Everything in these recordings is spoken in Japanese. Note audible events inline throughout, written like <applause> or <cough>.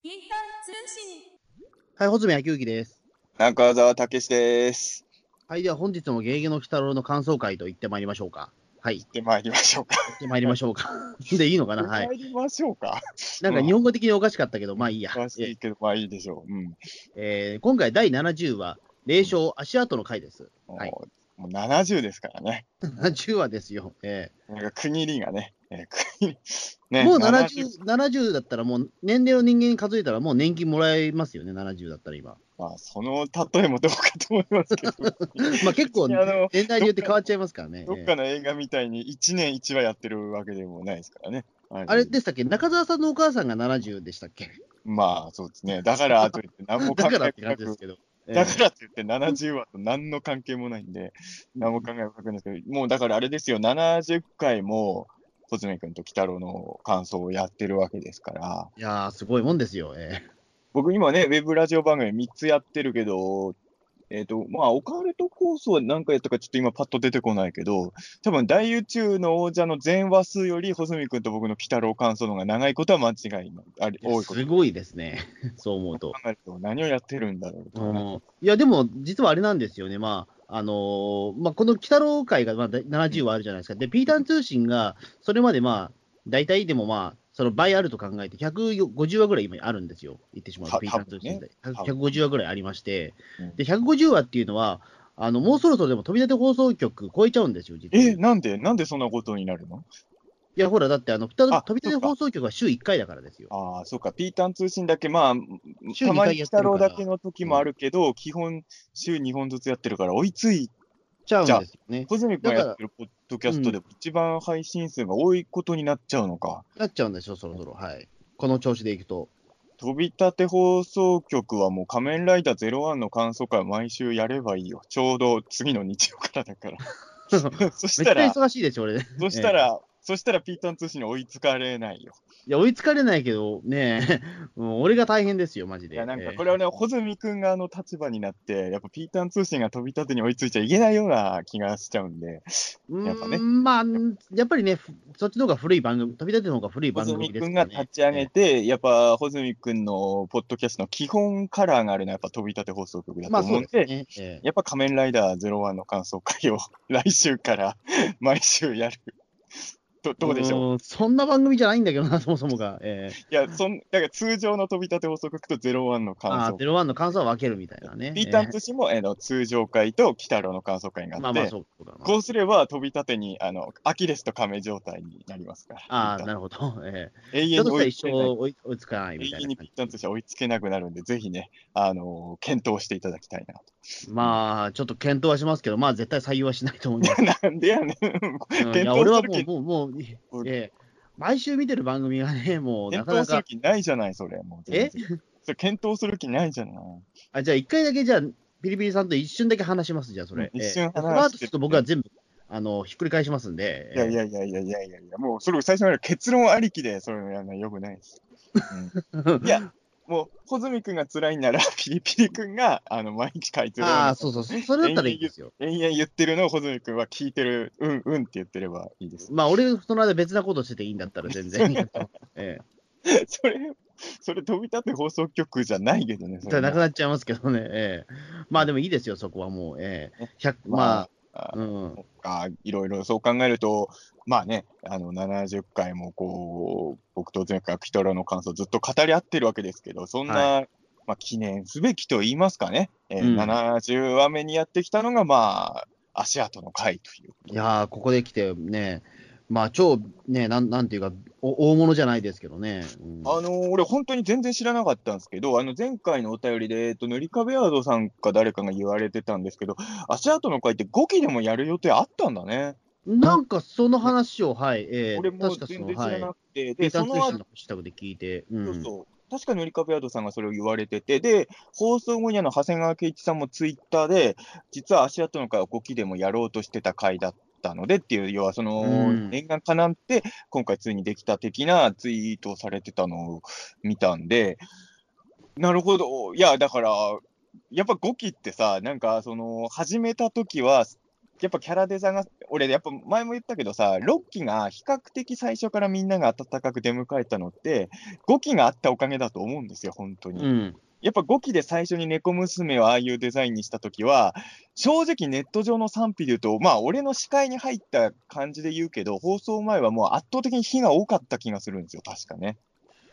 ピーター通信。はい、穂積です。中澤武史です。はい、では本日もゲーゲの鬼太郎の感想会と言ってまいりましょうか。はい、行で、参りましょうか。ってまいりましょうか。でいいのかな？はい。参りましょうか。なんか日本語的におかしかったけど、まあいいや。詳しいけど、まあいいでしょう。うん。えー今回第70話、霊障足跡の回です。はいもうもう70ですからね。70話ですよ。えなんか国入りがね。えーねもう70、70だったらもう年齢の人間に数えたらもう年金もらえますよね、70だったら今。まあ、その例えもどうかと思いますけど。<laughs> まあ結構年代によって変わっちゃいますからね。どっかの映画みたいに1年1話やってるわけでもないですからね。はいあれでしたっけ？中澤さんのお母さんが70でしたっけ？まあ、そうですね。だからといって何も考えだからって感なく、じですけど。えーだからって言って70話と何の関係もないんで、何も考えなくないんですけど、もうだからあれですよ、70回も、穂積君と鬼太郎の感想をやってるわけですから、いやー、すごいもんですよ。え僕今ね、ウェブラジオ番組3つやってるけど、えっ、と、まあ、オカルトコースは何回やったかちょっと今パッと出てこないけど、多分大宇宙の王者の全話数より、穂積君と僕の鬼太郎感想の方が長いことは間違いない。あれー多いすごいですね。<laughs> そう思うと。考えると何をやってるんだろうとかね、うんいや、でも、実はあれなんですよね、まあ、あのーまあ、この鬼太郎会がまあだ70話あるじゃないですか。で、ピーターン通信が、それまでまあ、大体でもまあ、その倍あると考えて、150話ぐらい今あるんですよ、言ってしまうと、はピーターン通信で。多分ね150話ぐらいありまして。うん、で、150話っていうのは、あのもうそろそろでも飛び立て放送局超えちゃうんですよ、実は。え、なんで？なんでそんなことになるの？いや、ほら、だって、あの、飛あび立て放送局は週1回だからですよ。ああ、そうか、ピーターン通信だけ、まあ、たまに太郎だけの時もあるけど、基本、週2本ずつやってるから、追いつい、ちゃう。んですよね。小泉君がやってるポッドキャストでも一番配信数が多いことになっちゃうのか。なっちゃうんですよ、そろそろ。はい。この調子でいくと。飛び立て放送局はもう仮面ライダー01の感想会毎週やればいいよ。ちょうど次の日曜からだから。<laughs> そしたら、忙しいですよ、俺。そしたら、そしたらピーターン通信に追いつかれないよ。いや、追いつかれないけど、ねえ、<laughs> もう俺が大変ですよ、マジで。いや、なんかええこれはね、穂積君があの立場になって、やっぱピーターン通信が飛び立てに追いついちゃいけないような気がしちゃうんで、やっぱねまあ、やっぱりね、ふそっちの方が古い番組、飛び立ての方が古い番穂組積君がですから、ね。立ち上げて、やっぱ穂積君のポッドキャストの基本カラーがあるのはやっぱ飛び立て放送局だと思うんで、ですね。ええやっぱ仮面ライダー01の感想会を <laughs> 来週から <laughs> 毎週やる。ど <laughs> どうでしょう？そんな番組じゃないんだけどな、<laughs> そもそもが。ええいや、そんだから通常の飛び立て放送局と01のあ感あ、想ゼロワンの感想は分けるみたいなね。ピーターンえ通信も、えーの通常会と鬼太郎の感想会があって、えまあまあ、そう。こうすれば飛び立てにあのアキレスと亀状態になりますから。ああ、なるほど。<laughs> え永え。だとしたら一遠に追いつけない生追いつかないみ永たいな感じ。遠にピッタンとしては追いつけなくなるんで、ぜひね、あのー検討していただきたいなと。まあ、ちょっと検討はしますけど、まあ、絶対採用はしないと思います。<laughs> なんでやねん。うん検いや、俺はもう、もう、もう、うんええ毎週見てる番組がね、もう、なかなか検討する、気ないじゃない、それ。もう全然それ検討する気ないじゃない。あじゃあ、一回だけ、じゃあ、ピリピリさんと一瞬だけ話します、じゃあ、それ。うん一瞬話してええその後ちょっと僕は全部、あの、ひっくり返しますんで。いやいやいやいやいやいやもうそれ最初から結論ありきでそういうのやるのはよくないです。うん、<laughs> いや、もう、穂積君が辛いんなら、<laughs> ピリピリ君が、あの、毎日書いてるああ、そうそう、そそれだったらいいですよ。延々言ってるのを穂積君は聞いてる、うんうんって言ってればいいです。まあ、俺、その間別なことしてていいんだったら全然いいよ。<laughs> ええ。それ、それ飛び立って放送局じゃないけどね。じゃなくなっちゃいますけどね。ええ。まあ、でもいいですよ、そこはもう。ええ。100、まあ、あうん。あいろいろそう考えると、まあね、あの70回もこう、僕と前回、アキトラの感想ずっと語り合ってるわけですけど、そんな、はまあ、記念すべきと言いますかね、えーうん70話目にやってきたのが、まあ、足跡の回という。いやー、ここで来てね、まあ、超、ね、なんなんていうか、お大物じゃないですけどね。うんあのー俺、本当に全然知らなかったんですけど、あの前回のお便りで、えっと、塗り壁アードさんか誰かが言われてたんですけど、足跡の回って5期でもやる予定あったんだね。なんかその話を、はい、えー、俺も全然知らな、くて、ピーターその後のハッシュタグで聞いて、うん、そうそう。確か塗り壁アードさんがそれを言われてて、で、放送後にあの長谷川圭一さんもツイッターで、実は足跡の会は5期でもやろうとしてた回だったのでっていう、要はそのうん。念願かなって、今回ついにできた的なツイートをされてたのを見たんで、なるほど、いや、だから、やっぱ5期ってさ、なんかその始めた時は、やっぱキャラデザが、俺、やっぱ前も言ったけどさ、6期が比較的最初からみんなが温かく出迎えたのって、5期があったおかげだと思うんですよ、本当に。うん。やっぱ5期で最初に猫娘をああいうデザインにしたときは、正直ネット上の賛否で言うと、まあ俺の視界に入った感じで言うけど、放送前はもう圧倒的に火が多かった気がするんですよ、確かね。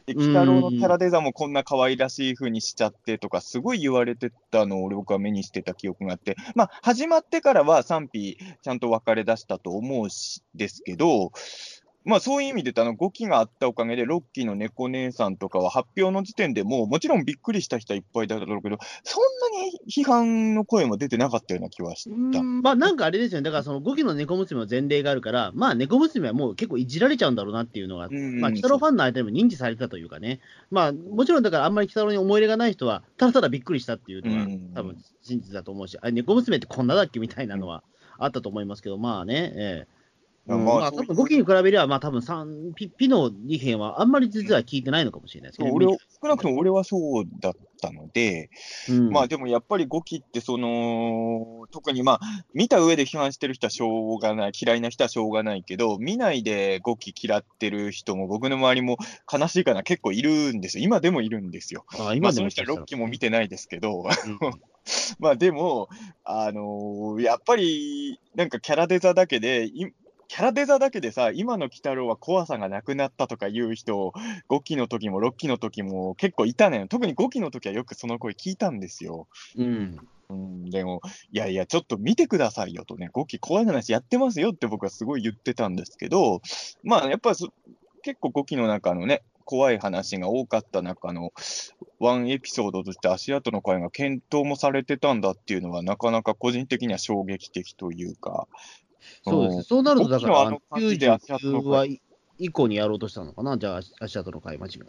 で、鬼太郎のキャラデザもこんな可愛らしい風にしちゃってとか、すごい言われてたのを僕は目にしてた記憶があって、まあ始まってからは賛否ちゃんと分かれ出したと思うしですけど、まあそういう意味で言うと、あの5期があったおかげで、6期の猫姉さんとかは発表の時点でもう、もちろんびっくりした人はいっぱいだろうけど、そんなに批判の声も出てなかったような気はしうた。んまあなんかあれですよね、だからその5期の猫娘の前例があるから、まあ猫娘はもう結構いじられちゃうんだろうなっていうのが、うんまあ、鬼太郎ファンの間でも認知されてたというかね、まあもちろんだからあんまり鬼太郎に思い入れがない人は、ただただびっくりしたっていうのがうん。多分真実だと思うし、あ猫娘ってこんなだっけみたいなのはあったと思いますけど、まあね、ええうん。まあ多分5期に比べれば、まあ多分3ピピの意見はあんまり実は聞いてないのかもしれないですけど、俺は少なくとも俺はそうだったので、うん。まあでもやっぱり5期って、その、特にまあ、見た上で批判してる人はしょうがない、嫌いな人はしょうがないけど、見ないで5期嫌ってる人も、僕の周りも悲しいかな、結構いるんですよ。今でもいるんですよ。あまあ、今でもその人は6期も見てないですけど、うん。<laughs> まあでも、あのーやっぱり、なんかキャラデザだけで、いキャラデザだけでさ、今の鬼太郎は怖さがなくなったとか言う人、5期の時も6期の時も結構いたのよ。特に5期の時はよくその声聞いたんですよ。うんうん、でも、いやいや、ちょっと見てくださいよとね、5期怖い話やってますよって僕はすごい言ってたんですけど、まあやっぱりそ結構5期の中のね、怖い話が多かった中のワンエピソードとして足跡の会が検討もされてたんだっていうのは、なかなか個人的には衝撃的というか、そうですね。そうなると、だから、僕のあの感じで足跡の99話以降にやろうとしたのかな？じゃあ、足跡の会、間違い。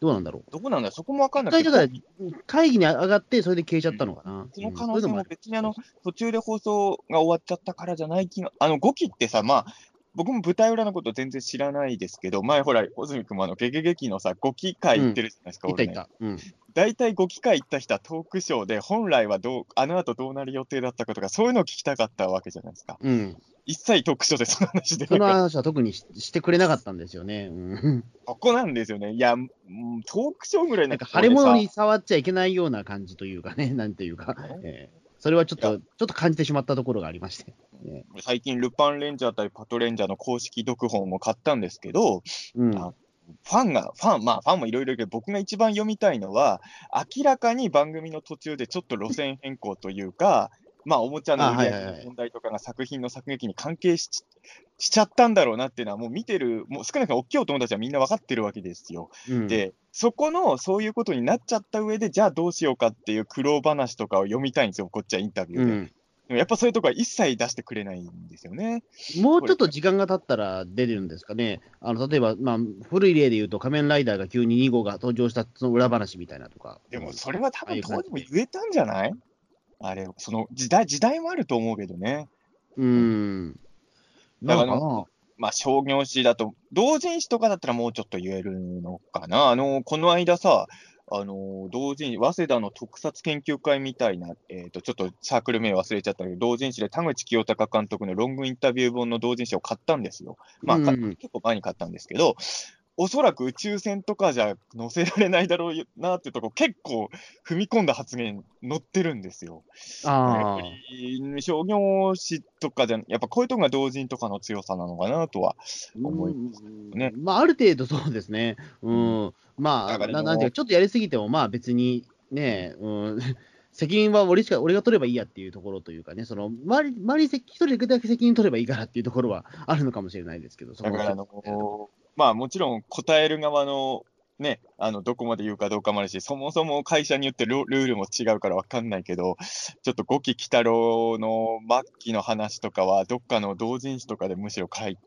どうなんだろう？どこなんだ、そこもわかんないだか会議に上がって、それで消えちゃったのかな？その可能性も別にあの、途中で放送が終わっちゃったからじゃない気が、あの5期ってさ、まあ、僕も舞台裏のこと全然知らないですけど、前ほら、小泉君もあの、ゲゲゲキのさ、5期会行ってるじゃないですか、俺ねいたいた。うん。大体5期会行った人はトークショーで、本来はどう、あの後どうなる予定だったかとか、そういうのを聞きたかったわけじゃないですか。うん。一切トークショーでその話でその話は特にししてくれなかったんですよね。うん。ここなんですよね。いや、うんトークショーぐらいのなんか腫れ物に触っちゃいけないような感じというかね、なんていうか、えーそれはちょっと、ちょっと感じてしまったところがありまして。ね最近、ルパンレンジャー対パトレンジャーの公式読本を買ったんですけど、うん。あファンが、ファン、まあファンもいろいろいるけど、僕が一番読みたいのは、明らかに番組の途中でちょっと路線変更というか、<laughs> まあおもちゃの売り上げの問題とかが作品の作劇に関係ししちゃったんだろうなっていうのは、もう見てる、もう少なくとも大きいお友達はみんな分かってるわけですよ。うん、で、そこのそういうことになっちゃった上で、じゃあどうしようかっていう苦労話とかを読みたいんですよ、こっちはインタビューで。うん、でもやっぱそういうとこは一切出してくれないんですよね。もうちょっと時間が経ったら出るんですかね。あの例えば、まあ、古い例で言うと、仮面ライダーが急に2号が登場したその裏話みたいなとか。でもそれは多分当時も言えたんじゃない？あれ、その時代、時代もあると思うけどね。うん。だからまあ商業誌だと、同人誌とかだったらもうちょっと言えるのかな。あの、この間さ、あの、同人、早稲田の特撮研究会みたいな、えっ、と、ちょっとサークル名忘れちゃったけど、同人誌で田口清隆監督のロングインタビュー本の同人誌を買ったんですよ。まあ、かうん結構前に買ったんですけど、おそらく宇宙船とかじゃ載せられないだろうなっていうとこ、結構踏み込んだ発言載ってるんですよ。やあっぱり商業誌とかじゃ、やっぱこういうとこが同人とかの強さなのかなとは。あ、思いねまあ、ある程度そうですね。うん。まあ、ななんていうか、ちょっとやりすぎても、まあ別にね、うん。<laughs> 責任は俺しか、俺が取ればいいやっていうところというかね、その周り、周りに一人だけ責任取ればいいからっていうところはあるのかもしれないですけど、そこはだから、あのまあもちろん答える側のね、あの、どこまで言うかどうかもあるし、そもそも会社によってルルールも違うからわかんないけど、ちょっと五木鬼太郎の末期の話とかは、どっかの同人誌とかでむしろ書い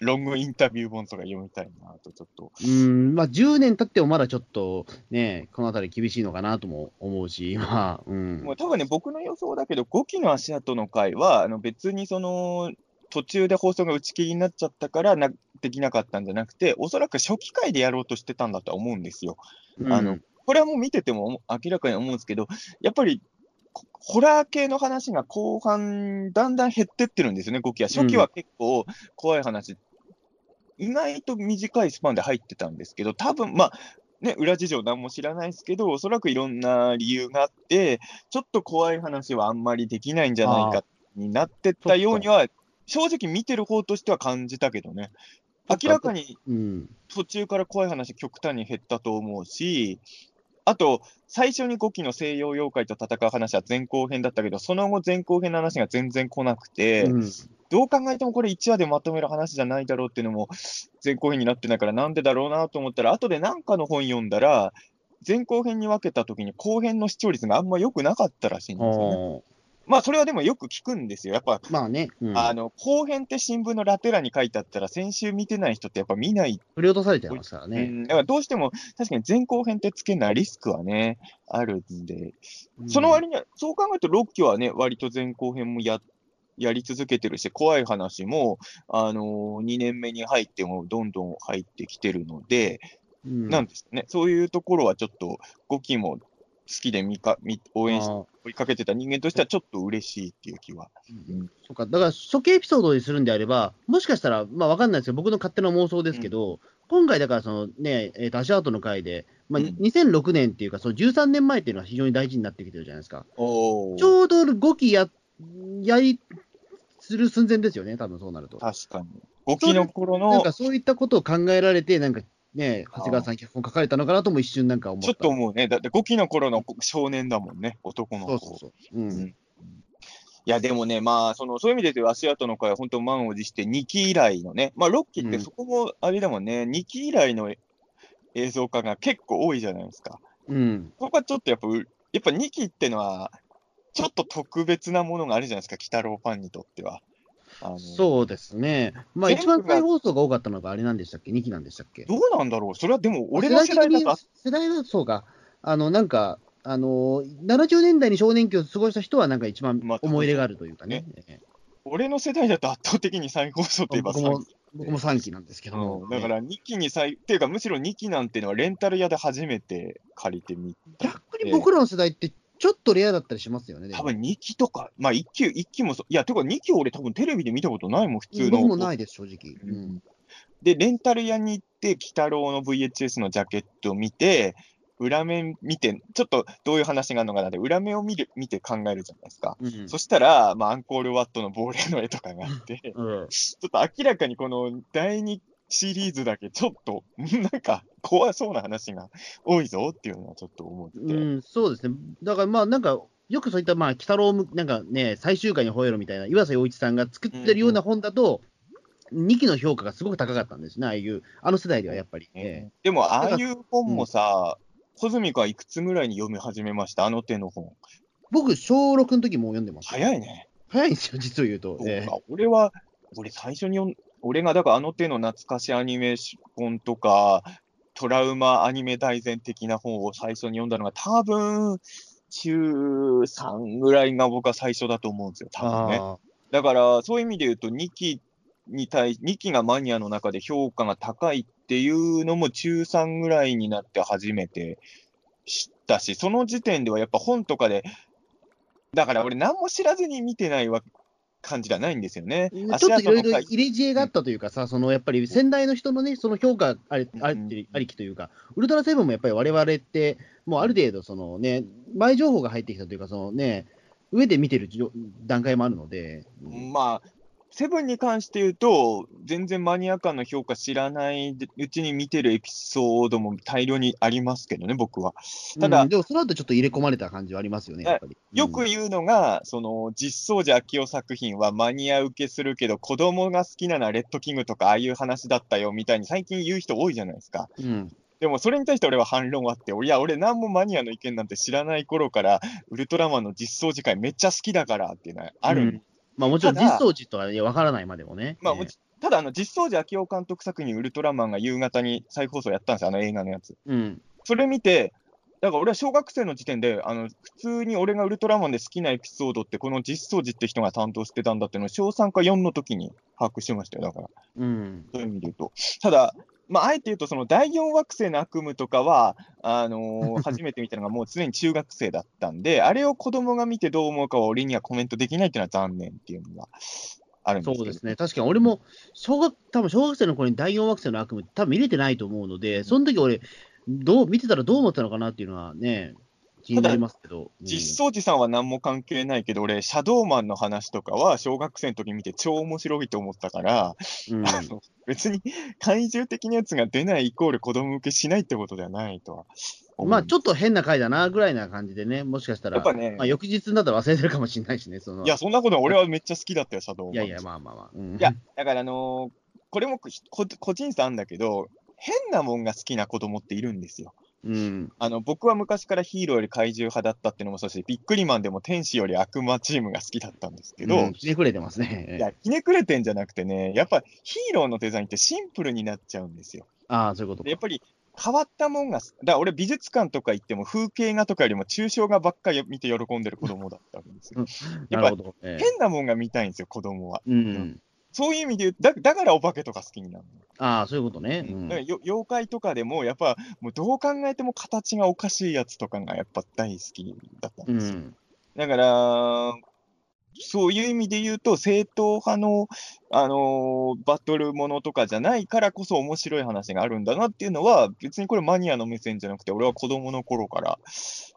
ロングインタビュー本とか読みたいなと、ちょっと。うん、まあ10年経ってもまだちょっとね、このあたり厳しいのかなとも思うし、まあ、うん。もう多分ね、僕の予想だけど、5期の足跡の回は、あの別にその、途中で放送が打ち切りになっちゃったからなできなかったんじゃなくて、おそらく初期回でやろうとしてたんだとは思うんですよ。うんあのこれはもう見てても明らかに思うんですけど、やっぱりホラー系の話が後半、だんだん減ってってるんですよね、5期は。初期は結構怖い話、意外と短いスパンで入ってたんですけど、多分まあ、ね、裏事情なんも知らないですけど、おそらくいろんな理由があって、ちょっと怖い話はあんまりできないんじゃないかになってったようには、正直見てる方としては感じたけどね。明らかにうん。途中から怖い話極端に減ったと思うし、あと、最初に5期の西洋妖怪と戦う話は前後編だったけど、その後前後編の話が全然来なくて、うんどう考えてもこれ1話でまとめる話じゃないだろうっていうのも前後編になってないからなんでだろうなと思ったら、後で何かの本読んだら、前後編に分けた時に後編の視聴率があんま良くなかったらしいんですよね。まあそれはでもよく聞くんですよ。やっぱ、まあね、うん。あの、後編って新聞のラテ欄に書いてあったら、先週見てない人ってやっぱ見ない。振り落とされちゃいますからうね。ん。だからどうしても、確かに前後編ってつけないリスクはね、あるんで、その割には、そう考えると6期はね、割と前後編もややり続けてるし、怖い話も、あのー、2年目に入ってもどんどん入ってきてるので、うん、なんですかね、そういうところはちょっと、5期も好きで見か見応援し追いかけてた人間としてはちょっと嬉しいっていう気は。うんそうか、だから初期エピソードにするんであれば、もしかしたら、まあわかんないですけど、僕の勝手な妄想ですけど、今回だから、そのね、えーと足跡の回で、まあ、うん2006年っていうか、その13年前っていうのは非常に大事になってきてるじゃないですか。おちょうど5期や、やり、する寸前ですよね、多分そうなると。確かに。5期の頃のなんか、そういったことを考えられて、なんかね、長谷川さん脚本書かれたのかなとも一瞬なんか思った。ちょっと思うね。だって5期の頃の少年だもんね、男の子。そうそうそう。うん。うんいや、でもね、まあ、その、そういう意味で言うと、足跡の会は本当満を持して2期以来のね、まあ、6期ってうんそこもあれだもんね、2期以来の映像化が結構多いじゃないですか。うん。そこはちょっとやっぱ、うやっぱ2期ってのは、ちょっと特別なものがあるじゃないですか、鬼太郎ファンにとっては。そうですね。まあ、一番再放送が多かったのがあれなんでしたっけ ?2 期なんでしたっけ？どうなんだろう？それはでも、俺の世代だ世代はそうか。あの、なんか、あのー、70年代に少年期を過ごした人は、なんか一番まあ思い入れがあるというかね。え俺の世代だと圧倒的に再放送といえば僕も3期。僕も3期なんですけども、うん、だから2期に再、っていうかむしろ2期なんていうのはレンタル屋で初めて借りてみた。逆に僕らの世代って、ちょっとレアだったりしますよね。多分2期とか、まあ1期、一期もそう、いや、てか2期俺多分テレビで見たことないもん、普通の。僕もないです、正直。ううんん。で、レンタル屋に行って、鬼太郎の VHS のジャケットを見て、裏面見て、ちょっとどういう話があるのかなって、裏面を見る見て考えるじゃないですか。うんそしたら、まあ、アンコールワットの亡霊の絵とかがあって、うんちょっと明らかにこの第2シリーズだけちょっと、<laughs> なんか怖そうな話が多いぞっていうのはちょっと思って。うん、そうですね。だからまあ、なんか、よくそういった、まあ、鬼太郎む、なんかね、最終回に吠えろみたいな、岩瀬洋一さんが作ってるような本だと、2期の評価がすごく高かったんですね、ああいう、あの世代ではやっぱり。えでも、ああいう本もさ、穂積君はいくつぐらいに読み始めました？あの手の本。僕、小6の時もう読んでます。早いね。早いんですよ、実を言うと。ええそうか俺は、俺最初に読ん、俺がだからあの手の懐かしアニメ本とか、トラウマアニメ大全的な本を最初に読んだのが多分、中3ぐらいが僕は最初だと思うんですよ、多分ね。あだから、そういう意味で言うと、2期に対、2期がマニアの中で評価が高いっていうのも中3ぐらいになって初めて知ったし、その時点ではやっぱ本とかで、だから俺何も知らずに見てないわ感じがないんですよね。ーちょっといろいろ入れ知恵があったというかさ、そのやっぱり先代の人のね、その評価ありあうんりありきというか、ウルトラセブンもやっぱり我々って、もうある程度、そのね、前情報が入ってきたというか、そのね、上で見てるじょ段階もあるので、まあ、セブンに関して言うと、全然マニア感の評価知らないうちに見てるエピソードも大量にありますけどね、僕は。ただうんでもその後ちょっと入れ込まれた感じはありますよね、やっぱり。よく言うのが、その実相寺明夫作品はマニア受けするけど、子供が好きなのはレッドキングとか、ああいう話だったよみたいに最近言う人多いじゃないですか。うん、うんでもそれに対して俺は反論あって、いや、俺、何もマニアの意見なんて知らない頃から、ウルトラマンの実相寺会めっちゃ好きだからっていうのはあるんうんまあもちろん実装値とはねわからないまでもね。まあ、ええもちただ、あの実相寺明夫監督作品、ウルトラマンが夕方に再放送やったんですよ、あの映画のやつ。うん。それ見て、だから俺は小学生の時点で、あの普通に俺がウルトラマンで好きなエピソードって、この実相寺って人が担当してたんだっていうのを、小3か4の時に把握してましたよ、だから、うん。そういう意味で言うと。ただ、まあ、あえて言うと、その第4惑星の悪夢とかは、あのー <laughs> 初めて見たのがもうすでに中学生だったんで、あれを子供が見てどう思うかは俺にはコメントできないっていうのは残念っていうのがあるんです。そうですね。確かに俺も、小学、多分小学生の頃に第4惑星の悪夢多分見れてないと思うので、その時俺、どう、見てたらどう思ったのかなっていうのはね、気になりますけど。うん実相寺さんは何も関係ないけど、俺、シャドーマンの話とかは小学生の時見て超面白いと思ったから、うんあの別に怪獣的なやつが出ないイコール子供向けしないってことではないとは。まあ、ちょっと変な回だな、ぐらいな感じでね、もしかしたら、やっぱねまあ、翌日になったら忘れてるかもしれないしね、その。いや、そんなこと俺はめっちゃ好きだったよ、シャドーマン。いやいや、まあまあまあ。うんいや、だからあのーこれもこ個人差あるんだけど、変なもんが好きな子供っているんですよ。うん。あの僕は昔からヒーローより怪獣派だったっていうのもそうだし、ビックリマンでも天使より悪魔チームが好きだったんですけど、うんひねくれてますね。いや、ひねくれてんじゃなくてね、やっぱヒーローのデザインってシンプルになっちゃうんですよ。ああ、そういうことやっぱり変わったもんが、だから俺、美術館とか行っても風景画とかよりも抽象画ばっかり見て喜んでる子供だったわけですよ。やっぱ変なもんが見たいんですよ、子供は。うん。そういう意味で言うだ、だからお化けとか好きになるの。ああ、そういうことね。うんだからよ妖怪とかでも、やっぱ、もうどう考えても形がおかしいやつとかがやっぱ大好きだったんうですよ。ん。だから、そういう意味で言うと、正統派の、あのーバトルものとかじゃないからこそ面白い話があるんだなっていうのは、別にこれマニアの目線じゃなくて、俺は子供の頃から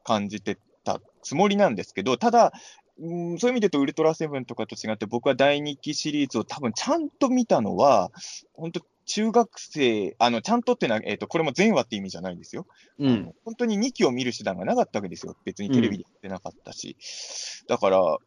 感じてたつもりなんですけど、ただ、うんそういう意味で言うと、ウルトラセブンとかと違って、僕は第2期シリーズを多分ちゃんと見たのは、本当、中学生、あのちゃんとってのは、えーと、これも全話って意味じゃないんですよ。うん。本当に2期を見る手段がなかったわけですよ。別にテレビでやってなかったし。だから、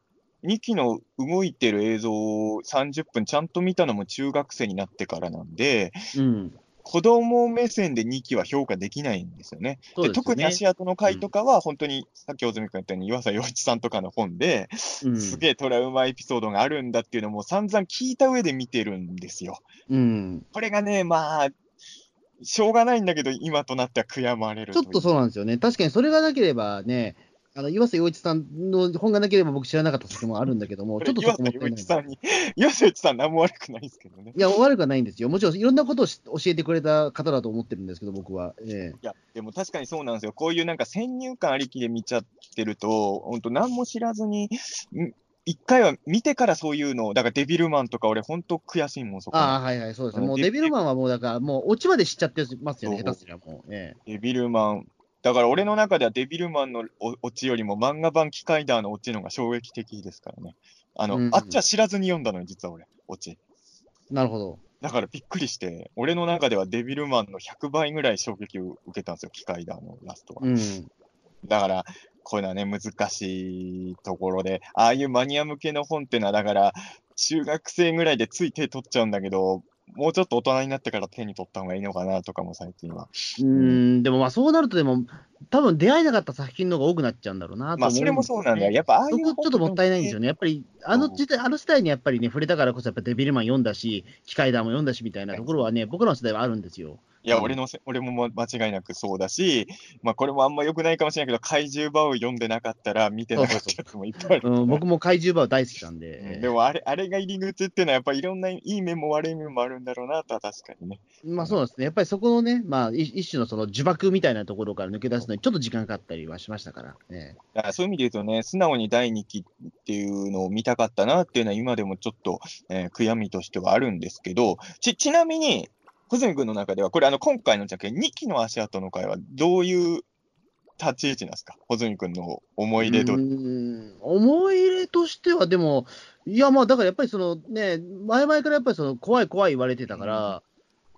2期の動いてる映像を30分ちゃんと見たのも中学生になってからなんで、うん。子供目線で2期は評価できないんですよね。でね特に足跡の回とかは、本当に、さっき大泉君言ったように、岩佐洋一さんとかの本で、うんすげえトラウマエピソードがあるんだっていうのも散々聞いた上で見てるんですよ。うん。これがね、まあ、しょうがないんだけど、今となっては悔やまれるちょっとそうなんですよね。確かにそれがなければね、あの岩瀬洋一さんの本がなければ僕知らなかった作もあるんだけども、ちょっとそ岩こもったいない佐洋一。さんに、岩佐洋一さん、何も悪くないですけどね。いや、悪くはないんですよ。もちろんいろんなことをし教えてくれた方だと思ってるんですけど、僕は。えいや、でも確かにそうなんですよ。こういうなんか先入観ありきで見ちゃってると、本当何も知らずに、ん一回は見てからそういうのを、だからデビルマンとか俺本当悔しいもん、そこ。ああ、はいはい、そうですね。もうデビルマンはもうだから、もうオチまで知っちゃってますよね、下手すりゃもう。えデビルマン。だから俺の中ではデビルマンのおオチよりも漫画版機械ダーのオチの方が衝撃的ですからね。あの、うんあっちは知らずに読んだのよ、実は俺、オチ。えなるほど。だからびっくりして、俺の中ではデビルマンの100倍ぐらい衝撃を受けたんですよ、機械ダーのラストは。うん。だから、こういうのはね、難しいところで、ああいうマニア向けの本っていうのは、だから、中学生ぐらいでつい手取っちゃうんだけど、もうちょっと大人になってから手に取った方がいいのかなとかも最近は。うーん、でもまあそうなるとでも、多分出会えなかった作品の方が多くなっちゃうんだろうなと思まあ、それもそうなんだよ。やっぱ、ああいうちょっともったいないんですよね。やっぱり、あの時代、あの世代にやっぱりね、触れたからこそ、やっぱデビルマン読んだし、機械ダーも読んだしみたいなところはね、僕らの世代はあるんですよ。いや、うん。俺のせ、<laughs> 俺もも間違いなくそうだし、まあ、これもあんま良くないかもしれないけど、怪獣バウ読んでなかったら見てなかったやつもいっぱいある。うん、僕も怪獣バー大好きなんうんで、でもあれ、あれが入り口っていうのは、やっぱりいろんないい面も悪い面もあるんだろうなとは確かにね。まあそうですね、やっぱりそこのね、まあ一一種のその呪縛みたいなところから抜け出すのにちょっと時間かかったりはしましたから、ね、だからそういう意味で言うとね、素直に第2期っていうのを見たかったなっていうのは、今でもちょっと、えー悔やみとしてはあるんですけど、ちちなみに、穂積君の中では、これ、あの今回のじゃけ2期の足跡の回は、どういう立ち位置なんですか、穂積君の思い出と。うーん思い入れとしては、でも、いや、まあだからやっぱりそのね、前々からやっぱりその怖い怖い言われてたから、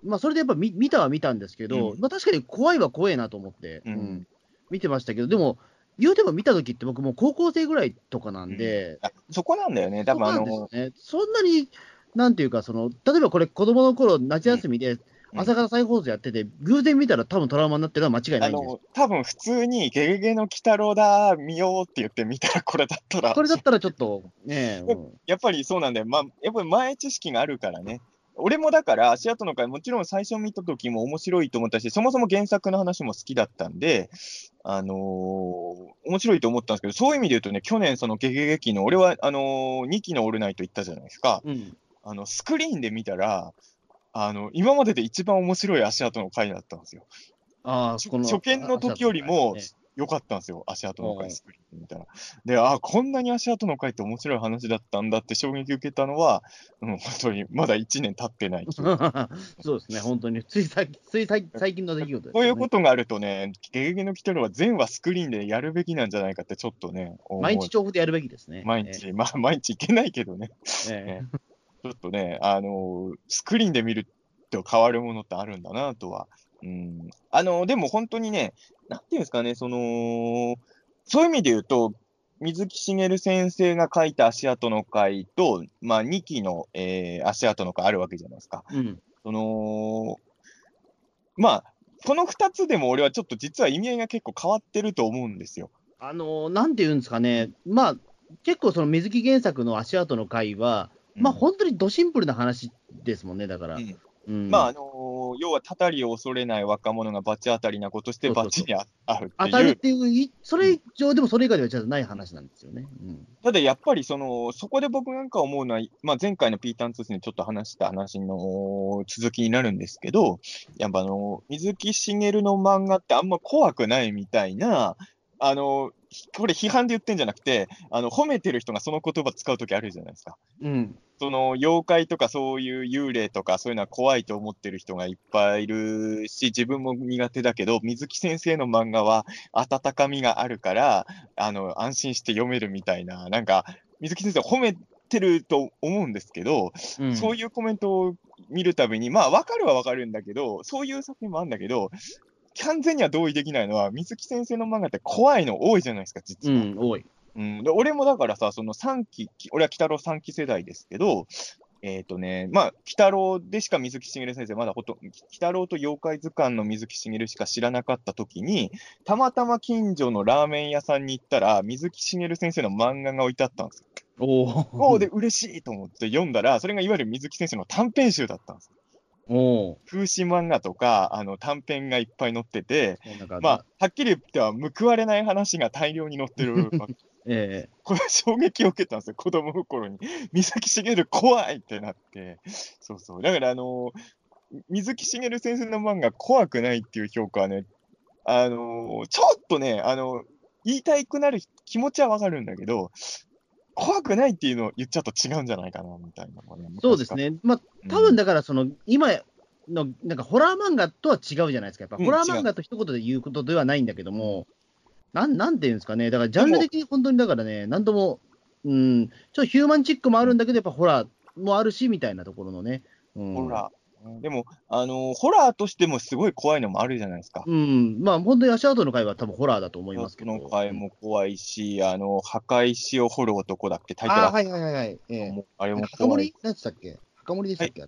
まあそれでやっぱ見見たは見たんですけど、うん。まあ確かに怖いは怖いなと思って、うん。うん。見てましたけど、でも、言うても見た時って僕もう高校生ぐらいとかなんで、あそこなんだよね、多分あその、ね、そんなに、なんていうか、その例えばこれ、子供の頃夏休みでうん。朝方再放送やってて、偶然見たら多分トラウマになってるのは間違いなあいんです多分普通に、ゲゲゲの鬼太郎だ、見ようって言って見たら、これだったら、これだったらちょっとね、<laughs> うん。やっぱりそうなんだよ、まあ、やっぱり前知識があるからね。俺もだから、足跡の回、もちろん最初見た時も面白いと思ったし、そもそも原作の話も好きだったんで、あのー面白いと思ったんですけど、そういう意味で言うとね、去年、そのゲゲゲ期の、俺はあのー2期のオールナイト行ったじゃないですか、うんあのスクリーンで見たら、あの、今までで一番面白い足跡の回だったんですよ。ああ、初この初見の時よりもね良かったんですよ、足跡の回スクリーンで見たら。で、あこんなに足跡の回って面白い話だったんだって衝撃受けたのは、うん、本当にまだ1年経ってない <laughs> そうですね、本当に。つい最つい最最近の出来事です、ね。こういうことがあるとね、ゲゲゲの鬼太郎は全話スクリーンでやるべきなんじゃないかってちょっとね、毎日調布でやるべきですね。毎日、まあ毎日いけないけどね、ええ。<laughs> ええちょっとね、あのースクリーンで見ると変わるものってあるんだなとは。うん。あのーでも本当にね、なんていうんですかね、その、そういう意味で言うと、水木しげる先生が書いた足跡の回と、まあ2期の、えー足跡の回あるわけじゃないですか。うん。その、まあ、この2つでも俺はちょっと実は意味合いが結構変わってると思うんですよ。あの、なんていうんですかね、まあ、結構その水木原作の足跡の回は、まあうん本当にドシンプルな話ですもんね、だから。うんうんまあ、あのー要は、たたりを恐れない若者が罰当たりなことして罰にああるって当たるいう。っていう、いそれ以上でもそれ以外ではじゃない話なんですよね。うん。ただやっぱりその、そこで僕なんか思うのは、まあ、前回のピーターン通信でちょっと話した話の続きになるんですけど、やっぱあの、水木しげるの漫画ってあんま怖くないみたいな、あの、これ批判で言ってんじゃなくて、あの、褒めてる人がその言葉使うときあるじゃないですか。うん。その妖怪とかそういう幽霊とかそういうのは怖いと思ってる人がいっぱいいるし、自分も苦手だけど、水木先生の漫画は温かみがあるから、あの、安心して読めるみたいな、なんか、水木先生褒めてると思うんですけど、うん、そういうコメントを見るたびに、まあ、わかるはわかるんだけど、そういう作品もあるんだけど、完全には同意できないのは、水木先生の漫画って怖いの多いじゃないですか、実は。うん、多い。うん、で俺もだからさ、その3期、俺は鬼太郎3期世代ですけど、えっ、とね、まあ、鬼太郎でしか水木しげる先生、まだほと鬼太郎と妖怪図鑑の水木しげるしか知らなかったときに、たまたま近所のラーメン屋さんに行ったら、水木しげる先生の漫画が置いてあったんですよ。おおで嬉しいと思って読んだら、それがいわゆる水木先生の短編集だったんですよ。風刺漫画とか、あの短編がいっぱい載ってて、まあ、はっきり言っては報われない話が大量に載ってる <laughs> えこれ衝撃を受けたんですよ、子供の頃に。水木しげる怖いってなって。そうそう。だから、あの水木しげる先生の漫画怖くないっていう評価はね、あのちょっとね、あの言いたくなる気持ちはわかるんだけど、怖くないっていうのを言っちゃうと違うんじゃないかな、みたいなね。えそうですね。まあ、多分だから、その、今の、なんかホラー漫画とは違うじゃないですか。やっぱ、うんホラー漫画と一言で言うことではないんだけども、なん、なんていうんですかね。だから、ジャンル的に本当にだからね、なんとも、うん、ちょっとヒューマンチックもあるんだけど、やっぱホラーもあるし、みたいなところのね。うん、ホラー。でも、あのホラーとしてもすごい怖いのもあるじゃないですか。うん、まあ、本当に足跡の回は多分ホラーだと思いますけど。この回も怖いし、あの、破壊しを掘る男だっけタイトルあはいはいはいはい。ええもうあれも墓怖い守。何でしたっけ墓守でしたっけ、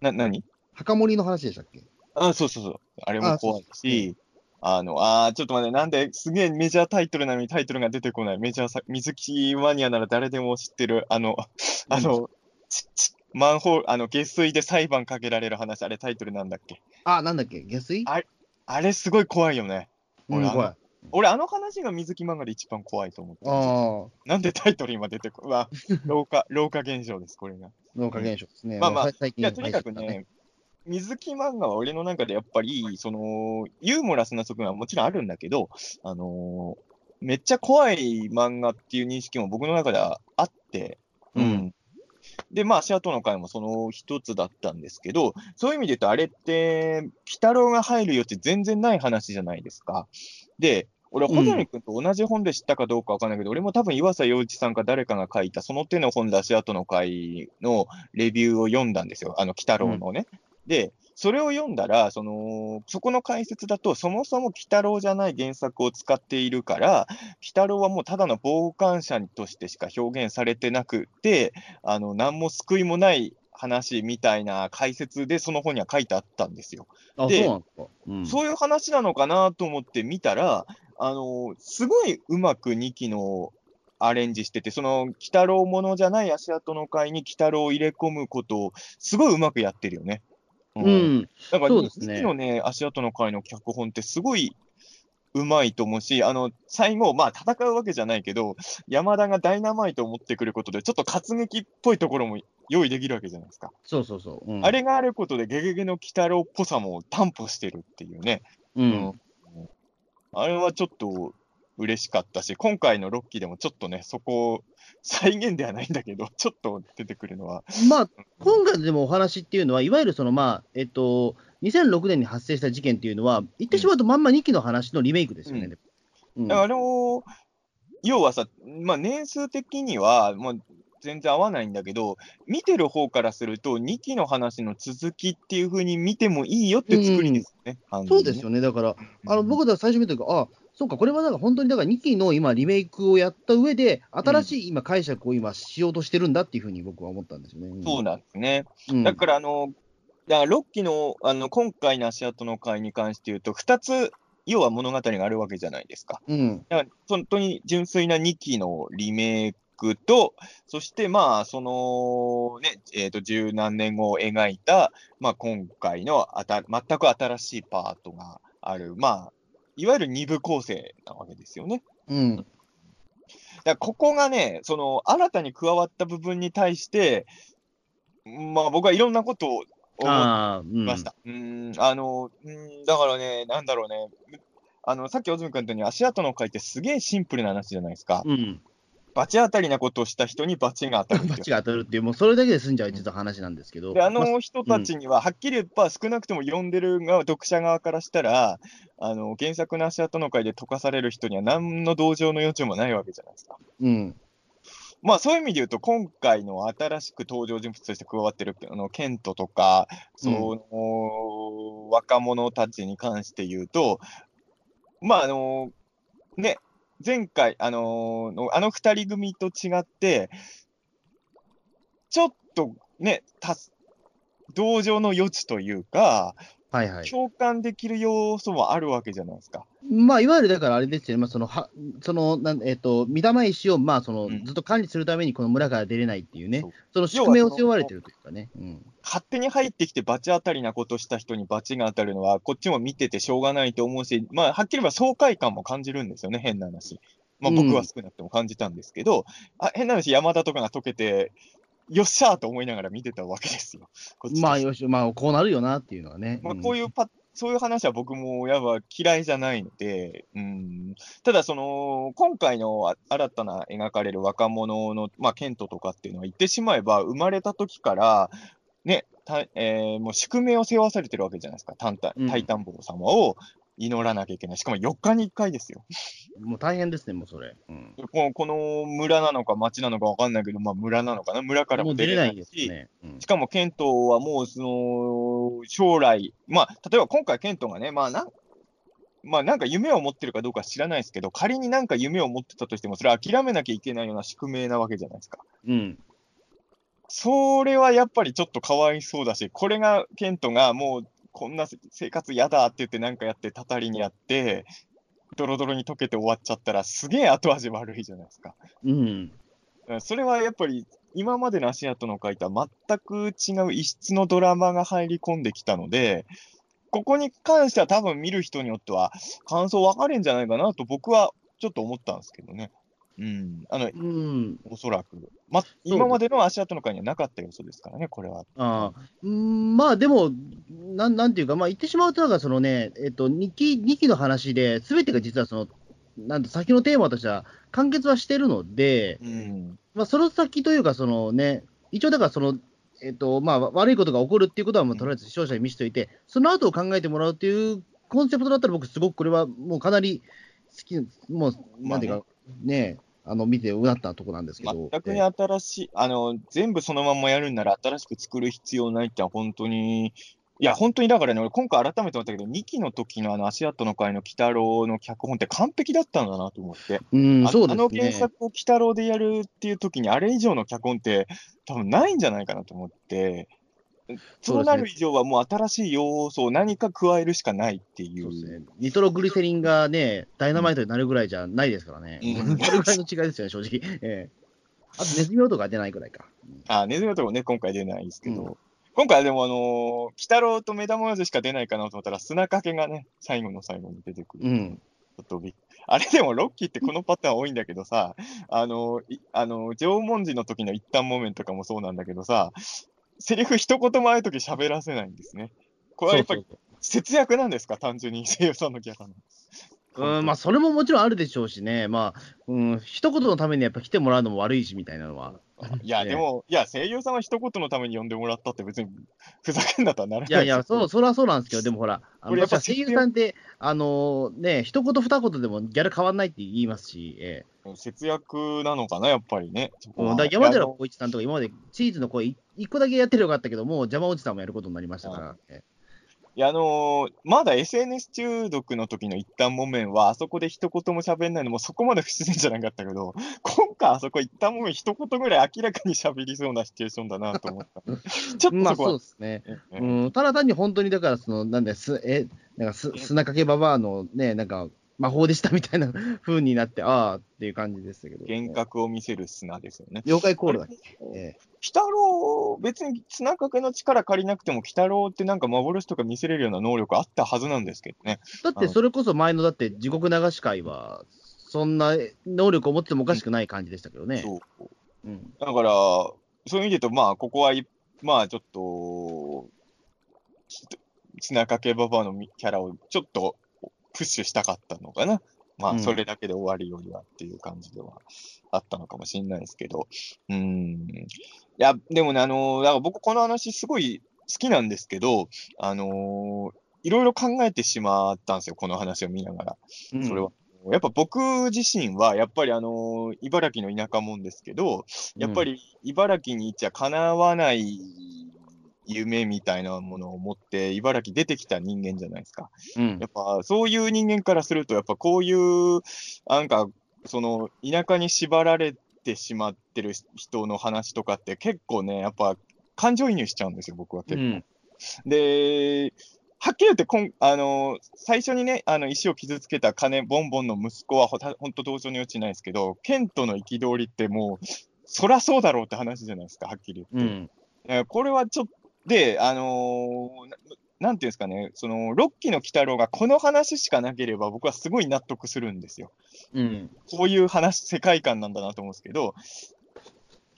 な、何墓守の話でしたっけあ、そうそうそう。あれもあ怖いし、あの、あーちょっと待って、なんですげえメジャータイトルなのにタイトルが出てこない。メジャーさ、水木マニアなら誰でも知ってる、あの、あの、ちちマンホール、あの、下水で裁判かけられる話、あれタイトルなんだっけ？あ、なんだっけ？下水？ああれすごい怖いよね。うん、俺あの怖い。俺、あの話が水木漫画で一番怖いと思って。なんでタイトル今出てこ、うわ、老化、<laughs> 老化現象です、これが。農家現象ですね。まあまあ最近いや、とにかくね、水木漫画は俺の中でやっぱり、その、ユーモラスな側面はもちろんあるんだけど、あのーめっちゃ怖い漫画っていう認識も僕の中ではあって、うんで、まあ、足跡の回もその一つだったんですけど、そういう意味で言うと、あれって、鬼太郎が入る余地全然ない話じゃないですか。で、俺、うん穂積君と同じ本で知ったかどうかわかんないけど、俺も多分岩佐洋一さんか誰かが書いた、その手の本で足跡の回のレビューを読んだんですよ。あの、鬼太郎のね。で、それを読んだら、その、そこの解説だと、そもそも鬼太郎じゃない原作を使っているから、鬼太郎はもうただの傍観者としてしか表現されてなくて、あの、何も救いもない話みたいな解説でその本には書いてあったんですよ。あ、そう。うん、そういう話なのかなと思って見たら、あの、すごいうまく2期のアレンジしてて、その、鬼太郎ものじゃない足跡の回に鬼太郎を入れ込むことを、すごいうまくやってるよね。うん、だから、2そうですね期のね、足跡の回の脚本ってすごいうまいと思うし、あの、最後、まあ戦うわけじゃないけど、山田がダイナマイトを持ってくることで、ちょっと活劇っぽいところも入用意できるわけじゃないですか。そうそうそう。うんあれがあることで、ゲゲゲの鬼太郎っぽさも担保してるっていうね。うん。あれはちょっと嬉しかったし、今回のロッキーでもちょっとね、そこ、再現ではないんだけど、<laughs> ちょっと出てくるのは。まあ、今回でもお話っていうのは、いわゆるその、まあ、えっと、2006年に発生した事件っていうのは、言ってしまうとまんま2期の話のリメイクですよね。あの要はさ、まあ、年数的には、まあ、全然合わないんだけど、見てる方からすると、2期の話の続きっていう風に見てもいいよって作りですよね。完全にねそうですよね。だから、あの僕ら最初見た時あそうか、これはなんか本当にだから2期の今、リメイクをやった上で、新しい今、解釈を今、しようとしてるんだっていうふうに僕は思ったんですよね。そうなんですね。うんだから、あの、だから6期の、あの、今回の足跡の会に関して言うと、2つ、要は物語があるわけじゃないですか。うん、だから本当に純粋な2期のリメイクと、そしてまあ、そのね、えっ、と、十何年後を描いた、まあ、今回のあた全く新しいパートがある、まあ、いわゆる二部構成なわけですよね。うん、だからここがね、その新たに加わった部分に対して、まあ僕はいろんなことを思っああ、うん、ました。うーん、あの、うーん、だからね、なんだろうね。あの、さっき小泉君とに足跡の会ってすげえシンプルな話じゃないですか。うん、罰当たりなことをした人に罰が当たるっていうバチが当たるっていう、もうそれだけで済んじゃう実は話なんですけど、で、あまの人たちには、はっきり言えば、少なくとも読んでる側、読者側からしたら、あの、原作の足跡の会で溶かされる人には何の同情の余地もないわけじゃないですか。うん、まあそういう意味で言うと、今回の新しく登場人物として加わってる、あの、ケントとか、その、若者たちに関して言うと、まああの、ね、前回、あのーあの二人組と違って、ちょっとね、た同情の余地というか、はいはい。共感できる要素もあるわけじゃないですか。まあ、いわゆるだからあれですよね、まあ、その、はその、なんえっ、と、御霊石を、まあ、その、うんずっと管理するために、この村から出れないっていうねその宿命を背負われてるというかね。うん。勝手に入ってきて罰当たりなことした人に罰が当たるのは、こっちも見ててしょうがないと思うし、まあ、はっきり言えば爽快感も感じるんですよね、変な話。まあ、うん僕は少なくとも感じたんですけど、あ変な話、山田とかが解けて、よっしゃーと思いながら見てたわけですよ。まあ、よし、まあ、こうなるよなっていうのはね。まあ、ん。こういうパそういう話は僕もやっぱ嫌いじゃないので、うん、ただその、今回のあ新たな描かれる若者の、まあ、ケントとかっていうのは言ってしまえば、生まれた時から、ね、たえーもう宿命を背負わされてるわけじゃないですか、タンタうん。タイタンボー様を祈らなきゃいけない。しかも4日に1回ですよ。もう大変ですね、もうそれ。うん。このこの村なのか町なのか分かんないけど、まあ、村なのかな、村からも出れないいし、ですね。うんしかもケントはもう、その、将来、まあ、例えば今回ケントがね、まあなん、まあなんか夢を持ってるかどうか知らないですけど、仮になんか夢を持ってたとしても、それは諦めなきゃいけないような宿命なわけじゃないですか。うん。それはやっぱりちょっとかわいそうだし、これがケントがもうこんな生活嫌だって言ってなんかやってたたりにやって、ドロドロに溶けて終わっちゃったらすげえ後味悪いじゃないですか。うん。それはやっぱり今までの足跡の書いた全く違う異質のドラマが入り込んできたので、ここに関しては多分見る人によっては感想分かれんじゃないかなと僕はちょっと思ったんですけどね。うん。あの、うん。おそらく。ま、今までの足跡の会にはなかった要素ですからね、これは。ああうんまあでもなん、なんていうか、まあ、言ってしまうと、なんかそのね、えっと、2期 ,2 期の話で、すべてが実はその、なんて先のテーマとしては完結はしてるので、うん。まあ、その先というか、そのね、一応だからその、えっとまあ、悪いことが起こるっていうことは、もうとりあえず視聴者に見せておいて、その後を考えてもらうっていうコンセプトだったら、僕、すごくこれはもうかなり好き、もう、なんていうか、ね、あの見てうなったとこなんですけど。全くに新しい、あの、全部そのまんまやるんなら新しく作る必要ないって本当に、いや、本当にだからね、俺今回改めて思ったけど、2期の時のあの足跡の会の鬼太郎の脚本って完璧だったんだなと思って。うん、あそうですあの原ね。作を鬼太郎でやるっていう時に、あれ以上の脚本って多分ないんじゃないかなと思って、そうなる以上はもう新しい要素を何か加えるしかないっていそうですう。ね。ニトログリセリンがね、ダイナマイトになるぐらいじゃないですからね。うんそれぐらいの違いですよね、正直。<laughs> ええあと、ネズミ音が出ないぐらいか。あ、ネズミのとこね、今回出ないですけど、うん今回はでもあのー、鬼太郎と目玉親父しか出ないかなと思ったら、砂かけがね、最後の最後に出てくる。うん。ょっとびっあれでもロッキーってこのパターン多いんだけどさ、あの、いあの、縄文時の時の一旦モメンとかもそうなんだけどさ、セリフ一言もある時喋らせないんですね。これはやっぱり節約なんですか？単純に <laughs> 声優さんのキャラの。うん、まあ、それももちろんあるでしょうしね、まあ、うん、一言のためにやっぱ来てもらうのも悪いしみたいなのは。<laughs> いや、ねでも、いや、声優さんは一言のために呼んでもらったって別に <laughs> ふざけんなとはならないいやいや、そう、う。それはそうなんですけど、でもほら、あこれやっぱのやっぱ声優さんって、あのね、一言二言でもギャラ変わんないって言いますし、え節約なのかな、やっぱりね。うんだ山寺宏一さんとか今までチーズの声い一個だけやってればよかったけど、もう邪魔おじさんもやることになりましたから。えいや、あのーまだ SNS 中毒の時の一旦もめんは、あそこで一言も喋んないのもそこまで不自然じゃなかったけど、今回あそこ一旦もめん一言ぐらい明らかに喋りそうなシチュエーションだなと思った。ちょっえまあとそこは、そうですね。ねうん、ただ単に本当にだから、その、なんだよす、え、なんかす、砂かけババアのね、なんか、魔法でしたみたいな <laughs> 風になって、ああっていう感じでしたけど、幻覚を見せる砂ですよね。妖怪コールだっけ、ええ鬼太郎、別に砂かけの力借りなくても、鬼太郎ってなんか幻とか見せれるような能力あったはずなんですけどね。だってそれこそ前のだって地獄流し会は、そんな能力を持ってもおかしくない感じでしたけどね。そう。うん。だから、そういう意味で言うと、まあ、ここはい、まあ、ちょっと、ひ砂かけババアのキャラをちょっとプッシュしたかったのかな。まあ、うんそれだけで終わりよりはっていう感じではあったのかもしれないですけど。うーん。いや、でもね、あのーだから僕この話すごい好きなんですけど、あのーいろいろ考えてしまったんですよ、この話を見ながら。うんそれは。やっぱ僕自身は、やっぱりあのー茨城の田舎もんですけど、やっぱり茨城にいちゃ叶わない夢みたいなものを持って、茨城出てきた人間じゃないですか。うんやっぱそういう人間からすると、やっぱこういう、なんか、その田舎に縛られてしまってる人の話とかって結構ね、やっぱ感情移入しちゃうんですよ、僕は結構。うんで、はっきり言ってこん、あの最初にね、あの石を傷つけた金ボンボンの息子はほた本当、同情に落ちないですけど、ケントの憤りってもう、そらそうだろうって話じゃないですか、はっきり言って。うん。えーこれはちょっと、で、あのーななんていうんですかね、その、ロッキーの鬼太郎がこの話しかなければ、僕はすごい納得するんですよ。うん。こういう話、世界観なんだなと思うんですけど、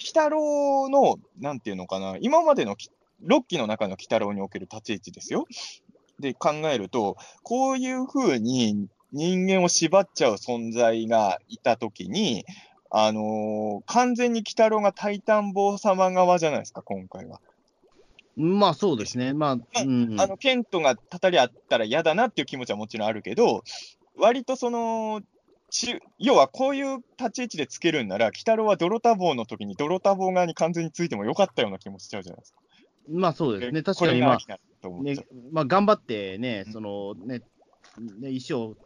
鬼太郎の、なんていうのかな、今までのきロッキーの中の鬼太郎における立ち位置ですよ。で、考えると、こういうふうに人間を縛っちゃう存在がいたときに、あのー完全に鬼太郎がタイタン坊様側じゃないですか、今回は。まあそうですね。まあ、うん。あの、ケントがたたりあったら嫌だなっていう気持ちはもちろんあるけど、割とその、ち要はこういう立ち位置でつけるんなら、鬼太郎は泥田棒の時に泥田棒側に完全についてもよかったような気もしちゃうじゃないですか。まあそうですね。確かにまあ、ねまあ頑張ってねう、んそのね、ね石を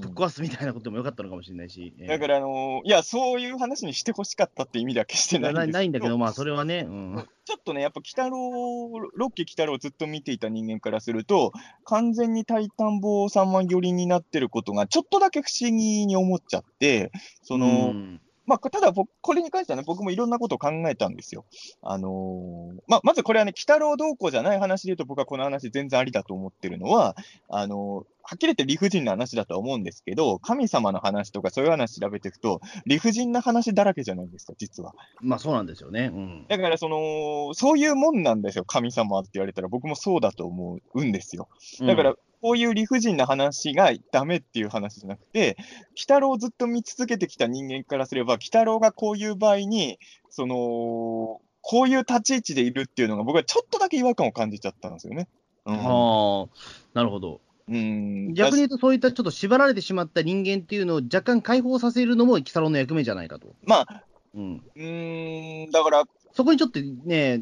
ぶっ壊すみたいなこともよかったのかもしれないし。ええだから、あのーいや、そういう話にしてほしかったって意味では決してないんないんだけど、まあそれはね、うん。ちょっとね、やっぱ鬼太郎、ロッキー鬼太郎をずっと見ていた人間からすると、完全にタイタン坊様寄りになってることが、ちょっとだけ不思議に思っちゃって、その、うんまあ、ただ僕、これに関してはね、僕もいろんなことを考えたんですよ。あのーまあ、まずこれはね、鬼太郎どうこうじゃない話で言うと、僕はこの話全然ありだと思ってるのは、あのーはっきり言って理不尽な話だとは思うんですけど、神様の話とかそういう話調べていくと、理不尽な話だらけじゃないですか、実は。まあそうなんですよね。うん。だから、その、そういうもんなんですよ、神様って言われたら、僕もそうだと思うんですよ。だから、こういう理不尽な話がダメっていう話じゃなくて、鬼太郎をずっと見続けてきた人間からすれば、鬼太郎がこういう場合に、その、こういう立ち位置でいるっていうのが、僕はちょっとだけ違和感を感じちゃったんですよね。うん。ああ、なるほど。うん、逆に言うと、そういったちょっと縛られてしまった人間っていうのを若干解放させるのも、キサロの役目じゃないかと。まあ、うん。うーん、だから、そこにちょっとね、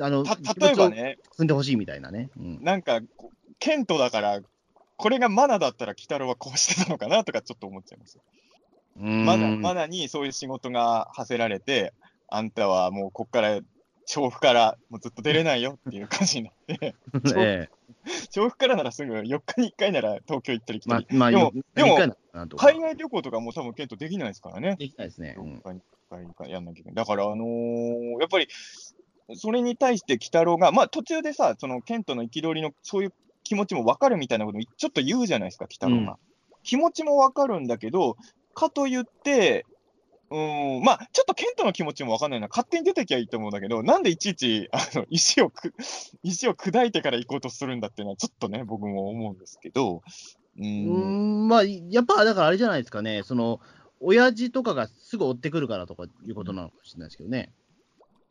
あの、た例えばね、進んでほしいみたいなね。うん。なんか、ケントだから、これがマナだったら、鬼太郎はこうしてたのかなとか、ちょっと思っちゃいます。まだ、まだにそういう仕事が課せられて、あんたはもうこっから、調布からもうずっと出れないよっていう感じになって、<laughs> ええ調布からならすぐ4日に1回なら東京行ったり来たり、、まあまあ、でも海外旅行とかもう多分ケントできないですからね。できないですね。うん4日に1回やんなきゃいけない。だから、あのーやっぱり、それに対して鬼太郎が、まあ途中でさ、そのケントの憤りのそういう気持ちも分かるみたいなこともちょっと言うじゃないですか、鬼太郎が。気持ちもわかるんだけど、かといって、うん、まあ、ちょっとケントの気持ちもわかんないな。勝手に出てきゃいいと思うんだけど、なんでいちいち、あの、石をく、石を砕いてから行こうとするんだっていうのは、ちょっとね、僕も思うんですけど、うん、ん、まあ、やっぱだからあれじゃないですかね、その、親父とかがすぐ追ってくるからとかいうことなのかもしれないですけどね。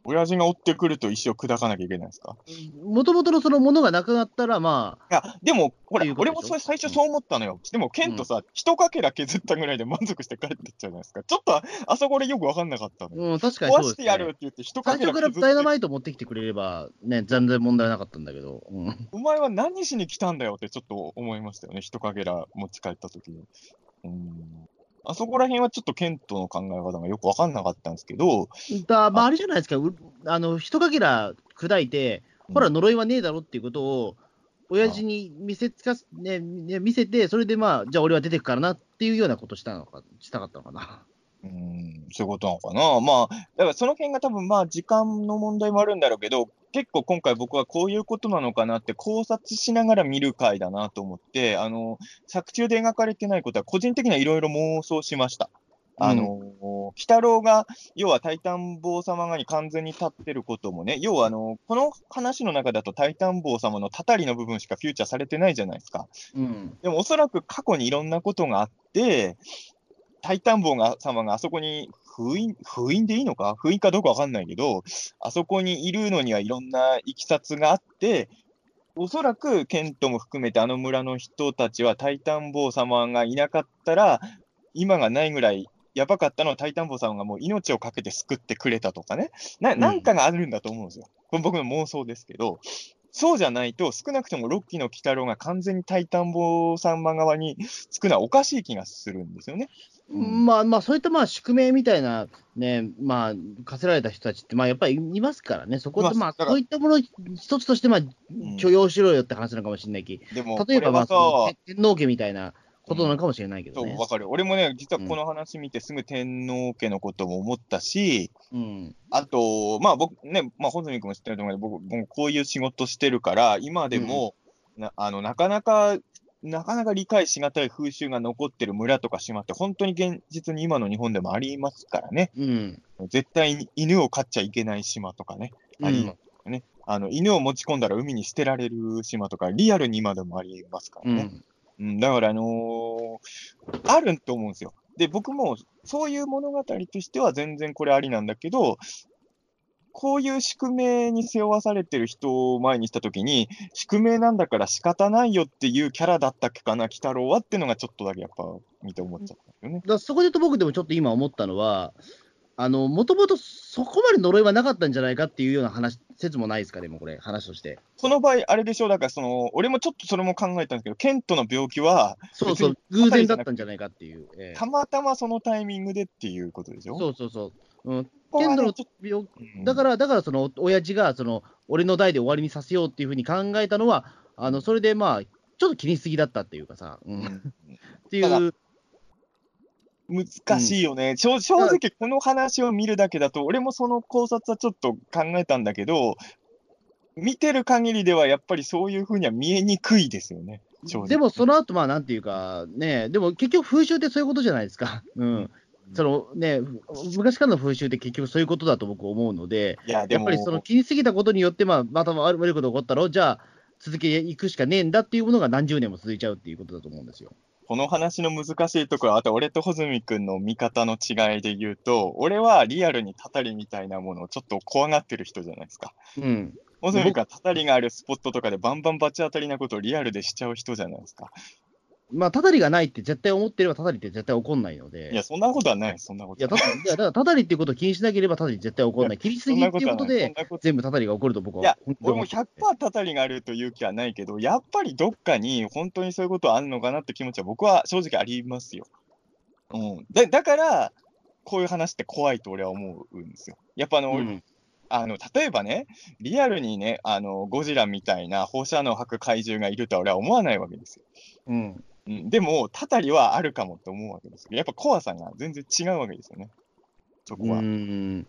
親父が追ってくると石を砕かなきゃいけないんですか？もともとのそのものがなくなったら、まあ、いや、でも、ほら俺もそれ最初そう思ったのよ。でも、ケントさ、一かけら削ったぐらいで満足して帰ってっちゃうじゃないですか。ちょっとあ、あそこでよくわかんなかったのよ。うん、確かにね。壊してやるって言って、一か最けら削って初からダイナマイト持ってきてくれれば、ね、全然問題なかったんだけど。うん、お前は何しに来たんだよってちょっと思いましたよね。一かけら持ち帰った時に。うん。あそこら辺はちょっとケントの考え方がよくわかんなかったんですけど、だまあ、あれじゃないですか、うあの、一かけら砕いて、ほら、呪いはねえだろっていうことを、親父に見せつかす、ね、ね見せて、それでまあ、じゃあ俺は出てくからなっていうようなことしたのか、したかったのかな。うん、そういうことなのかな。まあ、だからその辺が多分まあ時間の問題もあるんだろうけど、結構今回僕はこういうことなのかなって考察しながら見る回だなと思って、あの、作中で描かれてないことは個人的にはいろいろ妄想しました。あの、鬼太郎が、要はタイタン坊様がに完全に立ってることもね、要はあの、この話の中だとタイタン坊様のたたりの部分しかフューチャーされてないじゃないですか。うん。でもおそらく過去にいろんなことがあって、タイタン坊が様があそこに封印、封印でいいのか？封印かどうかわかんないけど、あそこにいるのにはいろんないきさつがあって、おそらくケントも含めてあの村の人たちはタイタン坊様がいなかったら、今がないぐらいやばかったのをタイタン坊様がもう命をかけて救ってくれたとかね。な、なんかがあるんだと思うんですよ。これ僕の妄想ですけど、そうじゃないと、少なくともロッキーの鬼太郎が完全にタイタン坊様側につくのはおかしい気がするんですよね。うん。まあまあ、そういったまあ宿命みたいな、ね、まあ、課せられた人たちって、まあやっぱりいますからね、そこでまあ、そういったもの一つとして、まあ、ん。許容しろよって話なのかもしれないき、でも、例えば、まあ、天皇家みたいなことなのかもしれないけどね。そう、わかる。俺もね、実はこの話見てすぐ天皇家のことも思ったし、うん。あと、まあ僕ね、まあ、穂積君も知ってると思うけど、僕、僕こういう仕事してるから、今でも、なあのなかなか、なかなか理解しがたい風習が残ってる村とか島って、本当に現実に今の日本でもありますからね。うん。絶対に犬を飼っちゃいけない島とかね。ありますね。あの犬を持ち込んだら海に捨てられる島とか、リアルに今でもありますからね。うん。うん、だから、あのーあると思うんですよ。で、僕もそういう物語としては全然これありなんだけど、こういう宿命に背負わされてる人を前にしたときに、宿命なんだから仕方ないよっていうキャラだったっけかな、鬼太郎はっていうのがちょっとだけやっぱ見て思っちゃったよね。だそこで言うと僕でもちょっと今思ったのは、あの、もともとそこまで呪いはなかったんじゃないかっていうような話、説もないですかね、もうこれ、話として。この場合、あれでしょう、だからその、俺もちょっとそれも考えたんですけど、ケントの病気は、そうそう、偶然だったんじゃないかっていう。ええたまたまそのタイミングでっていうことでしょ？そうそうそう。うん、ここはねケンドのだから、だからその親父がその俺の代で終わりにさせようっていうふうに考えたのは、あのそれでまあ、ちょっと気にしすぎだったっていうかさ、うん。っていたう、難しいよね、正正直、この話を見るだけだと、俺もその考察はちょっと考えたんだけど、見てる限りではやっぱりそういうふうには見えにくいですよね。でもその後まあなんていうか、ね、でも結局、風習ってそういうことじゃないですか。うんそのね、昔からの風習って結局そういうことだと僕思うので、いや、でも、やっぱりその気にしすぎたことによって、まあ、また悪いことが起こったろ、じゃあ続けていくしかねえんだっていうものが何十年も続いちゃうっていうことだと思うんですよ。この話の難しいところは、あと俺と穂積君の見方の違いで言うと、俺はリアルにたたりみたいなものをちょっと怖がってる人じゃないですか。うん。穂積君はたたりがあるスポットとかでバンバンバチ当たりなことをリアルでしちゃう人じゃないですか。まあ、たたりがないって絶対思ってれば、たたりって絶対起こんないので。いや、そんなことはない、そんなこいや、とい。たいやだから、たたりっていうことを気にしなければ、たたり絶対起こんない。切りすぎっていうことで、全部たたりが起こると僕はいや俺もに思ってて100%たたりがあるという気はないけど、やっぱりどっかに本当にそういうことあるのかなって気持ちは僕は正直ありますよ。うん。だだから、こういう話って怖いと俺は思うんですよ。やっぱあの、うんあの例えばね、リアルにね、あのゴジラみたいな放射能を吐く怪獣がいるとは俺は思わないわけですよ。うん。うん、でも、たたりはあるかもと思うわけですよ。やっぱ怖さが全然違うわけですよね。そこうは。ん。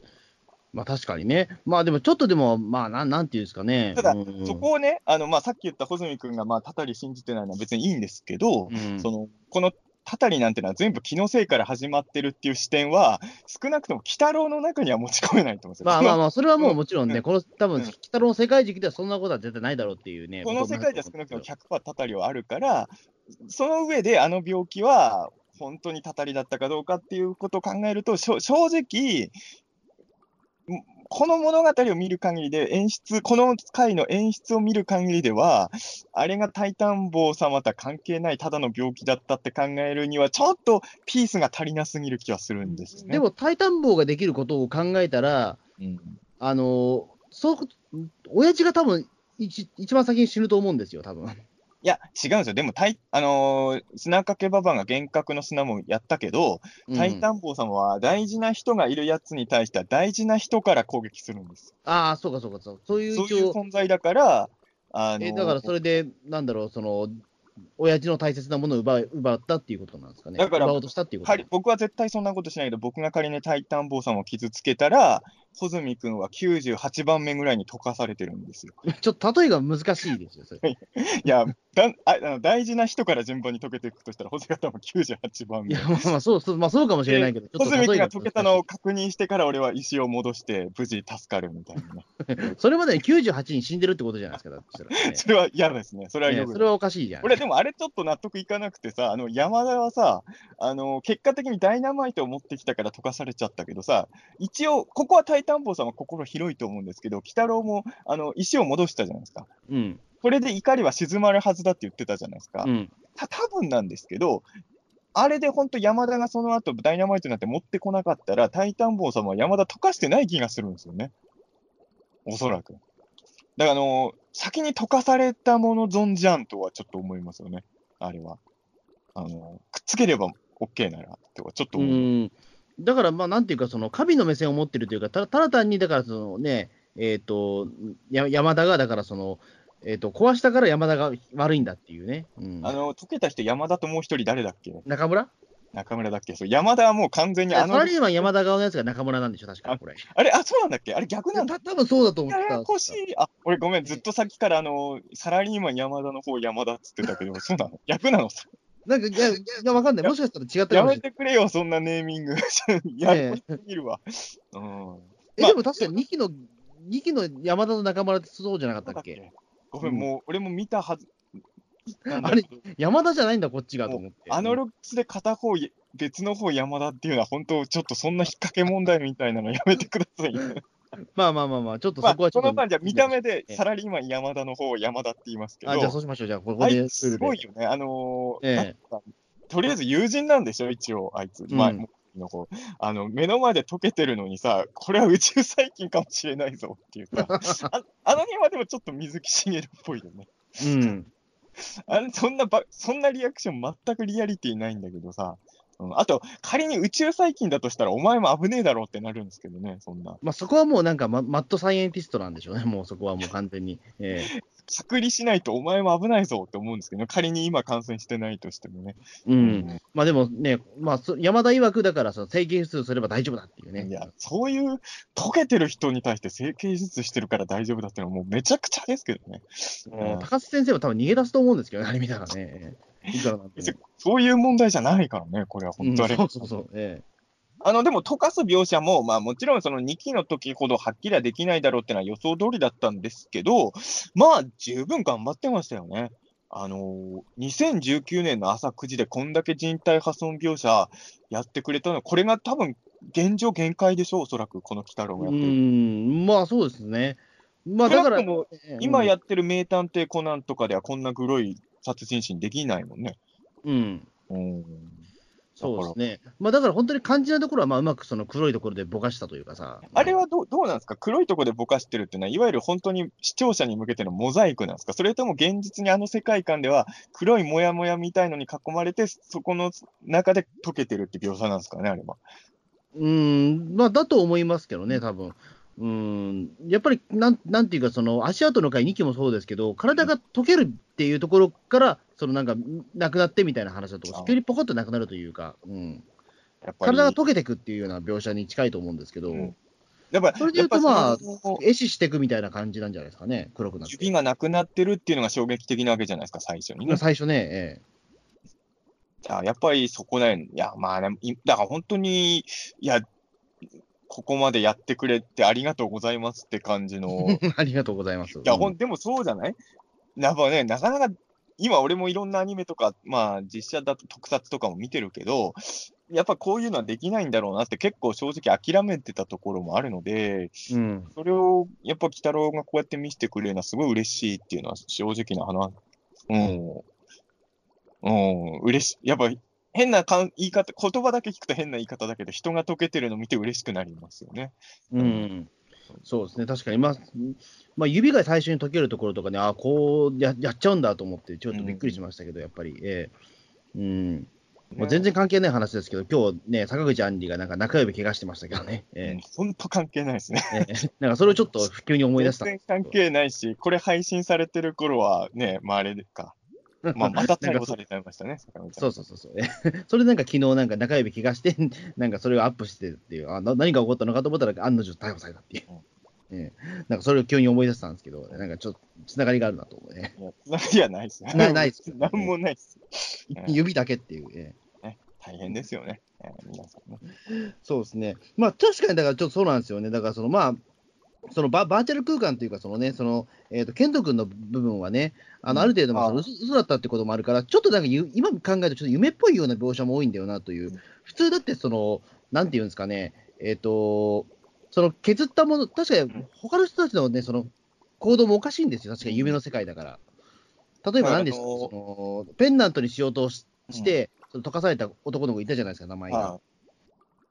まあ確かにね。まあでもちょっとでも、まあなんなんていうんですかね。ただうんそこをね、あのまあ、さっき言った穂積君がまあたたり信じてないのは別にいいんですけど、うんそのこのたたりなんてのは全部気のせいから始まってるっていう視点は、少なくとも鬼太郎の中には持ち込めないと思うんですよ。まあまあまあ、<laughs> それはもうもちろんね、うんこの多分うん鬼太郎の世界軸ではそんなことは絶対ないだろうっていうね。この世界では少なくとも100 100%たたりはあるから、その上であの病気は本当にたたりだったかどうかっていうことを考えると、正直、んこの物語を見る限りで、演出、この回の演出を見る限りでは、あれがタイタン坊様とは関係ないただの病気だったって考えるには、ちょっとピースが足りなすぎる気はするんですよね。でも、タイタン棒ができることを考えたら、うん、あのそう、親父が多分一一番先に死ぬと思うんですよ、多分いや、違うんですよ。でも、タイあのー砂かけばばが幻覚の砂もやったけど、タイタンン坊様は大事な人がいるやつに対しては大事な人から攻撃するんです。ああ、そうかそうかそう。そういうそういう存在だから、あのえだからそれで、なんだろう、その、親父の大切なものを奪い奪ったっていうことなんですかね。だから奪おうとしたっていうこと仮僕は絶対そんなことしないけど、僕が仮にタイタン坊様を傷つけたら、穂積君は98番目ぐらいに溶かされてるんですよ。ちょっと例えが難しいですよ、それ。いやだああの、大事な人から順番に溶けていくとしたら、穂積が多分98番目いや、。まあまあ、そう、そうまあ、そうかもしれないけど、穂積君が溶けたのを確認してから、俺は石を戻して、無事助かるみたいなね。<laughs> それまでに98人死んでるってことじゃないですか、だとしたらねそれは嫌ですね。それはよくねそれはおかしいじゃん。俺、でもあれちょっと納得いかなくてさ、あの山田はさ、あの結果的にダイナマイトを持ってきたから溶かされちゃったけどさ、一応、ここはタイタン坊さんは心広いと思うんですけど、鬼太郎もあの石を戻したじゃないですか。うん。これで怒りは静まるはずだって言ってたじゃないですか。うん。た多分なんですけど、あれで本当、山田がその後ダイナマイトなんて持ってこなかったら、タイタン坊様は山田溶かしてない気がするんですよね。おそらく。だから、あの先に溶かされたもの存じゃんとはちょっと思いますよね。あれは。あのくっつければ OK ならとはちょっとう思う。ん。だから、まあ、なんていうか、その、神の目線を持ってるというか、たただ単に、だから、そのね、えっ、と、や山田が、だから、その、えっ、と、壊したから山田が悪いんだっていうね。うん。あの溶けた人、山田ともう一人誰だっけ？中村？中村だっけ？そう山田はもう完全にあのサラリーマン山田側のやつが中村なんでしょ、確か、これ。あれ、あ、そうなんだっけ？あれ逆なんだ。た多分そうだと思ってた。ややこしい。あ、俺ごめん、ずっとさっきからあの、サラリーマン山田の方山田っつってたけど、そうなの？逆なの？なんか、いや、いや、わかんない。もしかしたら違ったやもしれない。てくれよ、そんなネーミング。<laughs> ややこしすぎるわ。うん。え、まあでも確かに2期の、二期の山田と中村ってそうじゃなかったっけ？ごめん、もう、俺も見たはず。なんだあれ山田じゃないんだ、こっちがと思って。あのルックスで片方、別の方山田っていうのは、本当、ちょっとそんな引っ掛け問題みたいなのやめてくださいよ。<laughs> まあまあまあまあ、ちょっとまあ、そこはちょっと。その間、じゃあ見た目でええサラリーマン山田の方を山田って言いますけど、あ、じゃあそうしましょう。じゃあ、ここで。すごいよね。あのーええとりあえず友人なんでしょ、一応、あいつ。まあ、うんの方あの目の前で溶けてるのにさ、これは宇宙細菌かもしれないぞっていうさ、<laughs> ああの辺はでもちょっと水木しげるっぽいよね。うん。<laughs> あれそんなば、そんなリアクション全くリアリティないんだけどさ、うん、あと、仮に宇宙細菌だとしたら、お前も危ねえだろうってなるんですけどね、そんな。まあそこはもうなんか、ま、マッドサイエンティストなんでしょうね。もうそこはもう <laughs> 完全に。ええ隔離しないとお前も危ないぞって思うんですけどね、仮に今感染してないとしてもね。うん。まあでもね、まあそ山田曰くだから、その整形手術すれば大丈夫だっていうね。いや、そういう溶けてる人に対して整形手術してるから大丈夫だってのはもうめちゃくちゃですけどね。もう高須先生は多分逃げ出すと思うんですけどね、あれ見たらね。ええいくらなんでもそういう問題じゃないからね、これは本当あれ。うんそうそうそう。えあの、でも溶かす描写も、まあもちろんその2期の時ほどはっきりはできないだろうってのは予想通りだったんですけど、まあ十分頑張ってましたよね。あのー2019年の朝9時でこんだけ人体破損描写やってくれたのは、これが多分現状限界でしょう、おそらくこの鬼太郎えがやってる。うん、まあそうですね。まあだから、今やってる名探偵コナンとかではこんなグロい殺人シーンできないもんね。うん。うん。そうですね。まあだから本当に肝心なところは、まあうまくその黒いところでぼかしたというかさ。あれはどうどうなんですか？黒いところでぼかしてるっていうのは、いわゆる本当に視聴者に向けてのモザイクなんですか？それとも現実にあの世界観では黒いモヤモヤみたいのに囲まれて、そこの中で溶けてるって描写なんですかね、あれは。うん、まあだと思いますけどね、多分うん、やっぱりなんなんていうか、その足跡の回2期もそうですけど、体が溶けるっていうところから、そのなんか、なくなってみたいな話だと、あ急にポコッとなくなるというか、うん、やっぱり。体が溶けていくっていうような描写に近いと思うんですけど、うんやっぱそれで言うとまあ壊死していくみたいな感じなんじゃないですかね、黒くなって。指がなくなってるっていうのが衝撃的なわけじゃないですか、最初にね。最初ね、えじゃあ、やっぱりそこだよね。いや、まあね、いだから本当に、いや、ここまでやってくれてありがとうございますって感じの。い <laughs> ありがとうございます。や、ほうんん、でもそうじゃない？やっぱね、なかなか、今俺もいろんなアニメとか、まあ実写だと特撮とかも見てるけど、やっぱこういうのはできないんだろうなって結構正直諦めてたところもあるので、うん。それをやっぱ鬼太郎がこうやって見せてくれるのはすごい嬉しいっていうのは正直な話。うん。うん、嬉しい。やっぱ変なかん言い方、言葉だけ聞くと変な言い方だけど、人が溶けてるの見て嬉しくなりますよね。うん。そうですね、確かに、まあ、まあ、指が最初に溶けるところとかね、ああ、こうややっちゃうんだと思って、ちょっとびっくりしましたけど、やっぱり、ええうん。もう全然関係ない話ですけど、今日ね、坂口杏里がなんか中指怪我してましたけどね、え本当関係ないですね。なんかそれをちょっと急に思い出した。<laughs> 全然関係ないし、これ配信されてる頃はね、まああれか。<laughs> まあ、また逮捕されちゃいましたね。そうそうそうそう。え <laughs> それでなんか昨日なんか中指怪我して、<laughs> なんかそれをアップしてっていう、あな何が起こったのかと思ったら案の定逮捕されたっていう。ええなんかそれを急に思い出したんですけど、なんかちょっとつながりがあるなと思うね。つながりはないですね。ないないですなんもないです。うん指だけっていう。ええね、大変ですよね、えー皆さんね。そうですね。まあ確かにだからちょっとそうなんですよね。だからそのまあ、そのババーチャル空間というか、そのね、その、えっ、と、ケント君の部分はね、あの、うんある程度、まあ、あその嘘嘘だったってこともあるから、ちょっとなんかゆ、今考えるとちょっと夢っぽいような描写も多いんだよなという。普通だって、その、なんていうんですかね、えっ、と、その削ったもの、確かに他の人たちのね、その、行動もおかしいんですよ。確かに夢の世界だから。例えば何ですその、ペンダントにしようとしして、その溶かされた男の子いたじゃないですか、名前が。は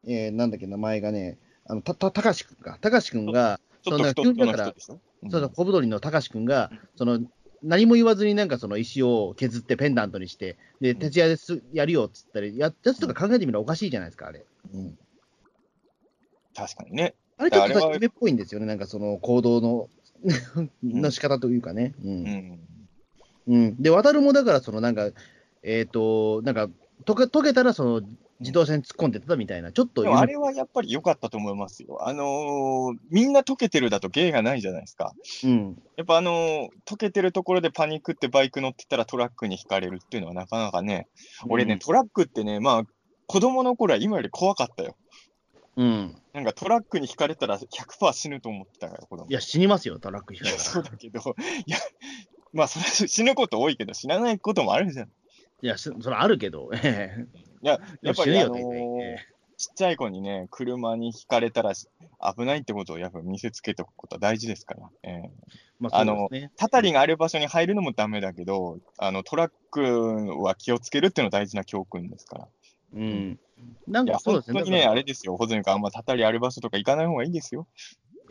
えー、なんだっけ、名前がね、あのたたたかしくんか、たかしくんが、い、ちょっと太っの人でしょ？その小太りのたかしくんが、その何も言わずになんかその石を削ってペンダントにして、で、うん徹夜ですやるよっつったり、ややつとか考えてみればおかしいじゃないですか、あれ。うん確かにね。あれちょっと夢っぽいんですよね、なんかその行動のの仕方というかね。う。うんん。うん、で、渡るもだから、そのなんか、えっ、と、なんか、溶け溶けたらその自動車に突っ込んでったみたいな、ちょっとあれはやっぱり良かったと思いますよ。あのーみんな溶けてるだと芸がないじゃないですか。うん、やっぱあのー溶けてるところでパニックってバイク乗ってたらトラックにひかれるっていうのはなかなかね、俺ね、トラックってね、まあ、子供の頃は今より怖かったよ。うん。なんかトラックにひかれたら100%死ぬと思ってたから、子供。いや、死にますよ、トラック引かれたら。そうだけど、いや、まあ、それは死ぬこと多いけど、死なないこともあるじゃん。いや、しそれあるけど、え <laughs> えいや、やっぱり、あのーえちっちゃい子にね、車にひかれたらし危ないってことをやっぱ見せつけておくことは大事ですから。ええまあ、あの。たたりがある場所に入るのもダメだけど、あのトラックは気をつけるっていうのは大事な教訓ですから。うん。なんかそうですね。本当にね、あれですよ、保存君、あんまたたりある場所とか行かない方がいいですよ。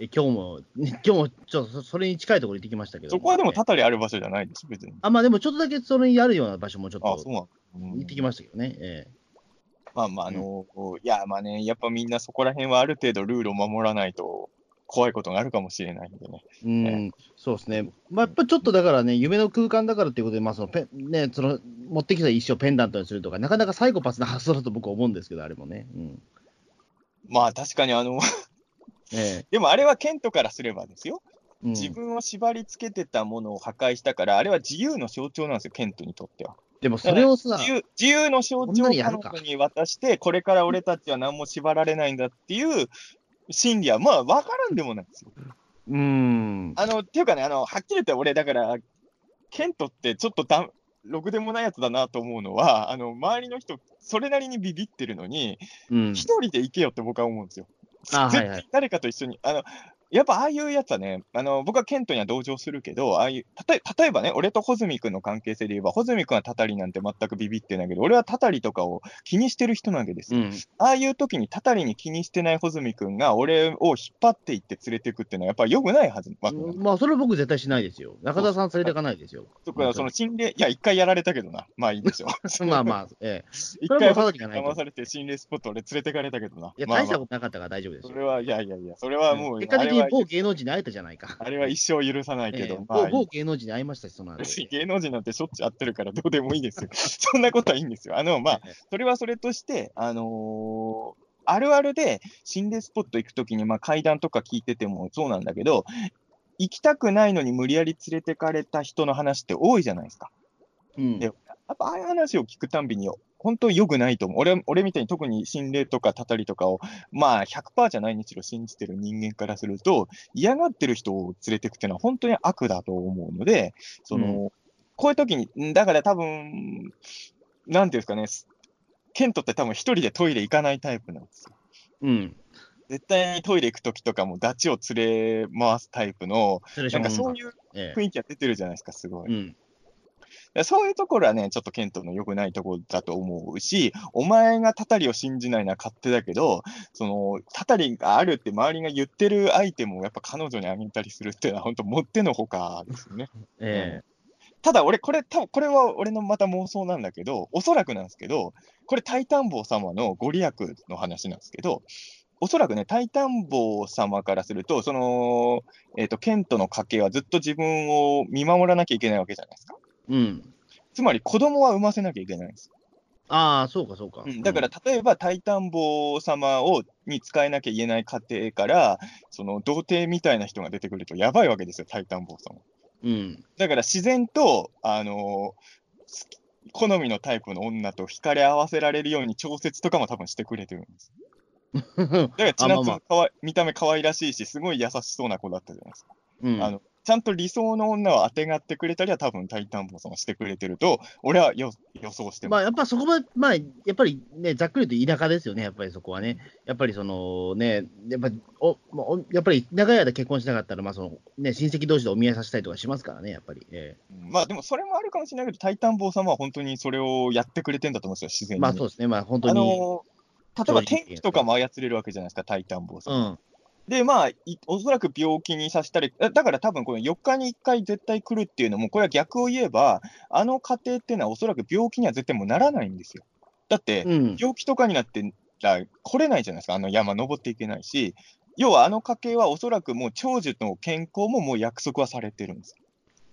え今日も、ね今日もちょっとそそれに近いところに行ってきましたけど、そこはでもたたりある場所じゃないです、別に。あ、まあでもちょっとだけそれにあるような場所もちょっあ、と行ってきましたけどね。えまあまあ、あのいや、まあね、やっぱみんなそこら辺はある程度ルールを守らないと怖いことがあるかもしれないんでね。えうん、そうですね。まあやっぱちょっとだからね、夢の空間だからっていうことで、まあそのペン、ね、その持ってきた石をペンダントにするとか、なかなかサイコパスな発想だと僕は思うんですけど、あれもね。うん。まあ確かにあの、えでもあれはケントからすればですよ。えうん、自分を縛り付けてたものを破壊したから、あれは自由の象徴なんですよ、ケントにとっては。でもそれをさ、自由自由の象徴を彼女に渡して、これから俺たちは何も縛られないんだっていう心理は、まあ分からんでもないですよ。うん。あの、っていうかね、あの、はっきり言って俺、だから、ケントってちょっとだろくでもないやつだなと思うのは、あの、周りの人、それなりにビビってるのに、うん。一人で行けよって僕は思うんですよ。誰かと一緒に、あの、やっぱああいうやつはね、あの、僕はケントには同情するけど、ああいう、たとえ例えばね、俺と穂積君の関係性で言えば、穂積君はたたりなんて全くビビってないけど、俺はたたりとかを気にしてる人なわけですよ。うん。ああいう時にたたりに気にしてない穂積君が俺を引っ張っていって連れていくっていうのはやっぱり良くないはず。わけなんですまあ、それは僕絶対しないですよ。中田さん連れていかないですよ。とか、その心霊、いや、一回やられたけどな。まあいいんですよ。<laughs> まあまあ、ええ。<laughs> 一回騙されて心霊スポット俺連れてかれたけどな。いや、大したことなかったから大丈夫ですよ。それは、いやいやいや、それはもう、結果的あれはに某芸能人に会えたじゃないか。あれは一生許さないけど、ええまあ某某芸能人に会いましたし、その後。<laughs> 芸能人なんてしょっちゅう会ってるからどうでもいいですよ。<laughs> そんなことはいいんですよ。あの、まあ、それはそれとして、あのーあるあるで心霊スポット行くときに、まあ、階段とか聞いててもそうなんだけど、行きたくないのに無理やり連れてかれた人の話って多いじゃないですか。うんでやっぱああいう話を聞くたんびに、本当良くないと思う。俺、俺みたいに特に心霊とかたたりとかを、まあ100%じゃないにしろ信じてる人間からすると、嫌がってる人を連れてくっていうのは本当に悪だと思うので、その、うこういう時に、んだから多分、なんていうんですかね、ケントって多分一人でトイレ行かないタイプなんですよ。うん。絶対にトイレ行く時とかもダチを連れ回すタイプの、なんかそうう。いうええ雰囲気が出てるじゃないですか、すごい。うん。やそういうところはね、ちょっとケントの良くないところだと思うし、お前がタタリを信じないのは勝手だけど、その、タタリがあるって周りが言ってるアイテムをやっぱ彼女にあげたりするっていうのは、本当もってのほかですよね。<laughs> えただ俺、これ、多分これは俺のまた妄想なんだけど、おそらくなんですけど、これ、タイタン坊様のご利益の話なんですけど、おそらくね、タイタン坊様からすると、その、えっ、と、ケントの家系はずっと自分を見守らなきゃいけないわけじゃないですか。えうん。つまり、子供は産ませなきゃいけないんです。ああ、そうか、そうか。うん、だから、例えば、タイタン坊様をに使えなきゃいけない家庭から、その、童貞みたいな人が出てくると、やばいわけですよ、タイタン坊様。うん。だから自然と、あのー好みのタイプの女と惹かれ合わせられるように調節とかも多分してくれてるんです。<laughs> だから、ちなつあまあまあかわい見た目可愛らしいし、すごい優しそうな子だったじゃないですか。うん。あのちゃんと理想の女を当てがってくれたりは、多分タイタン坊様してくれてると、俺はよ予想してます。まあ、やっぱそこは、まあ、やっぱりね、ざっくり言うと田舎ですよね、やっぱりそこはね。やっぱりそのね、やっぱおまあおやっぱり長い間結婚しなかったら、まあそのね、親戚同士でお見合いさせたりとかしますからね、やっぱり。えうんまあでもそれもあるかもしれないけど、タイタン坊様は本当にそれをやってくれてんだと思うんですよ、自然に。えまあそうですね、まあ本当あに。のー例えば天気とかも操れるわけじゃないですか、タイタン坊う様。ん。で、まあ、いおそらく病気にさせたり、だだから多分この4日に1回絶対来るっていうのも、これは逆を言えば、あの家庭っていうのはおそらく病気には絶対もうならないんですよ。だって、うん。病気とかになってら来れないじゃないですか、あの山登っていけないし、要はあの家系はおそらくもう長寿の健康ももう約束はされてるんです。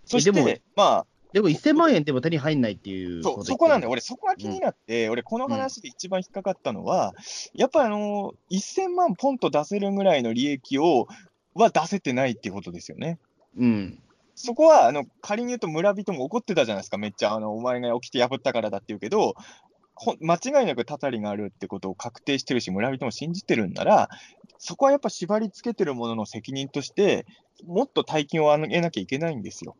そして、まあ、でも1000万円でも手に入んないっていうそう、とそこなんだよ。俺、そこが気になって、俺、この話で一番引っかかったのは、やっぱりあの、1000万ポンと出せるぐらいの利益を、は出せてないっていうことですよね。うん。そこは、あの、仮に言うと村人も怒ってたじゃないですか、めっちゃ、あの、お前が起きて破ったからだって言うけど、ほ間違いなくたたりがあるってことを確定してるし、村人も信じてるんなら、そこはやっぱ縛り付けてるものの責任として、もっと大金を上げなきゃいけないんですよ。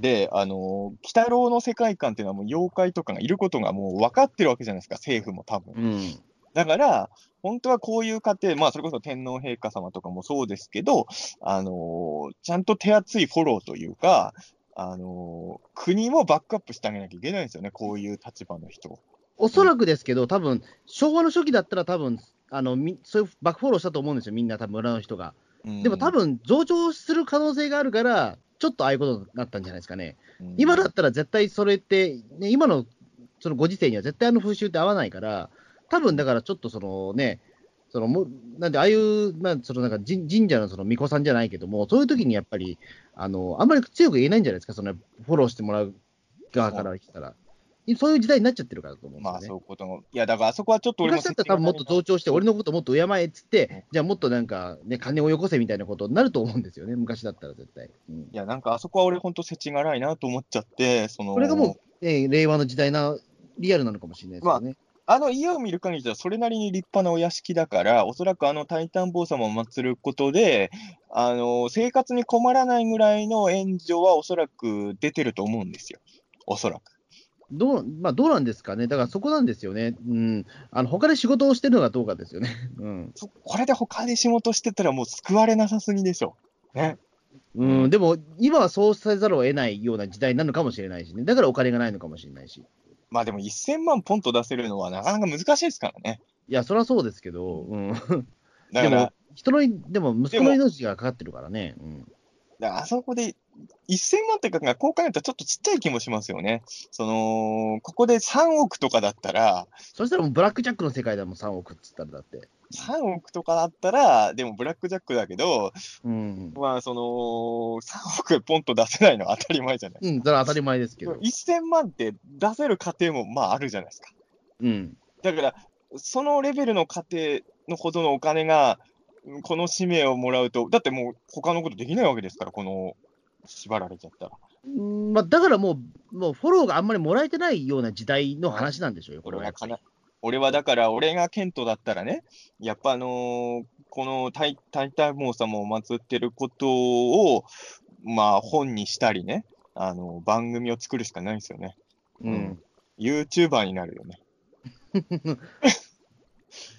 で、あの、鬼太郎の世界観っていうのはもう妖怪とかがいることがもう分かってるわけじゃないですか、政府も多分。うん。だから、本当はこういう家庭、まあ、それこそ天皇陛下様とかもそうですけど、あのーちゃんと手厚いフォローというか、あのー国もバックアップしてあげなきゃいけないんですよね、こういう立場の人。おそらくですけど、多分昭和の初期だったら、多分あのみそういうバックフォローしたと思うんですよ、みんな、多分村の人が。うんでも多、分増長する可能性があるから、ちょっとああいうことになったんじゃないですかね。うん今だったら絶対それって、ね、今のそのご時世には絶対あの風習って合わないから、多分だからちょっとそのね、そのもうなんでああいう、まあ、そのなんか神神社のその巫女さんじゃないけども、そういう時にやっぱり、あのあんまり強く言えないんじゃないですか、そのフォローしてもらう側からしたら。そういう時代になっちゃってるからだと思うんですまあ、よね。そういうことも。いや、だからあそこはちょっと俺も昔だったら多分もっと増長して、俺のこともっと敬えっつっうんて、じゃあもっとなんか、ね、金をよこせみたいなことになると思うんですよね、昔だったら絶対。うんいや、なんかあそこは俺、本当、世知辛いなと思っちゃって、そのこれがもう、ね、令和の時代な、リアルなのかもしれないですよね。あの家を見る限りでは、それなりに立派なお屋敷だから、おそらくあのタイタン坊様を祀ることで、あの生活に困らないぐらいの援助はおそらく出てると思うんですよ。おそらく。どうまあ、どうなんですかね、だからそこなんですよね、うん、あの他で仕事をしてるのかどうかですよね。<laughs> うんそこれで他で仕事してたらもう救われなさすぎでしょ。ね。うん、でも、今はそうせざるを得ないような時代なのかもしれないしね、だからお金がないのかもしれないし、まあでも1000万ポンと出せるのはなかなか難しいですからね。いや、そりゃそうですけど、うん、でも、、人の、でも息子の命がかかってるからね。うんだからあそこで1000万ってかがこう考えたらちょっとちっちゃい気もしますよね。その、ここで3億とかだったら、そしたらもうブラックジャックの世界でも3億っつったらだって。3億とかだったら、でもブラックジャックだけど、うん。まあ、その、3億ポンと出せないのは当たり前じゃない。うん、それは当たり前ですけど。1000万って出せる家庭もまああるじゃないですか。うん。だから、そのレベルの家庭のほどのお金が、うんこの使命をもらうと、だってもう他のことできないわけですから、この縛られちゃったら。うんまあ、だからもう、もうフォローがあんまりもらえてないような時代の話なんでしょうよ、これは俺はだから、俺がケントだったらね、やっぱあのーこのタイタイタンモー様を祀ってることを、まあ本にしたりね、あの番組を作るしかないですよね。うん。YouTuber になるよね。<laughs>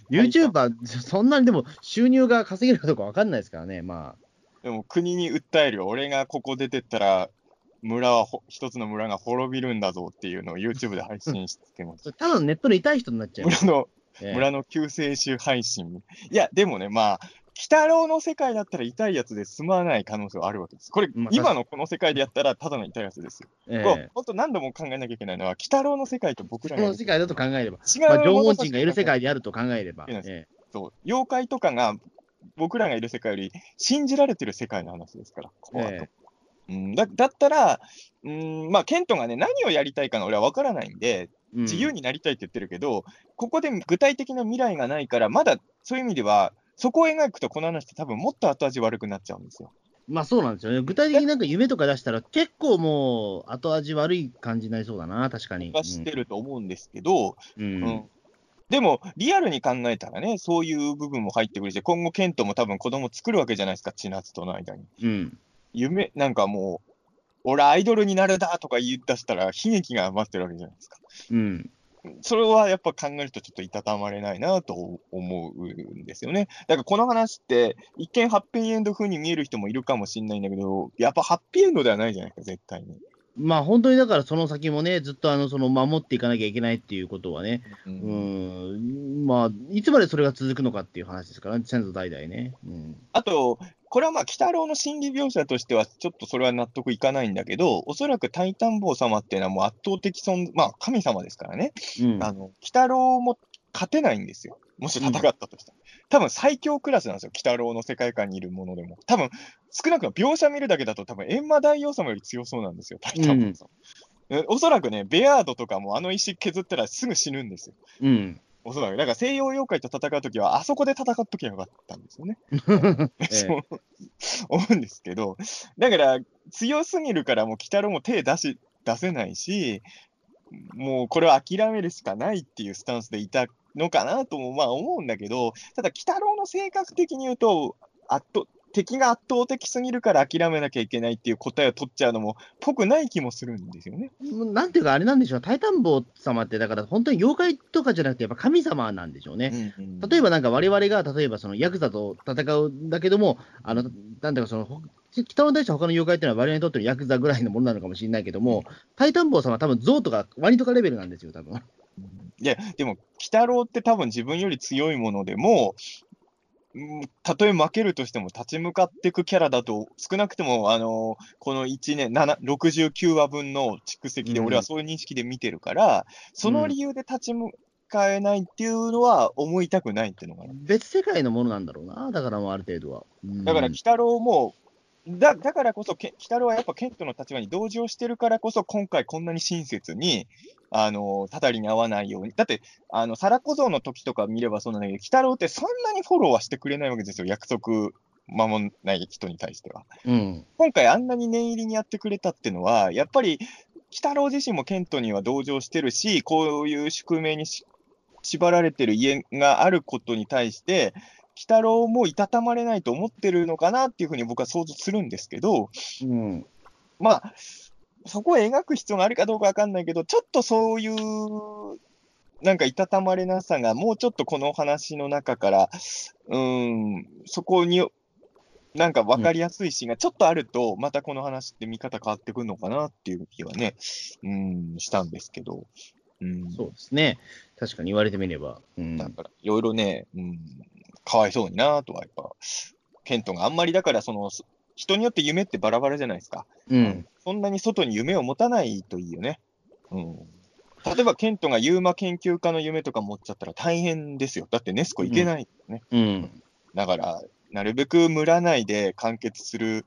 YouTuber、そんなにでも収入が稼げるかどうか分かんないですからね、までも国に訴えるよ。俺がここ出てったら、村はほ、一つの村が滅びるんだぞっていうのを YouTube で配信してまあ、す。<laughs> ただのネットの痛い人になっちゃいます。村の、ええ村の救世主配信。いや、でもね、まあ、鬼太郎の世界だったら痛いやつで済まない可能性はあるわけです。これ、まあ今のこの世界でやったらただの痛いやつですよ。えこう本当何度も考えなきゃいけないのは、鬼太郎の世界と僕らの世界だと考えれば、違うまあ、縄文人がいる世界であると考えれば、えそう妖怪とかが僕らがいる世界より信じられてる世界の話ですから、ここはとえうん、だだったら、うんまあ、ケントがね、何をやりたいかが俺は分からないんで、うん自由になりたいって言ってるけど、ここで具体的な未来がないから、まだそういう意味では、そこを描くと、この話って多分もっと後味悪くなっちゃうんですよ。まあそうなんですよね。具体的になんか夢とか出したら、結構もう後味悪い感じになりそうだな、確かに。がしてると思うんですけど、うん。うんでも、リアルに考えたらね、そういう部分も入ってくるし、今後、ケントも多分子供作るわけじゃないですか、千夏との間に。うん。夢、なんかもう、俺アイドルになるだとか言い出したら、悲劇が待ってるわけじゃないですか。うん。それはやっぱ考えるとちょっといたたまれないなと思うんですよね。だからこの話って、一見ハッピーエンド風に見える人もいるかもしれないんだけど、やっぱハッピーエンドではないじゃないですか、絶対に。まあ本当にだからその先もね、ずっとあのその守っていかなきゃいけないっていうことはね、ううんん、まあ、いつまでそれが続くのかっていう話ですからね、先祖代々ね。うん。あと、これはまあ、鬼太郎の心理描写としては、ちょっとそれは納得いかないんだけど、おそらくタイタン坊様っていうのはもう圧倒的存、まあ、神様ですからね。うん。あの、鬼太郎も勝てないんですよ。もし戦ったとしたら。多分最強クラスなんですよ。鬼太郎の世界観にいるものでも。多分、少なくとも描写見るだけだと多分、閻魔大王様より強そうなんですよ。タイタン坊様。えおそらくね、ベアードとかもあの石削ったらすぐ死ぬんですよ。うん。おそらく。だから西洋妖怪と戦うときは、あそこで戦っときゃよかったんですよね。<laughs> ええ <laughs> そう思うんですけど、だから強すぎるから、もう鬼太郎も手出し出せないし、もうこれは諦めるしかないっていうスタンスでいたのかなともまあ思うんだけど、ただ、鬼太郎の性格的に言うと、圧倒敵が圧倒的すぎるから諦めなきゃいけないっていう答えを取っちゃうのも、ぽくない気もするんですよね。なんていうか、あれなんでしょう、タイタン坊様って、だから本当に妖怪とかじゃなくて、やっぱ神様なんでしょうね。例えばなんか我々が、例えばそのヤクザと戦うんだけども、あの、なんていうかその、ほ北の大地他の妖怪っていうのは我々にとってのヤクザぐらいのものなのかもしれないけども、タイタン坊様は多分象とかワニとかレベルなんですよ、多分。いや、でも、鬼太郎って多分自分より強いものでも、うんたとえ負けるとしても立ち向かっていくキャラだと、少なくとも、あのこの1年、7 69話分の蓄積で、うん俺はそういう認識で見てるから、その理由で立ち向かえないっていうのは思いたくないっていうのがね。別世界のものなんだろうな、だからもうある程度は。うんだから、鬼太郎も、だだからこそ、け鬼太郎はやっぱケントの立場に同情してるからこそ、今回こんなに親切に、あの、たたりに合わないように。だって、あの、サラ小僧の時とか見ればそうなんだけど、鬼太郎ってそんなにフォローはしてくれないわけですよ。約束守んない人に対しては。うん。今回あんなに念入りにやってくれたってのは、やっぱり、鬼太郎自身もケントには同情してるし、こういう宿命にし縛られてる家があることに対して、鬼太郎もいたたまれないと思ってるのかなっていうふうに僕は想像するんですけど、うん。まあ、そこを描く必要があるかどうかわかんないけど、ちょっとそういう、なんかいたたまれなさが、もうちょっとこの話の中から、うーん、そこに、なんか分かりやすいシーンがちょっとあると、またこの話って見方変わってくるのかなっていう気はね、うん、したんですけど、うん、そうですね。確かに言われてみれば。うん。だから、いろいろね、うん、かわいそうになとは、やっぱ、ケントがあんまりだから、その、人によって夢ってバラバラじゃないですか。うん。そんなに外に夢を持たないといいよね。うん。例えば、ケントがユーマ研究家の夢とか持っちゃったら大変ですよ。だってネスコ行けないよね。うん。だから、なるべく村内で完結する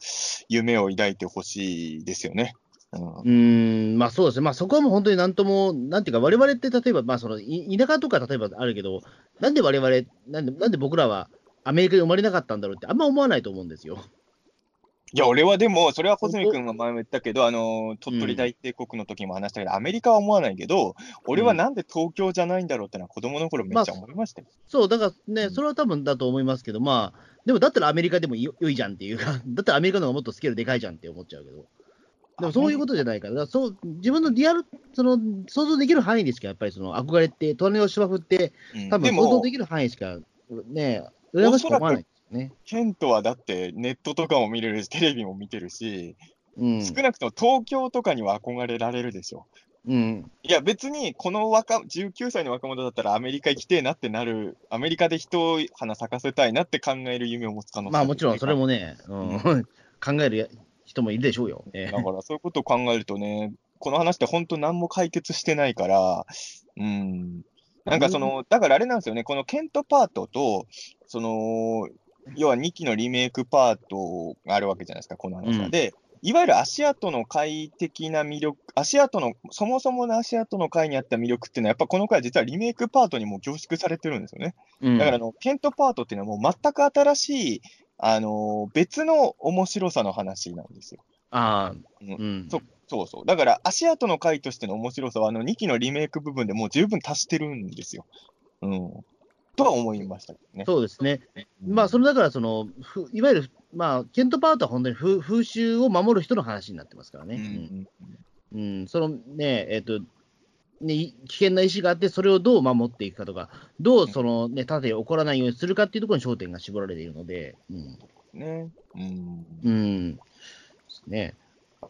夢を抱いてほしいですよね。うんまあそうですね、まあそこはもう本当になんとも、なんていうか、我々って例えば、まあそのい田舎とか例えばあるけど、なんで我々、なんでなんで僕らはアメリカに生まれなかったんだろうって、あんま思わないと思うんですよ。いや、俺はでも、それは穂積君が前も言ったけど、あの、鳥取大帝国の時も話したけど、アメリカは思わないけど、俺はなんで東京じゃないんだろうってのは子供の頃めっちゃ思いましたよ。そう、だからね、うんそれは多分だと思いますけど、まあ、でもだったらアメリカでもよ良いじゃんっていうか、だったらアメリカの方がもっとスケールでかいじゃんって思っちゃうけど。でもそういうことじゃないから、だからそう自分のリアル、その想像できる範囲でしか、やっぱりその憧れって、隣の芝生って、うん多分想像で、きる範囲しか、ね、羨ましく思わないですよね。ケントはだってネットとかも見れるし、テレビも見てるし、うん。少なくとも東京とかには憧れられるでしょ。うん。いや、別にこの若19歳の若者だったらアメリカ行きてえなってなる、アメリカで人を花咲かせたいなって考える夢を持つ可能性まあもちろんそれも。もね、うん、<laughs> 考えるや人もいるでしょうよ。ええだからそういうことを考えるとね、この話って本当何も解決してないから、うん。なんかその、だからあれなんですよね、このケントパートと、その、要は2期のリメイクパートがあるわけじゃないですか、この話は。うんで、いわゆる足跡の回的な魅力、足跡の、そもそもの足跡の回にあった魅力っていうのは、やっぱこの回は実はリメイクパートにも凝縮されてるんですよね。うんだからあの、ケントパートっていうのはもう全く新しい、あの別の面白さの話なんですよ。ああ、ううん。そそうそう。だから、足跡の回としての面白さは、あの2期のリメイク部分でもう十分足してるんですよ。うん。とは思いましたね。そうですね。まあ、それだから、その、ふいわゆる、まあ、ケントパートは本当に風風習を守る人の話になってますからうんうね。んうん。うんそのね、えっ、と、ね、い危険な意思があって、それをどう守っていくかとか、どうそのね、盾起こらないようにするかっていうところに焦点が絞られているので、うん。ね。うん。うん。ね。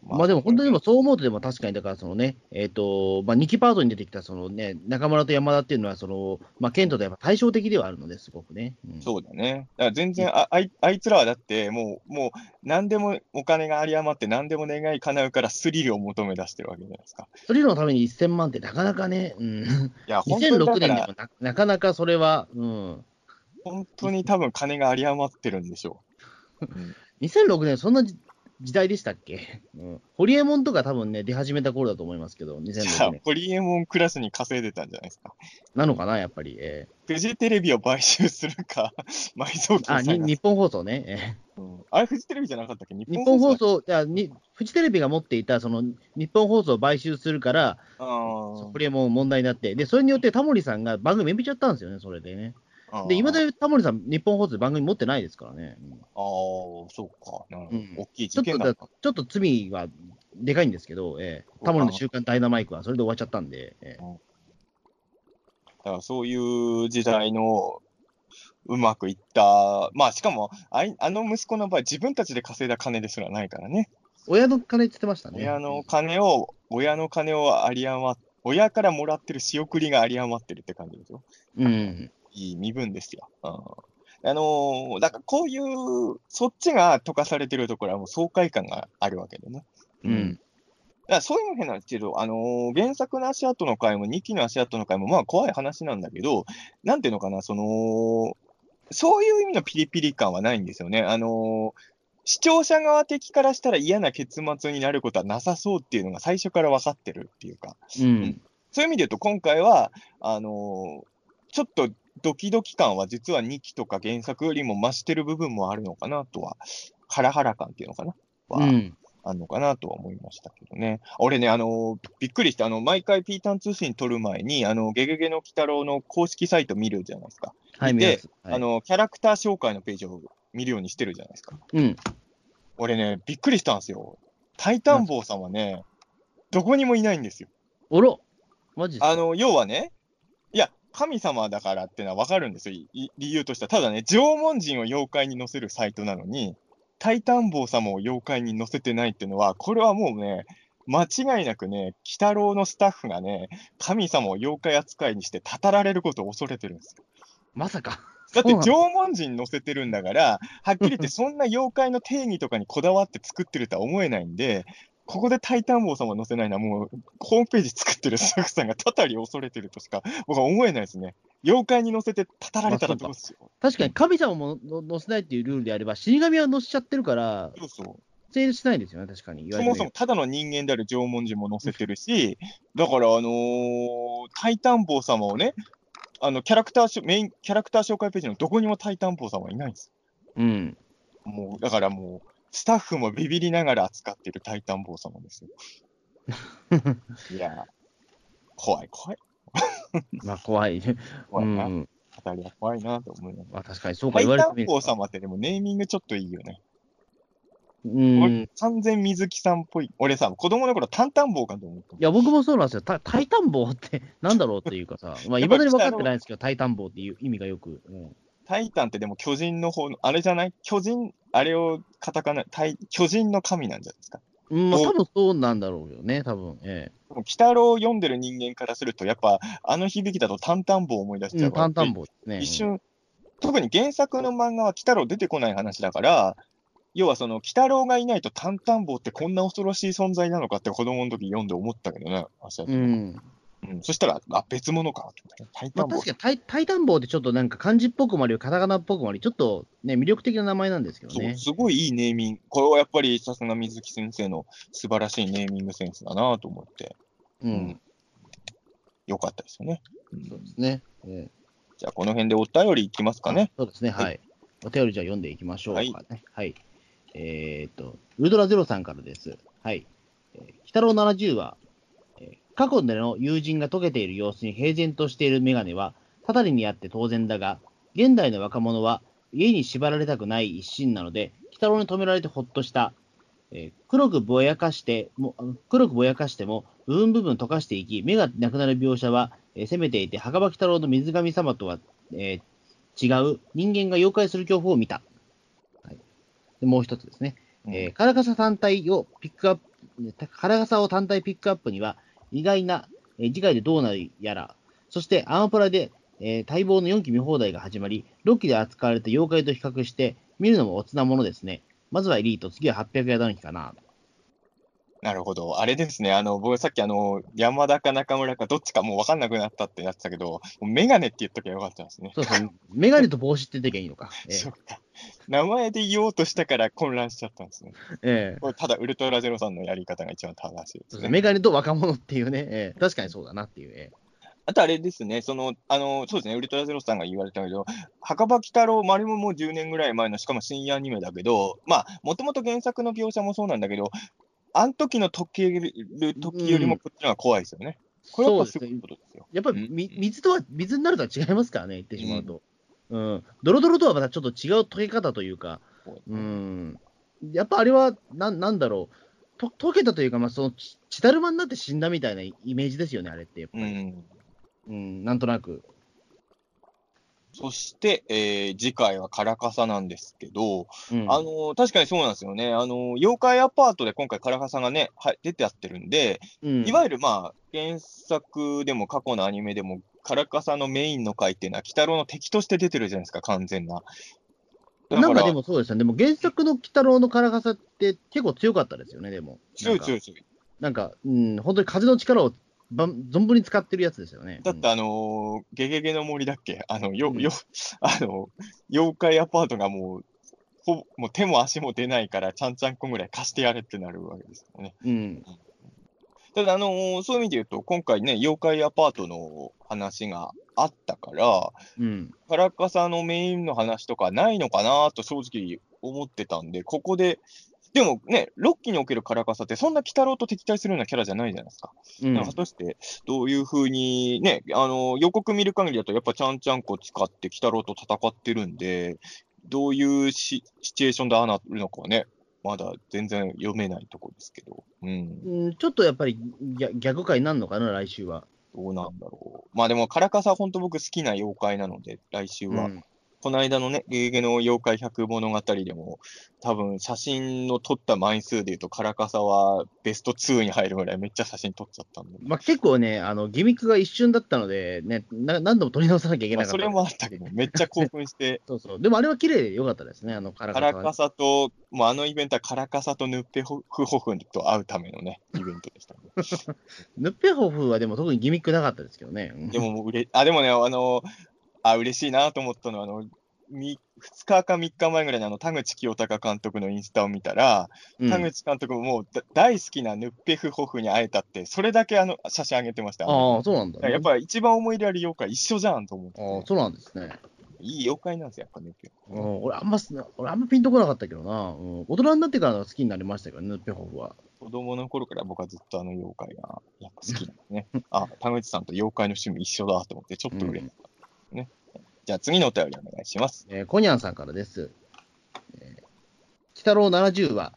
まあでも本当にでもそう思うと、でも確かに、だからそのね、えっ、と、まあ2期パートに出てきたそのね、中村と山田っていうのは、その、まあケントとやっぱ対照的ではあるので、すごくね。うんそうだね。だから全然ああい、あいつらはだって、もう、もう、何でもお金が有り余って、何でも願い叶うからスリルを求め出してるわけじゃないですか。それのために1000万ってなかなかね、うん、いや、本当に2006年でも、ななかなかそれは、うん、本当に多分金が有り余ってるんでしょう。うん2006年、そんなじ時代でしたっけ、うん、ホリエモンとか多分ね、出始めた頃だと思いますけど、じゃ2006あ、年。ホリエモンクラスに稼いでたんじゃないですか？なのかな、やっぱり。えフジテレビを買収するか、<laughs> 埋蔵ーあに日本放送ね。えうんあれ、フジテレビじゃなかったっけ？日本放だ送、い？やにフジテレビが持っていたその日本放送を買収するから、あホリエモン問題になって、で、それによってタモリさんが番組やめちゃったんですよね、それでね。あで、今だにタモリさん、日本放送で番組持ってないですからね。うんああ、そうか。大きいちょっとだ事件だ。ちょっと罪はでかいんですけど、えー、タモリの週刊ダイナマイクはそれで終わっちゃったんで、えーだからそういう時代のうまくいった、まあしかもあい、あの息子の場合、自分たちで稼いだ金ですらないからね。親の金って言ってましたね。親の金を、親の金を有り余っ、親からもらってる仕送りが有り余ってるって感じですよ。うん。いい身分ですよ。うんあのーだからこういう、そっちが溶かされてるところはもう爽快感があるわけでね。うん。だからそういうの変なんですけど、あのー原作の足跡の回も、2期の足跡の回も、まあ怖い話なんだけど、なんていうのかな、その、そういう意味のピリピリ感はないんですよね。あのー視聴者側的からしたら嫌な結末になることはなさそうっていうのが最初から分かってるっていうか、うん。そういう意味で言うと、今回は、あのーちょっとドキドキ感は実は2期とか原作よりも増してる部分もあるのかなとは、ハラハラ感っていうのかな？は、うん。あんのかなとは思いましたけどね。俺ね、あの、びっくりして、あの、毎回ピータン通信撮る前に、あの、ゲゲゲの鬼太郎の公式サイト見るじゃないですか。はい、で。はいあの、キャラクター紹介のページを見るようにしてるじゃないですか。うん。俺ね、びっくりしたんですよ。タイタン坊さんはね、どこにもいないんですよ。おろマジあの、要はね、いや、神様だからってのはわかるんですよ、い理由としては。ただね、縄文人を妖怪に載せるサイトなのに、タイタン坊様を妖怪に載せてないっていうのは、これはもうね、間違いなくね、鬼太郎のスタッフがね、神様を妖怪扱いにしてたたられることを恐れてるんですよ。まさか。だって縄文人載せてるんだから、はっきり言ってそんな妖怪の定義とかにこだわって作ってるとは思えないんで、ここでタイタン坊様載せないのはもう、ホームページ作ってるスタッフさんがたたり恐れてるとしか僕は思えないですね。妖怪に載せてたたられたらどうしよう。確かに神様もの載せないっていうルールであれば、死神は載せちゃってるから、そうそう。成立しないですよね、確かに。そもそもただの人間である縄文人も載せてるし、だから、あのータイタン坊様をね、あの、キャラクターメイン、キャラクター紹介ページのどこにもタイタン坊様はいないんですうん。よ。もう、だからもう、スタッフもビビりながら扱っているタイタン坊様ですよ。<laughs> いや、怖い怖い。<laughs> まあ、怖い。怖いな。うん。語りは怖いなと思いながら。まあ、確かにそうかタイ言われてみるとタン坊様ってでもネーミングちょっといいよね。うん。完全水木さんっぽい。俺さ、子供の頃タンタン坊かと思ったもん。や、僕もそうなんですよ。タタイタン棒って <laughs> なんだろうっていうかさ、まあ、いまだに分かってないんですけど、タイタン棒っていう意味がよく。うんタイタンってでも巨人の方の、あれじゃない？巨人、あれをカタカナ、巨人の神なんじゃないですか。うん、まあ、お多分そうなんだろうよね、多分えでも、鬼太郎を読んでる人間からすると、やっぱ、あの響きだとタンタン棒を思い出しえ。うん、ちゃうから、タンタン棒ですね。一瞬、特に原作の漫画は鬼太郎出てこない話だから、要はその、鬼太郎がいないとタンタン棒ってこんな恐ろしい存在なのかって子供の時読んで思ったけどね、朝うん。そしたら、あ、別物か。タイタまあ、確かにタイタイタン棒ってちょっとなんか漢字っぽくもあり、カタカナっぽくもあり、ちょっとね、魅力的な名前なんですけどね。すごいいいネーミング。これはやっぱりさすが水木先生の素晴らしいネーミングセンスだなと思って、ううんん。よかったですよね。うんそうですね。ええじゃあ、この辺でお便りいきますかね。そうですね、はいはい。お便りじゃあ読んでいきましょうかはいね。はい。えーっと、ウルトラゼロさんからです。はい。えー、鬼太郎70は、えー過去での友人が溶けている様子に平然としているメガネは、たたりにあって当然だが、現代の若者は家に縛られたくない一心なので、鬼太郎に止められてほっとした。えー黒くぼやかしても、黒くぼやかしても、部分部分溶かしていき、目がなくなる描写は、えー攻めていて、墓場鬼太郎の水神様とは、えー違う人間が妖怪する恐怖を見た。はい、でもう一つですね。えーカラカサ単体をピックアップ、カラカサを単体ピックアップには、意外な、え次回でどうなるやら、そしてアマプラで、え待望の4期見放題が始まり、6期で扱われた妖怪と比較して、見るのもおつなものですね。まずはエリート、次は800ヤードの日かな。なるほど。あれですね。あの、僕さっきあの、山田か中村かどっちかもう分かんなくなったってなってたけど、メガネって言っときゃよかったんですね。そうそう、メガネと帽子って言ってきゃいいのか。<laughs> えーそっか。名前で言おうとしたから混乱しちゃったんですね。えーこれただ、ウルトラゼロさんのやり方が一番正しいですね。そうそうメガネと若者っていうね、えー確かにそうだなっていう。えあとあれですね、その、あの、そうですね、ウルトラゼロさんが言われたけど、墓場鬼太郎、まあれももう10年ぐらい前の、しかも深夜アニメだけど、まあ、もともと原作の描写もそうなんだけど、あの時の時る時よりもこっちの方が怖いですよね。これはやっぱすごいことですよ。やっぱりみ水とは、水になるとは違いますからね、言ってしまうと。うん。ドロドロとはまたちょっと違う溶け方というか、うん。やっぱあれは、なんなんだろう。と溶けたというか、まあ、その、ち血だるまになって死んだみたいなイメージですよね、あれって。やっぱりうん。うん、なんとなく。そして、えー次回はカラカサなんですけど、うん、あのー確かにそうなんですよね。あのー妖怪アパートで今回カラカサがね、はい、出てやってるんで、うん、いわゆるまあ、原作でも過去のアニメでも、カラカサのメインの回っていうのは、鬼太郎の敵として出てるじゃないですか、完全な。だなんかでもそうですよね。でも原作の鬼太郎のカラカサって結構強かったですよね、でも。強い強い。い強い。なんか、うん、本当に風の力をばん存分に使ってるやつですよね。だってあのーゲゲゲの森だっけ？あの、よ、うんよ、<laughs> あの、妖怪アパートがもう、ほぼ、もう手も足も出ないから、ちゃんちゃんこぐらい貸してやれってなるわけですよね。うん。ただ、あのーそういう意味で言うと、今回ね、妖怪アパートの話があったから、うん。カラカサのメインの話とかないのかなと正直思ってたんで、ここで、でもね、6期におけるカラカサって、そんな鬼太郎と敵対するようなキャラじゃないじゃないですか。うん果たして、どういうふうに、ね、あの、予告見る限りだと、やっぱちゃんちゃんこ使って鬼太郎と戦ってるんで、どういうシシチュエーションでああなるのかはね、まだ全然読めないところですけど、うん、うん、ちょっとやっぱり逆逆回になるのかな、来週は。どうなんだろう。まあでも、カラカサ、本当僕好きな妖怪なので、来週は。うんこの間のね、ゲゲゲの妖怪百物語でも、多分写真の撮った枚数でいうと、カラカサはベスト2に入るぐらいめっちゃ写真撮っちゃったんで。まあ、結構ね、あのギミックが一瞬だったので、ね、な何度も撮り直さなきゃいけなかった。まあそれもあったけど、めっちゃ興奮して、<laughs> そうそう。でもあれは綺麗でよかったですね、あのカラカカサはラカサと、もうあのイベントはカラカサとヌッペホフホフと会うためのね、イベントでした、ね。<laughs> ヌッペホフはでも特にギミックなかったですけどね。うんでももううれ、あ、でもね、あの、あ、嬉しいなと思ったのは、あの、み2日か3日前ぐらいにあの田口清隆監督のインスタを見たら、うん田口監督ももうだ大好きなヌッペフホフに会えたって、それだけあの写真上げてました。ああ、そうなんだ、やっぱり一番思い入れある妖怪一緒じゃんと思って。ああ、そうなんですね。いい妖怪なんですよ、やっぱヌッペホフ。うん、俺あんま、俺あんまピンとこなかったけどな。うん、大人になってから好きになりましたけどね、ヌッペホフは。子供の頃から僕はずっとあの妖怪がやっぱ好きなんですね。あ、田口さんと妖怪の趣味一緒だと思って、ちょっと嬉しかった、ね。じゃあ次のお便りお願いします。えーコニャンさんからです。えー、北郎70は、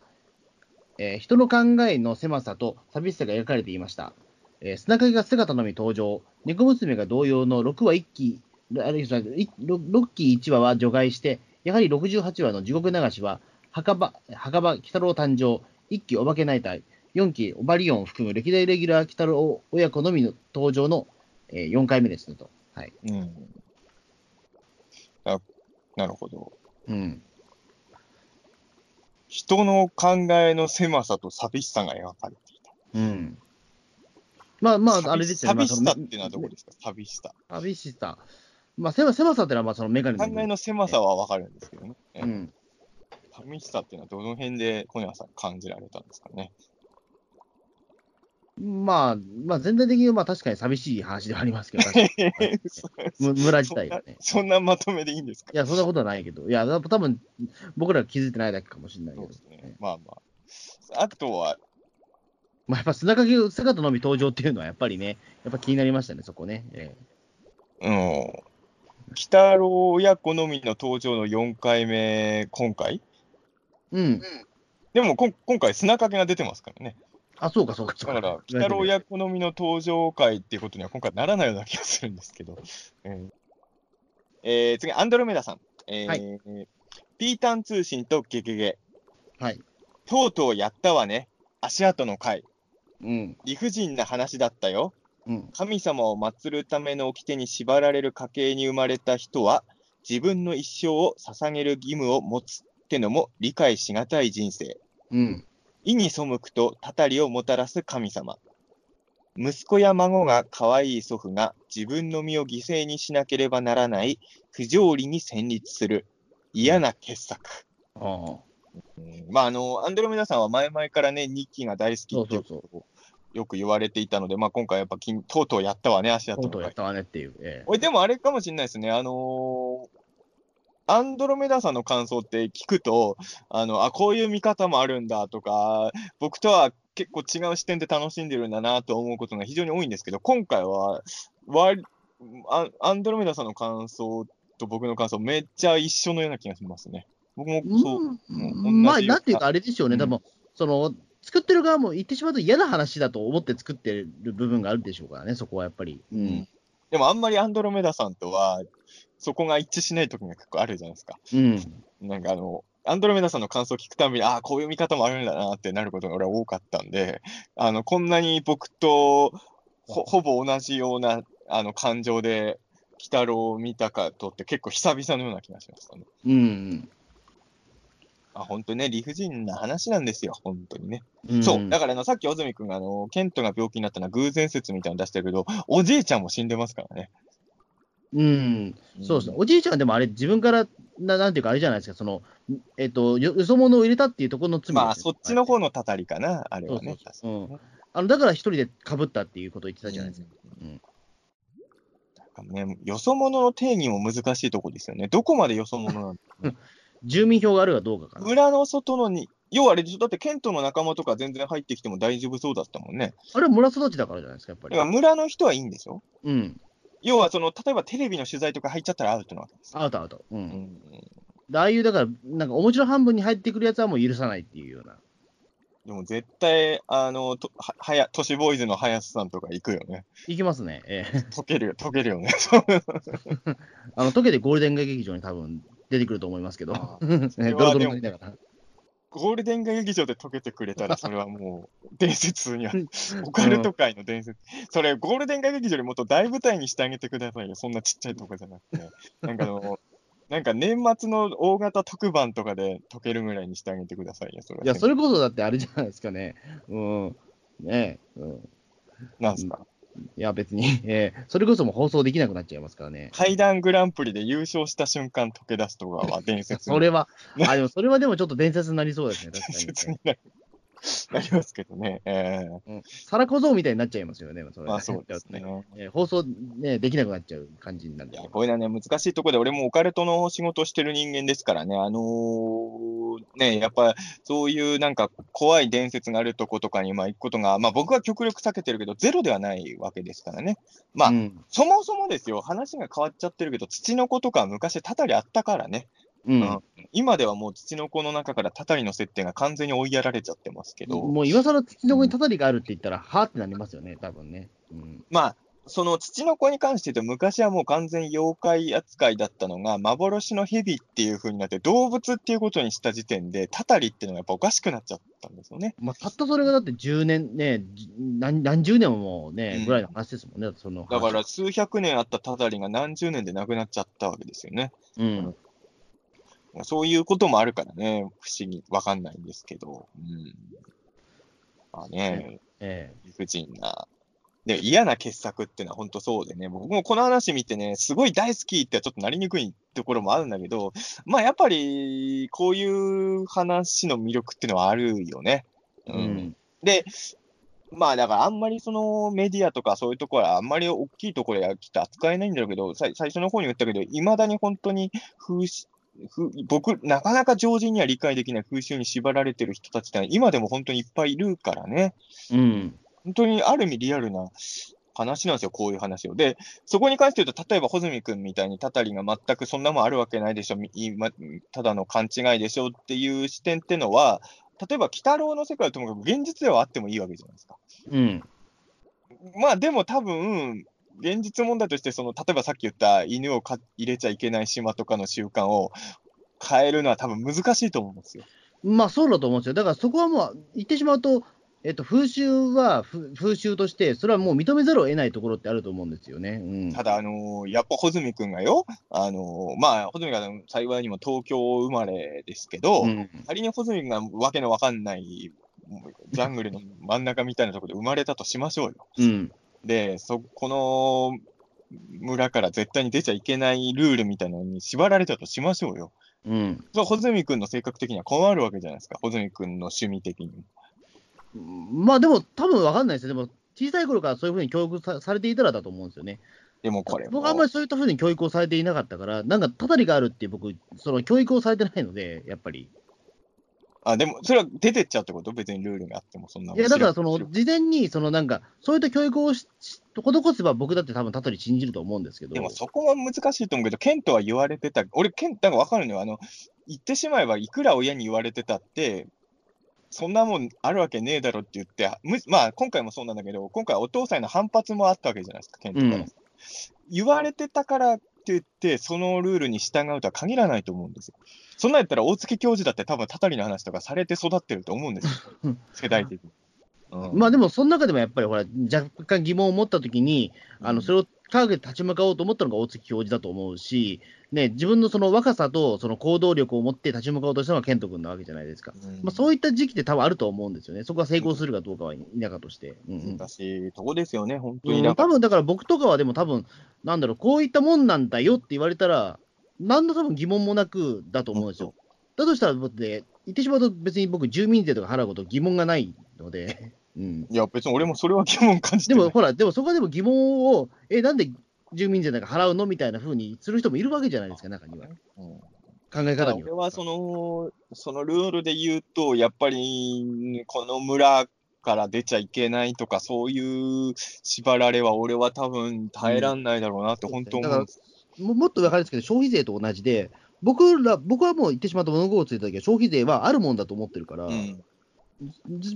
えー人の考えの狭さと寂しさが描かれていました。えー砂影が姿のみ登場。猫娘が同様の6話1期、あるいは6期1話は除外して、やはり68話の地獄流しは、墓場、墓場、北郎誕生、1期お化け内隊、4期オバリオンを含む歴代レギュラー北郎親子のみの登場の、えー4回目ですねと。はい。うん。あなるほど。うん。人の考えの狭さと寂しさが描かれていた。うん。まあまあ、あれですよね。寂しさっていうのはどこですか？寂しさ。寂しさ。まあ、狭狭さってのは、まあ、そのメガネ考えの狭さはわかるんですけどね。うん。寂しさっていうのはどの辺で小山さん感じられたんですかね？まあ、まあ、全体的に、まあ、確かに寂しい話ではありますけど、<laughs> 村自体がね。そんなまとめでいいんですか？いや、そんなことはないけど、いや、多分僕ら気づいてないだけかもしれないけどそうで、すね。まあまあ。あとは、まあ、やっぱ砂影姿のみ登場っていうのは、やっぱりね、やっぱ気になりましたね、そこね。えうん。北郎親子のみの登場の4回目、今回？えうん。でもこん今回砂かけが出てますからね。あ、そうか、そうか、そうか。だから、北郎親子のみの登場回っていうことには今回ならないような気がするんですけど。<laughs> えーえー次、アンドロメダさん。えーはいピータン通信とゲゲゲ。はい。とうとうやったわね。足跡の回。うん。理不尽な話だったよ。うん。神様を祀るための掟に縛られる家系に生まれた人は、自分の一生を捧げる義務を持つってのも理解しがたい人生。うん。意に背くとたたりをもたらす神様。息子や孫が可愛い祖父が自分の身を犠牲にしなければならない不条理に戦慄する嫌な傑作。まあ、あの、アンドロメダさんは前々からね、日記が大好きっていうよく言われていたので、まあ、今回やっぱとうとうやったわね、足跡とうとうやったわねっていう。えでもあれかもしれないですね。あのーアンドロメダさんの感想って聞くと、あの、あ、こういう見方もあるんだとか、僕とは結構違う視点で楽しんでるんだなと思うことが非常に多いんですけど、今回は、アアンドロメダさんの感想と僕の感想、めっちゃ一緒のような気がしますね。僕もそう。うんうんまあ、なんていうか、あれですよね、うん多分その作ってる側も言ってしまうと嫌な話だと思って作ってる部分があるでしょうからね、そこはやっぱり。ううん。でもあんまりアンドロメダさんとは、そこが一致しない時が結構あるじゃないですか。うん。なんかあの、アンドロメダさんの感想を聞くたびに、ああ、こういう見方もあるんだなってなることが俺は多かったんで、あの、こんなに僕とほほぼ同じようなあの感情で、鬼太郎を見たかとって結構久々のような気がしましたね。うん。あ、本当にね、理不尽な話なんですよ、本当にね。うんそう、だからあの、さっき小住君があの、ケントが病気になったのは偶然説みたいなの出してるけど、おじいちゃんも死んでますからね。うん、そうですね。おじいちゃんでもあれ、自分から、ななんていうか、あれじゃないですか、その、えっ、と、よよそ者を入れたっていうところの罪まあ、そっちの方のたたりかな、あれはね。そうそうそう確かにねあのだから一人でかぶったっていうことを言ってたじゃないですか。うんなんかね、よそ者の定義も難しいとこですよね。どこまでよそ者なの住民票があるかどうかかな。村の外のに、要はあれでしょ、だってケントの仲間とか全然入ってきても大丈夫そうだったもんね。あれは村育ちだからじゃないですか、やっぱり。村の人はいいんでしょうん。要はその、例えばテレビの取材とか入っちゃったらアウトなわけですよ。アウトアウト。う。うんんでああいう、だから、なんか、おもちろ半分に入ってくるやつはもう許さないっていうような。でも絶対、あの、とははや都市ボーイズの林さんとか行くよね。いきますね。ええ溶けるよ、溶けるよね。<laughs> あの、時でゴールデン街劇場に多分出てくると思いますけど。<laughs> ドロドロはでもになりながら。ゴールデン街劇場で溶けてくれたら、それはもう、伝説には、オカルト界の伝説。それ、ゴールデン街劇場にもっと大舞台にしてあげてくださいよ。そんなちっちゃいとこじゃなくて。なんかあの、<laughs> なんか年末の大型特番とかで溶けるぐらいにしてあげてくださいよ。それはいや、それこそだってあれじゃないですかね。うん。ねえ。うん。なんすか？いや、別に、<laughs> ええそれこそもう放送できなくなっちゃいますからね。階段グランプリで優勝した瞬間溶け出すとかは伝説に <laughs> それは、あ、でもそれはでもちょっと伝説になりそうですね、確かに。<laughs> に <laughs> なりますけどね。えーうん、皿小僧みたいになっちゃいますよね、それまあそうですね。えー放送、ね、できなくなっちゃう感じになるんで。こういうのはね、難しいところで、俺もオカルトの仕事をしてる人間ですからね、あのーね、やっぱそういうなんか怖い伝説があるとことかにまあ行くことが、まあ僕は極力避けてるけど、ゼロではないわけですからね。まあ、うん。そもそもですよ、話が変わっちゃってるけど、土の子とかは昔たたりあったからね。うんうん今ではもう土の子の中からたたりの設定が完全に追いやられちゃってますけど、もう今更土の子にたたりがあるって言ったら、はーってなりますよね、多分ね。うんまあ、その土の子に関して言うと、昔はもう完全妖怪扱いだったのが、幻の蛇っていう風になって、動物っていうことにした時点で、たたりっていうのがやっぱおかしくなっちゃったんですよね。まあ、たったそれがだって10年ね、じ何何十年もね、うんぐらいの話ですもんね、その話だから、数百年あったたたりが何十年でなくなっちゃったわけですよね。うん、そういうこともあるからね、不思議、わかんないんですけど。うん。まあね、え理不尽な。で、嫌な傑作っていうのは本当そうでね、僕もこの話見てね、すごい大好きってちょっとなりにくいところもあるんだけど、まあやっぱり、こういう話の魅力っていうのはあるよね。えう。うんんで、まあだからあんまりそのメディアとかそういうところはあんまり大きいところできっと扱えないんだろうけど、最初の方に言ったけど、いまだに本当に風し風僕、なかなか常人には理解できない風習に縛られてる人たちって今でも本当にいっぱいいるからね。うん本当にある意味リアルな話なんですよ、こういう話を。で、そこに関して言うと、例えば、穂積君みたいに、たたりが全くそんなもんあるわけないでしょ、み今ただの勘違いでしょっていう視点ってのは、例えば、鬼太郎の世界はともかく現実ではあってもいいわけじゃないですか。うんまあ、でも多分、現実問題として、その、例えばさっき言った犬をか入れちゃいけない島とかの習慣を変えるのは多分難しいと思うんですよ。まあそうだと思うんですよ。だからそこはもう言ってしまうと、えっと、風習はふ風習として、それはもう認めざるを得ないところってあると思うんですよね。うん、ただ、あのーやっぱ穂積君がよ、あのーまあ、穂積が幸いにも東京生まれですけど、うん仮に穂積がわけのわかんない、ジャングルの真ん中みたいなところで生まれたとしましょうよ。うんで、そこの村から絶対に出ちゃいけないルールみたいなのに縛られたとしましょうよ。うんそれは穂積君の性格的には困るわけじゃないですか、穂積君の趣味的に。まあでも、多分わかんないですよ。でも、小さい頃からそういうふうに教育さされていたらだと思うんですよね。でもこれも僕はあんまりそういったふうに教育をされていなかったから、なんか、たたりがあるって僕、その教育をされてないので、やっぱり。あ、でも、それは出てっちゃうってこと？別にルールがあっても、そんないや、だから、その、事前に、そのなんか、そういった教育をしし施せば、僕だって多分たたり信じると思うんですけど。でもそこは難しいと思うけど、ケントは言われてた、俺、ケントが分かるのよ、あの、言ってしまえば、いくら親に言われてたって、そんなもんあるわけねえだろって言って、むまあ、今回もそうなんだけど、今回お父さんへの反発もあったわけじゃないですか、ケントから。うん言われてたからって言って、そのルールに従うとは限らないと思うんですよ。そんなんやったら、大月教授だって多分、たたりの話とかされて育ってると思うんですようん、世代的に。うんまあでも、その中でもやっぱりほら、若干疑問を持ったときに、あのそれを科学で立ち向かおうと思ったのが大月教授だと思うし、ね、自分のその若さとその行動力を持って立ち向かおうとしたのが健人君なわけじゃないですか。うんまあ、そういった時期って多分あると思うんですよね。そこが成功するかどうかは否かとして。うんうん難しいとこですよね、本当うん、に。だから多分だから僕とかはでも多分、なんだろう、こういったもんなんだよって言われたら、何の多分疑問もなくだと思うんですよ。だとしたら、僕で、言ってしまうと別に僕、住民税とか払うこと疑問がないので、<laughs> うん。いや、別に俺もそれは疑問感じてでもほら、でもそこはでも疑問を、え、なんで住民税なんか払うのみたいな風にする人もいるわけじゃないですか、中には。うん考え方には。俺はその、そのルールで言うと、やっぱり、この村から出ちゃいけないとか、そういう縛られは、俺は多分耐えらんないだろうなって、うん本当思うんです。ももっと分かるんですけど、消費税と同じで、僕ら、僕はもう言ってしまうと物心ついた時は消費税はあるもんだと思ってるから、うん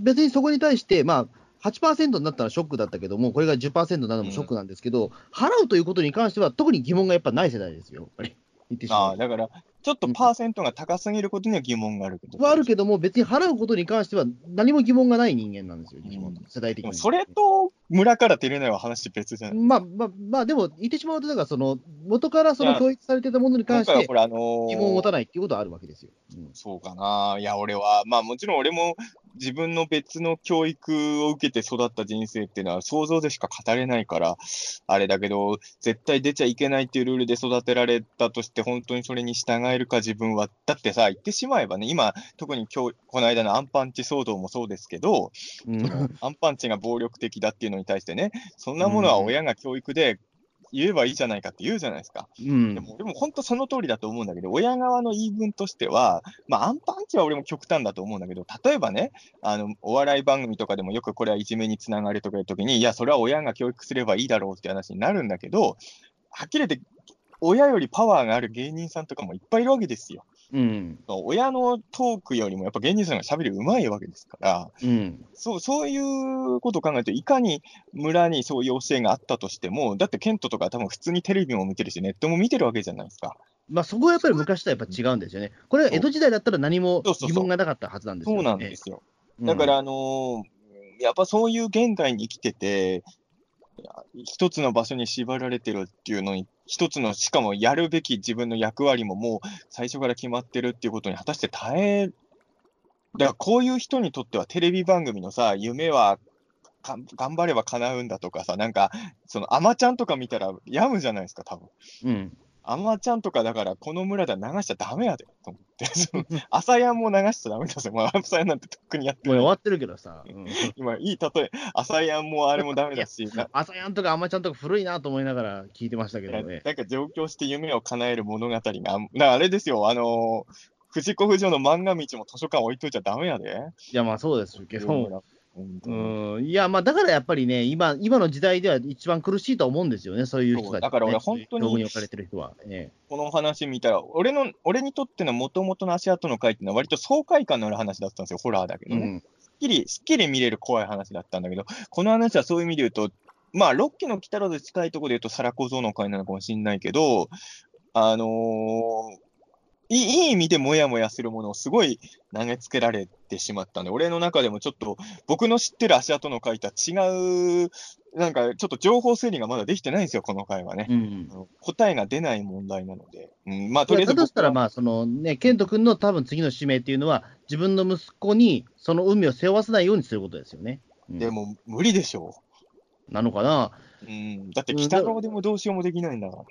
別にそこに対して、まあ、8%になったらショックだったけども、これが10%になるのもショックなんですけど、払うということに関しては、特に疑問がやっぱない世代ですよ、やっぱり。言ってしまうああ、だから、ちょっとパーセントが高すぎることには疑問があるけど。はあるけども、別に払うことに関しては何も疑問がない人間なんですよ、うん世代的に。それと村から出れないは話別じゃない？まあまあ、まあ、でも言ってしまうと、だからその、元からその教育されてたものに関して疑問を持たないっていうことはあるわけですよ。うんそうかな。いや、俺は、まあもちろん俺も自分の別の教育を受けて育った人生っていうのは想像でしか語れないから、あれだけど、絶対出ちゃいけないっていうルールで育てられたとして、本当にそれに従えるか、自分は。だってさ、言ってしまえばね、今、特に今日、この間のアンパンチ騒動もそうですけど、うん、アンパンチが暴力的だっていうのに対してね、そんなものは親が教育で言えばいいじゃないかって言うじゃないですか。うん、でも、でも本当その通りだと思うんだけど、親側の言い分としては、まあ、アンパンチは俺も極端だと思うんだけど、例えばね、あの、お笑い番組とかでもよくこれはいじめにつながるとかいうときに、いや、それは親が教育すればいいだろうって話になるんだけど、はっきり言って、親よりパワーがある芸人さんとかもいっぱいいるわけですよ。うん、親のトークよりもやっぱ芸人さんがしゃべりうまいわけですから、うん、そうそういうことを考えて、いかに村にそういう教えがあったとしても、だってケントとか多分普通にテレビも見てるし、ネットも見てるわけじゃないですか。まあ、そこはやっぱり昔とはやっぱ違うんですよね。これは江戸時代だったら何も疑問がなかったはずなんですよ、ね、そうなんですよ。だから、あのー、やっぱそういう現代に生きてて、一つの場所に縛られてるっていうのに、一つの、しかもやるべき自分の役割ももう最初から決まってるっていうことに果たして耐え、だからこういう人にとってはテレビ番組のさ、夢は頑張れば叶うんだとかさ、なんか、その、アマちゃんとか見たら病むじゃないですか、多分。うん。アマちゃんとかだから、この村では流しちゃダメやで、と思って。<laughs> 朝やんも流しちゃダメだぜ。まあ、朝やんなんてとっくにやってる。もう終わってるけどさ。うん、今、いい例え。朝やんもあれもダメだし。朝やんとかアマちゃんとか古いなと思いながら聞いてましたけどね。なんか上京して夢を叶える物語が、だからあれですよ、あのー、藤子不二雄の漫画道も図書館置いといちゃダメやで。いや、まあそうですけど。うん、いや、まあ、だからやっぱりね、今、今の時代では一番苦しいと思うんですよね、そういう人たち、ね、だから俺、本当に、に置かれてる人は、ね、この話見たら、俺の、俺にとってのもともとの足跡の回っていうのは、割と爽快感のある話だったんですよ、ホラーだけどね。うん、すっきり、すっきり見れる怖い話だったんだけど、この話はそういう意味で言うと、まあ、ロッキーの鬼太郎で近いところで言うと、サラ小僧の会なのかもしれないけど、あのー、いい意味でもやもやするものをすごい投げつけられてしまったんで、俺の中でもちょっと僕の知ってる足跡の回とは違う、なんかちょっと情報整理がまだできてないんですよ、この回はね。うん、答えが出ない問題なので。うん、まあ、とりあえず。だとしたら、まあ、そのね、ケント君の多分次の使命っていうのは、自分の息子にその運命を背負わせないようにすることですよね。うん、でも、無理でしょう。なのかな。うん、だって北側でもどうしようもできないんだから。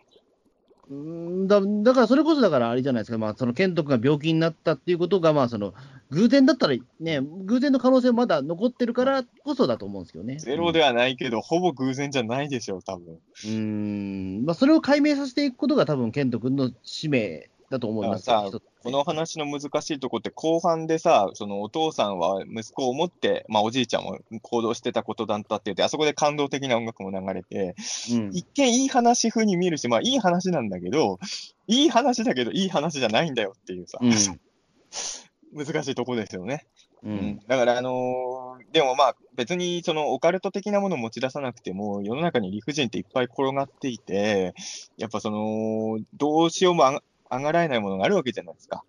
うんだだからそれこそだからあれじゃないですか、まあ、その健人君が病気になったっていうことが、まあ、その偶然だったらね、偶然の可能性まだ残ってるからこそだと思うんですけどね。ゼロではないけど、うん、ほぼ偶然じゃないでしょう、多分。うん、まあ、それを解明させていくことが、多分健人君の使命だと思いますさこの話の難しいとこって、後半でさ、そのお父さんは息子を持って、まあ、おじいちゃんも行動してたことだったって言って、あそこで感動的な音楽も流れて、うん、一見いい話風に見えるし、まあいい話なんだけど、いい話だけどいい話じゃないんだよっていうさ、うん、難しいとこですよね。うん、だから、あのー、でもまあ、別にそのオカルト的なものを持ち出さなくても、世の中に理不尽っていっぱい転がっていて、やっぱその、どうしようも上がらないものがあるわけじゃないですか。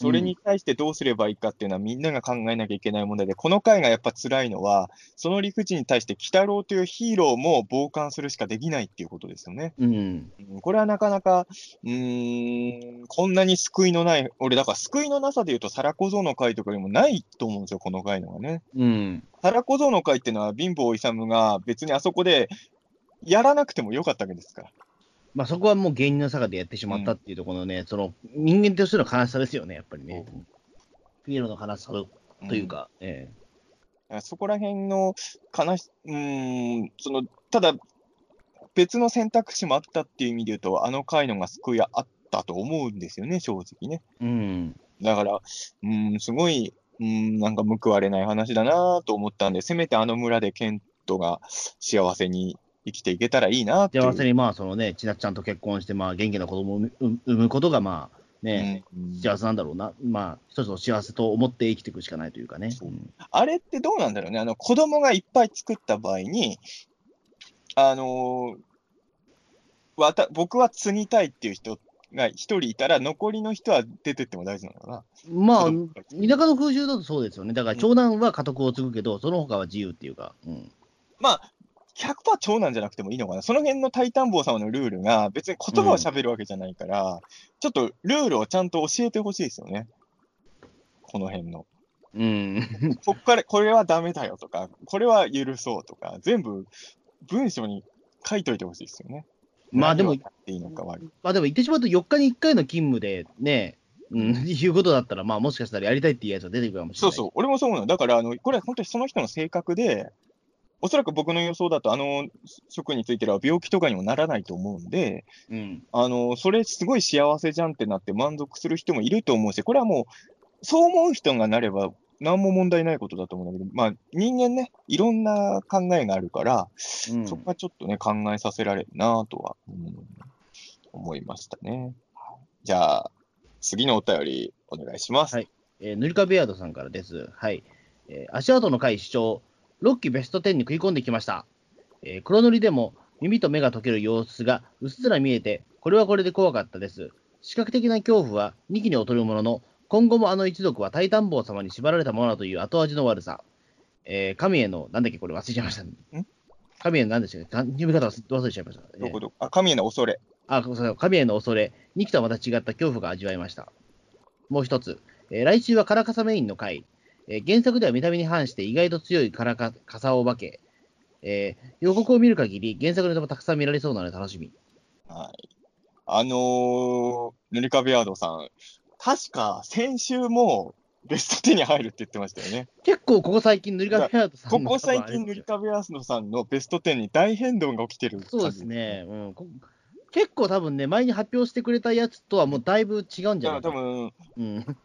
それに対してどうすればいいかっていうのはみんなが考えなきゃいけない問題で、この回がやっぱ辛いのは、その理不尽に対して鬼太郎というヒーローも傍観するしかできないっていうことですよね。うん、これはなかなか、うーん、こんなに救いのない、俺だから救いのなさで言うと、サラ小僧の回とかにもないと思うんですよ、この回のはね。うん。サラ小僧の回っていうのは貧乏勇が別にあそこでやらなくてもよかったわけですから。まあ、そこはもう芸人の坂でやってしまったっていうところのね、うん、その人間としての悲しさですよね、やっぱりね。ピエロの悲しさというか、うん、ええ、そこら辺の悲し、うん、その、ただ、別の選択肢もあったっていう意味で言うと、あの回のが救いあったと思うんですよね、正直ね。うん。だから、うん、すごい、うん、なんか報われない話だなと思ったんで、せめてあの村でケントが幸せに生きていけたらいいな幸せに、まあ、そのね、千夏ちゃんと結婚して、まあ、元気な子供を産むことが、まあ、ね、うん、幸せなんだろうな。まあ、一つの幸せと思って生きていくしかないというかね。うん、あれってどうなんだろうね。あの、子供がいっぱい作った場合に、あのー、わた僕は継ぎたいっていう人が一人いたら、残りの人は出てっても大事なのかな。まあ、田舎の空襲だとそうですよね。だから、長男は家督を継ぐけど、その他は自由っていうか。うん、まあ、100%長男じゃなくてもいいのかな？その辺のタイタン坊様のルールが別に言葉を喋るわけじゃないから、うん、ちょっとルールをちゃんと教えてほしいですよね。この辺の。うん。こっから、これはダメだよとか、これは許そうとか、全部文章に書いといてほしいですよね。まあでもいい。まあでも言ってしまうと4日に1回の勤務でね、うん、いうことだったら、まあもしかしたらやりたいっていうやつが出てくるかもしれない。そうそう、俺もそう思うの。だから、あの、これは本当にその人の性格で、おそらく僕の予想だと、あの職については病気とかにもならないと思うんで、う。うん。あの、それすごい幸せじゃんってなって満足する人もいると思うし、これはもう、そう思う人がなれば、何も問題ないことだと思うんだけど、まあ、人間ね、いろんな考えがあるから、うんそこはちょっとね、考えさせられるなとは、うん思いましたね。じゃあ、次のお便り、お願いします。はいえー塗り壁ヤードさんからです。はい。えー足跡の回主張、6期ベスト10に食い込んできました。えー黒塗りでも耳と目が溶ける様子がうっすら見えて、これはこれで怖かったです。視覚的な恐怖は2期に劣るものの、今後もあの一族はタイタン坊様に縛られたものだという後味の悪さ。えー神への、なんだっけ、これ忘れちゃいました。神への何でしたっけ？か読み方忘れちゃいました。えーどこどこあ、神への恐れ。あ、そう神への恐れ、2期とはまた違った恐怖が味わえました。もう一つ、えー来週はカラカサメインの回、えー原作では見た目に反して意外と強いカラカカサお化け、えー予告を見る限り原作のネタもたくさん見られそうなので楽しみ。はい。あのー、塗り壁ヤードさん、確か先週もベスト10に入るって言ってましたよね。結構ここ最近、塗り壁ハートさんのここ最近、塗り壁ヤードさんのベスト10に大変動が起きてる感じそうですね、うんこ結構多分ね、前に発表してくれたやつとはもうだいぶ違うんじゃないかな。多分、うん、こ、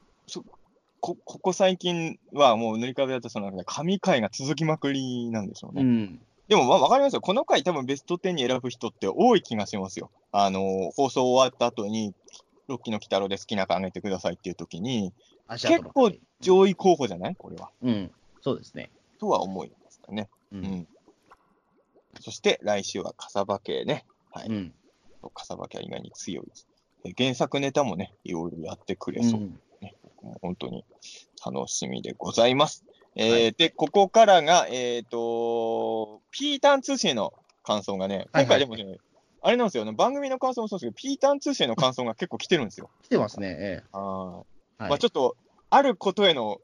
ここ最近はもう塗り壁ヤードさんの中で神回が続きまくりなんでしょうね。うん、でも、まあ、わかりますよ。この回多分ベスト10に選ぶ人って多い気がしますよ。あのー放送終わった後に、ロッキーの鬼太郎で好きな子あげてくださいっていう時に、結構上位候補じゃない？これは。うん、そうですね。とは思いましたね。ううんん。そして来週は笠場系ね。はい。うん笠場系は意外に強いです。で原作ネタもね、いろいろやってくれそう。うんも本当に楽しみでございます。えーはいで、ここからが、えっ、と、ピータン通信の感想がね、はいはい今回でもね、あれなんですよね、番組の感想もそうですけど、ピータン通信の感想が結構来てるんですよ。来てますね。えあーえはいまあちょっと、あることへの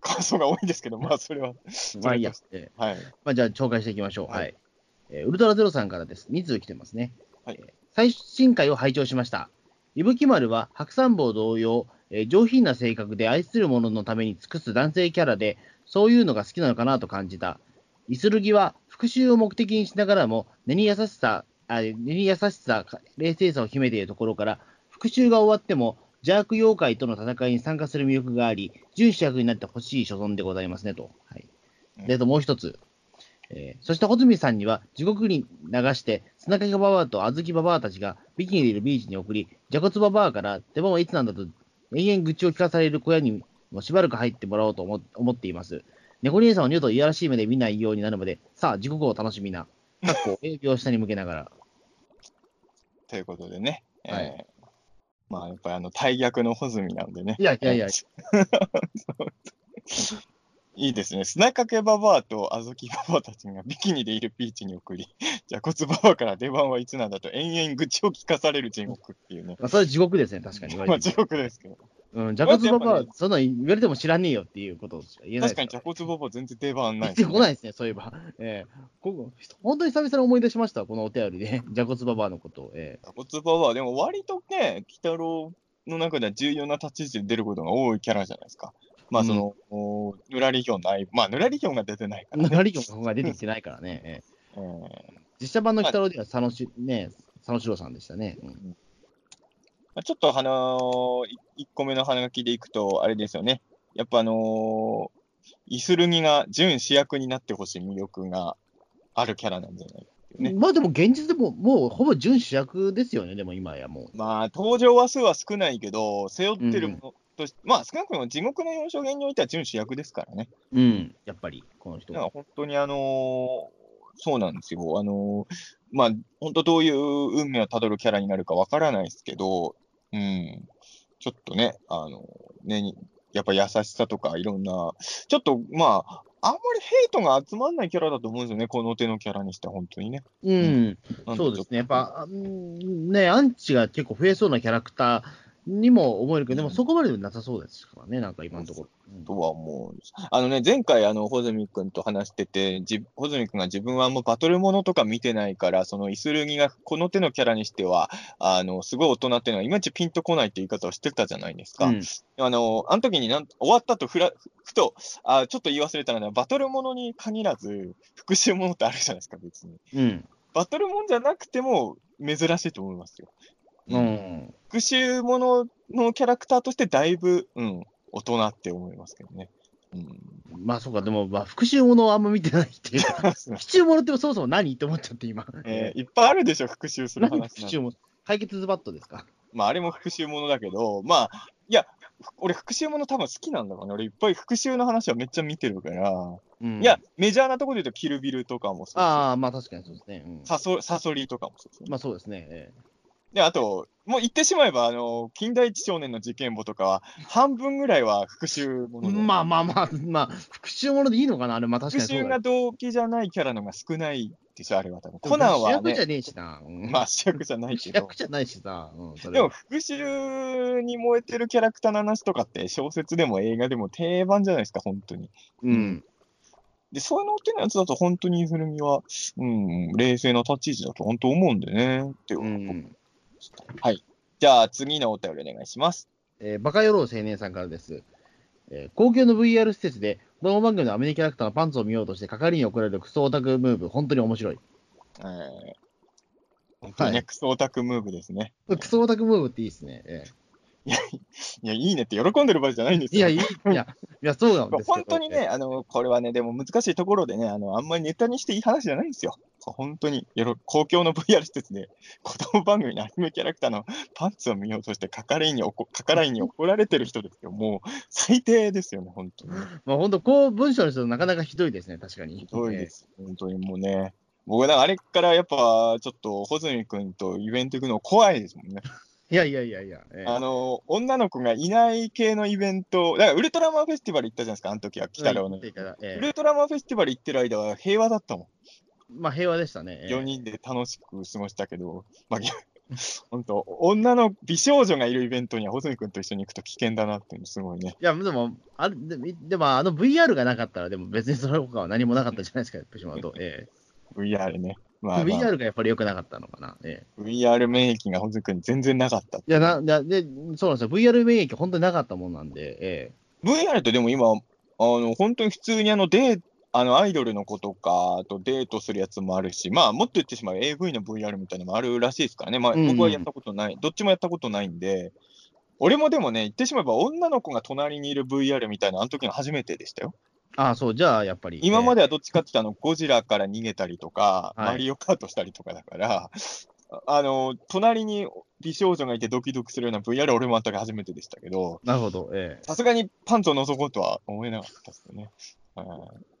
感想が多いんですけど、まあそれは、まあいいや。ええはい。まあ、じゃあ、紹介していきましょう。はいはい。えーウルトラゼロさんからです。2通来てますね。はいえー最新回を拝聴しました。伊吹丸は白山坊同様、えー上品な性格で愛する者のために尽くす男性キャラで、そういうのが好きなのかなと感じた。イスルギは復讐を目的にしながらも、根に優しさ、あ根に優しさ、冷静さを秘めているところから、復讐が終わっても、邪悪妖怪との戦いに参加する魅力があり、準主役になってほしい所存でございますねと。はい。で、あともう一つ。えーそして、穂積さんには地獄に流して、砂掛ババアと小豆ババアたちがビキニでいるビーチに送り、蛇骨ババアから出番はいつなんだと延々愚痴を聞かされる小屋にもしばらく入ってもらおうと思思っています。猫兄さんを二度といやらしい目で見ないようになるまで、さあ、地獄を楽しみな。かっこ、営業を下に向けながら。<laughs> ということでね、えーはいまあやっぱりあの、大逆の穂積なんでね。いやいやいや、<laughs> いいですね。砂かけババアと小豆ババアたちがビキニでいるビーチに送り、じゃ骨ババアから出番はいつなんだと延々愚痴を聞かされる地獄っていうね。まあ、それ地獄ですね、確かに言わ <laughs> まあ地獄ですけど。うん、蛇骨ババアそんな言われても知らねえよっていうことしか言えない確かにじゃ骨ババア全然出番ない出てこないですね、そういえば。<laughs> ええここ本当に久々に思い出しました、このお便りで、<laughs> 蛇骨ババアのことを。ええ骨ババア、でも割とね、鬼太郎の中では重要な立ち位置で出ることが多いキャラじゃないですか。まあその、おぬらりひょんない、まあぬらりひょんが出てないから、ね。ぬらりひょんが出てきてないからね。え <laughs> 実写版の鬼太郎では佐野し、ね、佐野史郎さんでしたね。うんまあ、ちょっと花の、1個目の花書きでいくと、あれですよね。やっぱあのー、イスルギが準主役になってほしい魅力があるキャラなんじゃないかね。まあでも現実でも、もうほぼ準主役ですよね、でも今やもう。まあ、登場話数は少ないけど、背負ってるものとして、まあ少なくとも地獄の4証言においては準主役ですからね。うん、やっぱり、この人は。本当にあのーそうなんですよ。あのーまあ、本当どういう運命をたどるキャラになるかわからないですけど、うん、ちょっとね、あのね、にやっぱ優しさとかいろんな、ちょっとまあ、あんまりヘイトが集まんないキャラだと思うんですよね、この手のキャラにしては本当にね。うん、なんそうですね。やっぱ、あうんね、アンチが結構増えそうなキャラクターにも思えるけど、でもうんそこまででもなさそうですからね、なんか今のところ。うんとは思う。あのね、前回、あの、穂積君と話してて、じ穂積君が自分はもうバトルものとか見てないから、そのイスルギがこの手のキャラにしては、あの、すごい大人っていうのは、いまいちピンとこないって言い方をしてたじゃないですか。うんあの、あの時になん終わったとふら、ふと、あちょっと言い忘れたのは、バトルものに限らず、復讐ものってあるじゃないですか、別に。うん。バトルもんじゃなくても、珍しいと思いますよ。うん。復讐もののキャラクターとして、だいぶ、うん、大人って思いますけどね。うん。まあそうか、でも、まあ、復讐ものをあんま見てないっていうか、復讐ものってそもそも何って思っちゃって、今。えーいっぱいあるでしょ、復讐する何話。復讐も解決ズバットですか？まあ、あれも復讐ものだけど、まあ、いや、俺、復讐もの多分好きなんだろうね。俺、いっぱい復讐の話はめっちゃ見てるから。うんいや、メジャーなところで言うと、キルビルとかもそうですああ、まあ確かにそうですね。うんサソサソリとかもそうですね。まあそうですね。えで、あと、もう言ってしまえば、あの、近代一少年の事件簿とかは、半分ぐらいは復讐もえのでまあまあまあ、まあ、復讐ものでいいのかなあれ、まあ確か復にそうだ讐が動機じゃないキャラのが少ないでしょ、あれは多分。コナンはね、主役じゃねえしな。うんまあ主役じゃないけど主役。じゃないしさ。うん、でも、は復讐に燃えてるキャラクターの話とかって、小説でも映画でも定番じゃないですか、本当に。うん。で、そういうのってのやつだと、本当にイフルミは、うん、冷静な立ち位置だと本当思うんでね。ってうん。はい。じゃあ、次のお便りお願いします。えーバカ野郎青年さんからです。えー公共の VR 施設で、子供番組のアメリカキャラクターのパンツを見ようとして、係に送られるクソオタクムーブ、本当に面白い。えー、本当にね、はいクソオタクムーブですね。クソオタクムーブっていいですね。えいや、いいねって喜んでる場合じゃないんですよ。ーいや、いい、いや、いや、そうなんですけど本当にね、あの、これはね、でも難しいところでね、あの、あんまりネタにしていい話じゃないんですよ。本当に、よろ公共の VR 施設で、子供番組のアニメキャラクターのパンツを見ようとして、係員に怒、係員に怒られてる人ですよ。もう、最低ですよね、本当に。まあ本当、こう文章の人なかなかひどいですね、確かに。ひどいです。本当にもうね。僕はあれからやっぱ、ちょっと、穂積君とイベント行くの怖いですもんね。<laughs> いやいやいやいや。えーあの、女の子がいない系のイベント、だからウルトラマンフェスティバル行ったじゃないですか、あの時は、北郎の。えウルトラマンフェスティバル行ってる間は平和だったもん。ーまあ平和でしたね。えー4人で楽しく過ごしたけど、まあ、<laughs> 本当、女の美少女がいるイベントには、穂積君と一緒に行くと危険だなっていうの、すごいね。いや、でも、あれでもでも、あの VR がなかったら、でも別にその他は何もなかったじゃないですか、福島と。<laughs> え VR ね。まえあ、まあ、VR がやっぱり良くなかったのかな。ええ VR 免疫が穂積君に全然なかった。いやななで、そうなんですよ。VR 免疫本当になかったもんなんで、え VR ってでも今、あの、本当に普通にあの、デーあの、アイドルの子とかとデートするやつもあるし、まあ、もっと言ってしまう AV の VR みたいなのもあるらしいですからね。まあ、うんうん僕はやったことない、どっちもやったことないんで、俺もでもね、言ってしまえば女の子が隣にいる VR みたいな、あの時の初めてでしたよ。えああ、そう、じゃあやっぱり。で、今まではどっちかって言ったら、ゴジラから逃げたりとか、はいマリオカートしたりとかだから、ああの、隣に美少女がいてドキドキするような VR 俺もあったが初めてでしたけど、なるほど、えさすがにパンツを覗こうとは思えなかったですよね。うん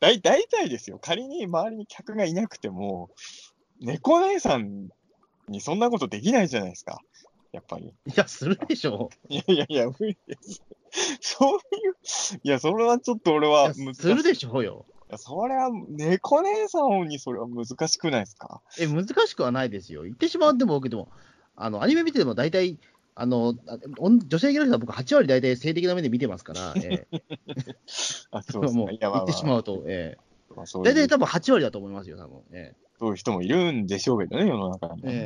大大体ですよ、仮に周りに客がいなくても、猫姉さんにそんなことできないじゃないですか、やっぱり。えいや、するでしょいやいやいや、無理です。<laughs> そういう、いや、それはちょっと俺はや難しい。するでしょうよ。いやそれは、猫姉さんにそれは難しくないですか？え、難しくはないですよ。言ってしまっても僕でも、あの、アニメ見てても大体、あの、女性キャラクター僕8割大体性的な目で見てますから、<laughs> ええ。あ、そうですもう言ってしまうと、えまあ、う大体多分8割だと思いますよ、多分。えそういう人もいるんでしょうけどね、世の中にえはね。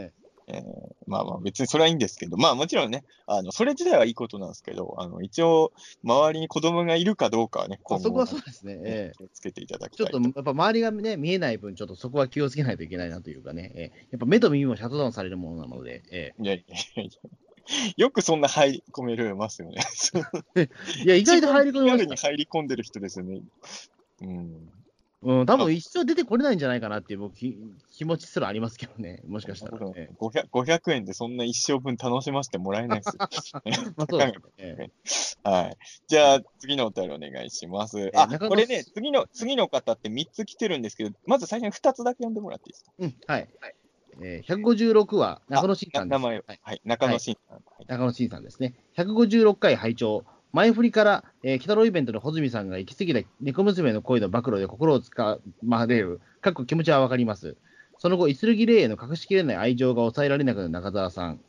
ええ。ーまあまあ別にそれはいいんですけど、まあもちろんね、あの、それ自体はいいことなんですけど、あの、一応、周りに子供がいるかどうかはね、今後まあそこはそうですね。ええ。気をつけていただきちょたいっとやっぱ周りがね、見えない分、ちょっとそこは気をつけないといけないなというかね、ええ。やっぱ目と耳もシャットダウンされるものなので、え。いやいやいやいや。<laughs> よくそんな入り込めるますよね。えいや、意外と入り込みまリアルに。入り込んでる人ですよね。うん。うん、多分一生出てこれないんじゃないかなっていう僕き気持ちすらありますけどね、もしかしたら。え 500, 500円でそんな一生分楽しませてもらえないですよ。え <laughs> まあそうですね。え <laughs> えはい。じゃあ、次のお便りお願いします。あ、これね、次の、次の方って3つ来てるんですけど、まず最初に2つだけ読んでもらっていいですか？うん、はい。えー、156話、中野慎さんです。名前を、はいはい、中野慎さん。はい中野慎さんですね。156回拝聴前振りから、えー、北郎イベントの穂積さんが行き過ぎた猫娘の恋の暴露で心をつかまれる、かっこ気持ちはわかります。その後、イスルギレイへの隠しきれない愛情が抑えられなくなる中澤さん。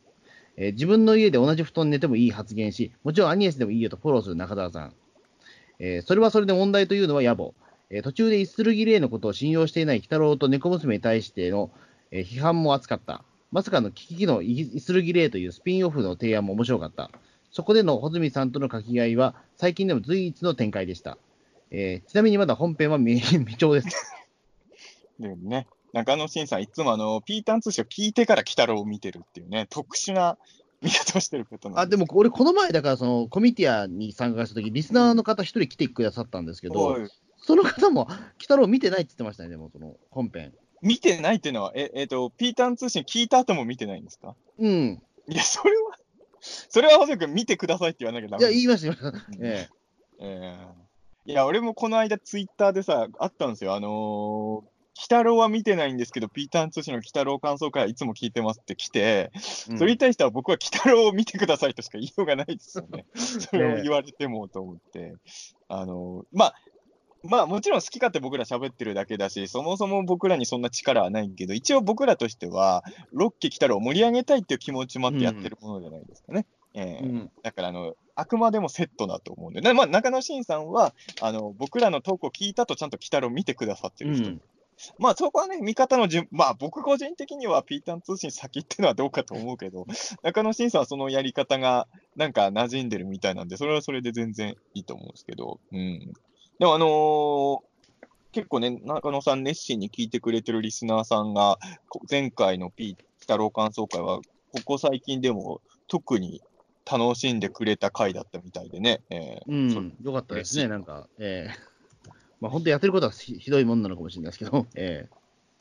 えー自分の家で同じ布団に寝てもいい発言し、もちろんアニエスでもいいよとフォローする中澤さん。えーそれはそれで問題というのは野暮。えー途中でイスルギレイのことを信用していない鬼太郎と猫娘に対しての、えー批判も熱かった。まさかのキキキのイイスルギレイというスピンオフの提案も面白かった。そこでの穂積さんとの掛け合いは最近でも随一の展開でした。えーちなみにまだ本編は未未調です。でね、中野慎さん、いつもあの、ピータン通信を聞いてから鬼太郎を見てるっていうね、特殊な見方をしてることなんあ、でも俺、この前、だから、その、コミティアに参加したとき、リスナーの方一人来てくださったんですけど、はいその方も、鬼太郎見てないって言ってましたね、でも、その、本編。見てないっていうのは、え、えっ、と、ピータン通信聞いた後も見てないんですか？うん。いや、それは、それは細く見てくださいって言わなきゃダいや、メ。言いました、言いました。うんええーいや、俺もこの間ツイッターでさ、あったんですよ。あのー、鬼太郎は見てないんですけど、ピーターン通信の鬼太郎感想会はいつも聞いてますって来て、えそれに対しては僕は鬼太郎を見てくださいとしか言いようがないですよね。それを言われてもと思って。あのー、まあ、まあもちろん好き勝手僕ら喋ってるだけだし、そもそも僕らにそんな力はないけど、一応僕らとしては、ロッキー鬼太郎を盛り上げたいっていう気持ちもあってやってるものじゃないですかね。えーうんだからあの、あくまでもセットだと思うんで、なまあ、中野慎さんはあの僕らのトークを聞いたとちゃんと鬼太郎見てくださってる人、うん。まあそこはね、見方の順、まあ僕個人的にはピータン通信先っていうのはどうかと思うけど、中野慎さんはそのやり方がなんか馴染んでるみたいなんで、それはそれで全然いいと思うんですけど、うん。でもあのー結構ね、中野さん熱心に聞いてくれてるリスナーさんが、こ前回のピー太郎感想会は、ここ最近でも特に楽しんでくれた回だったみたいでね。えう、そうんよかったですね、なんか、ええまあ、本当やってることはひひどいもんなのかもしれないですけど、<laughs> え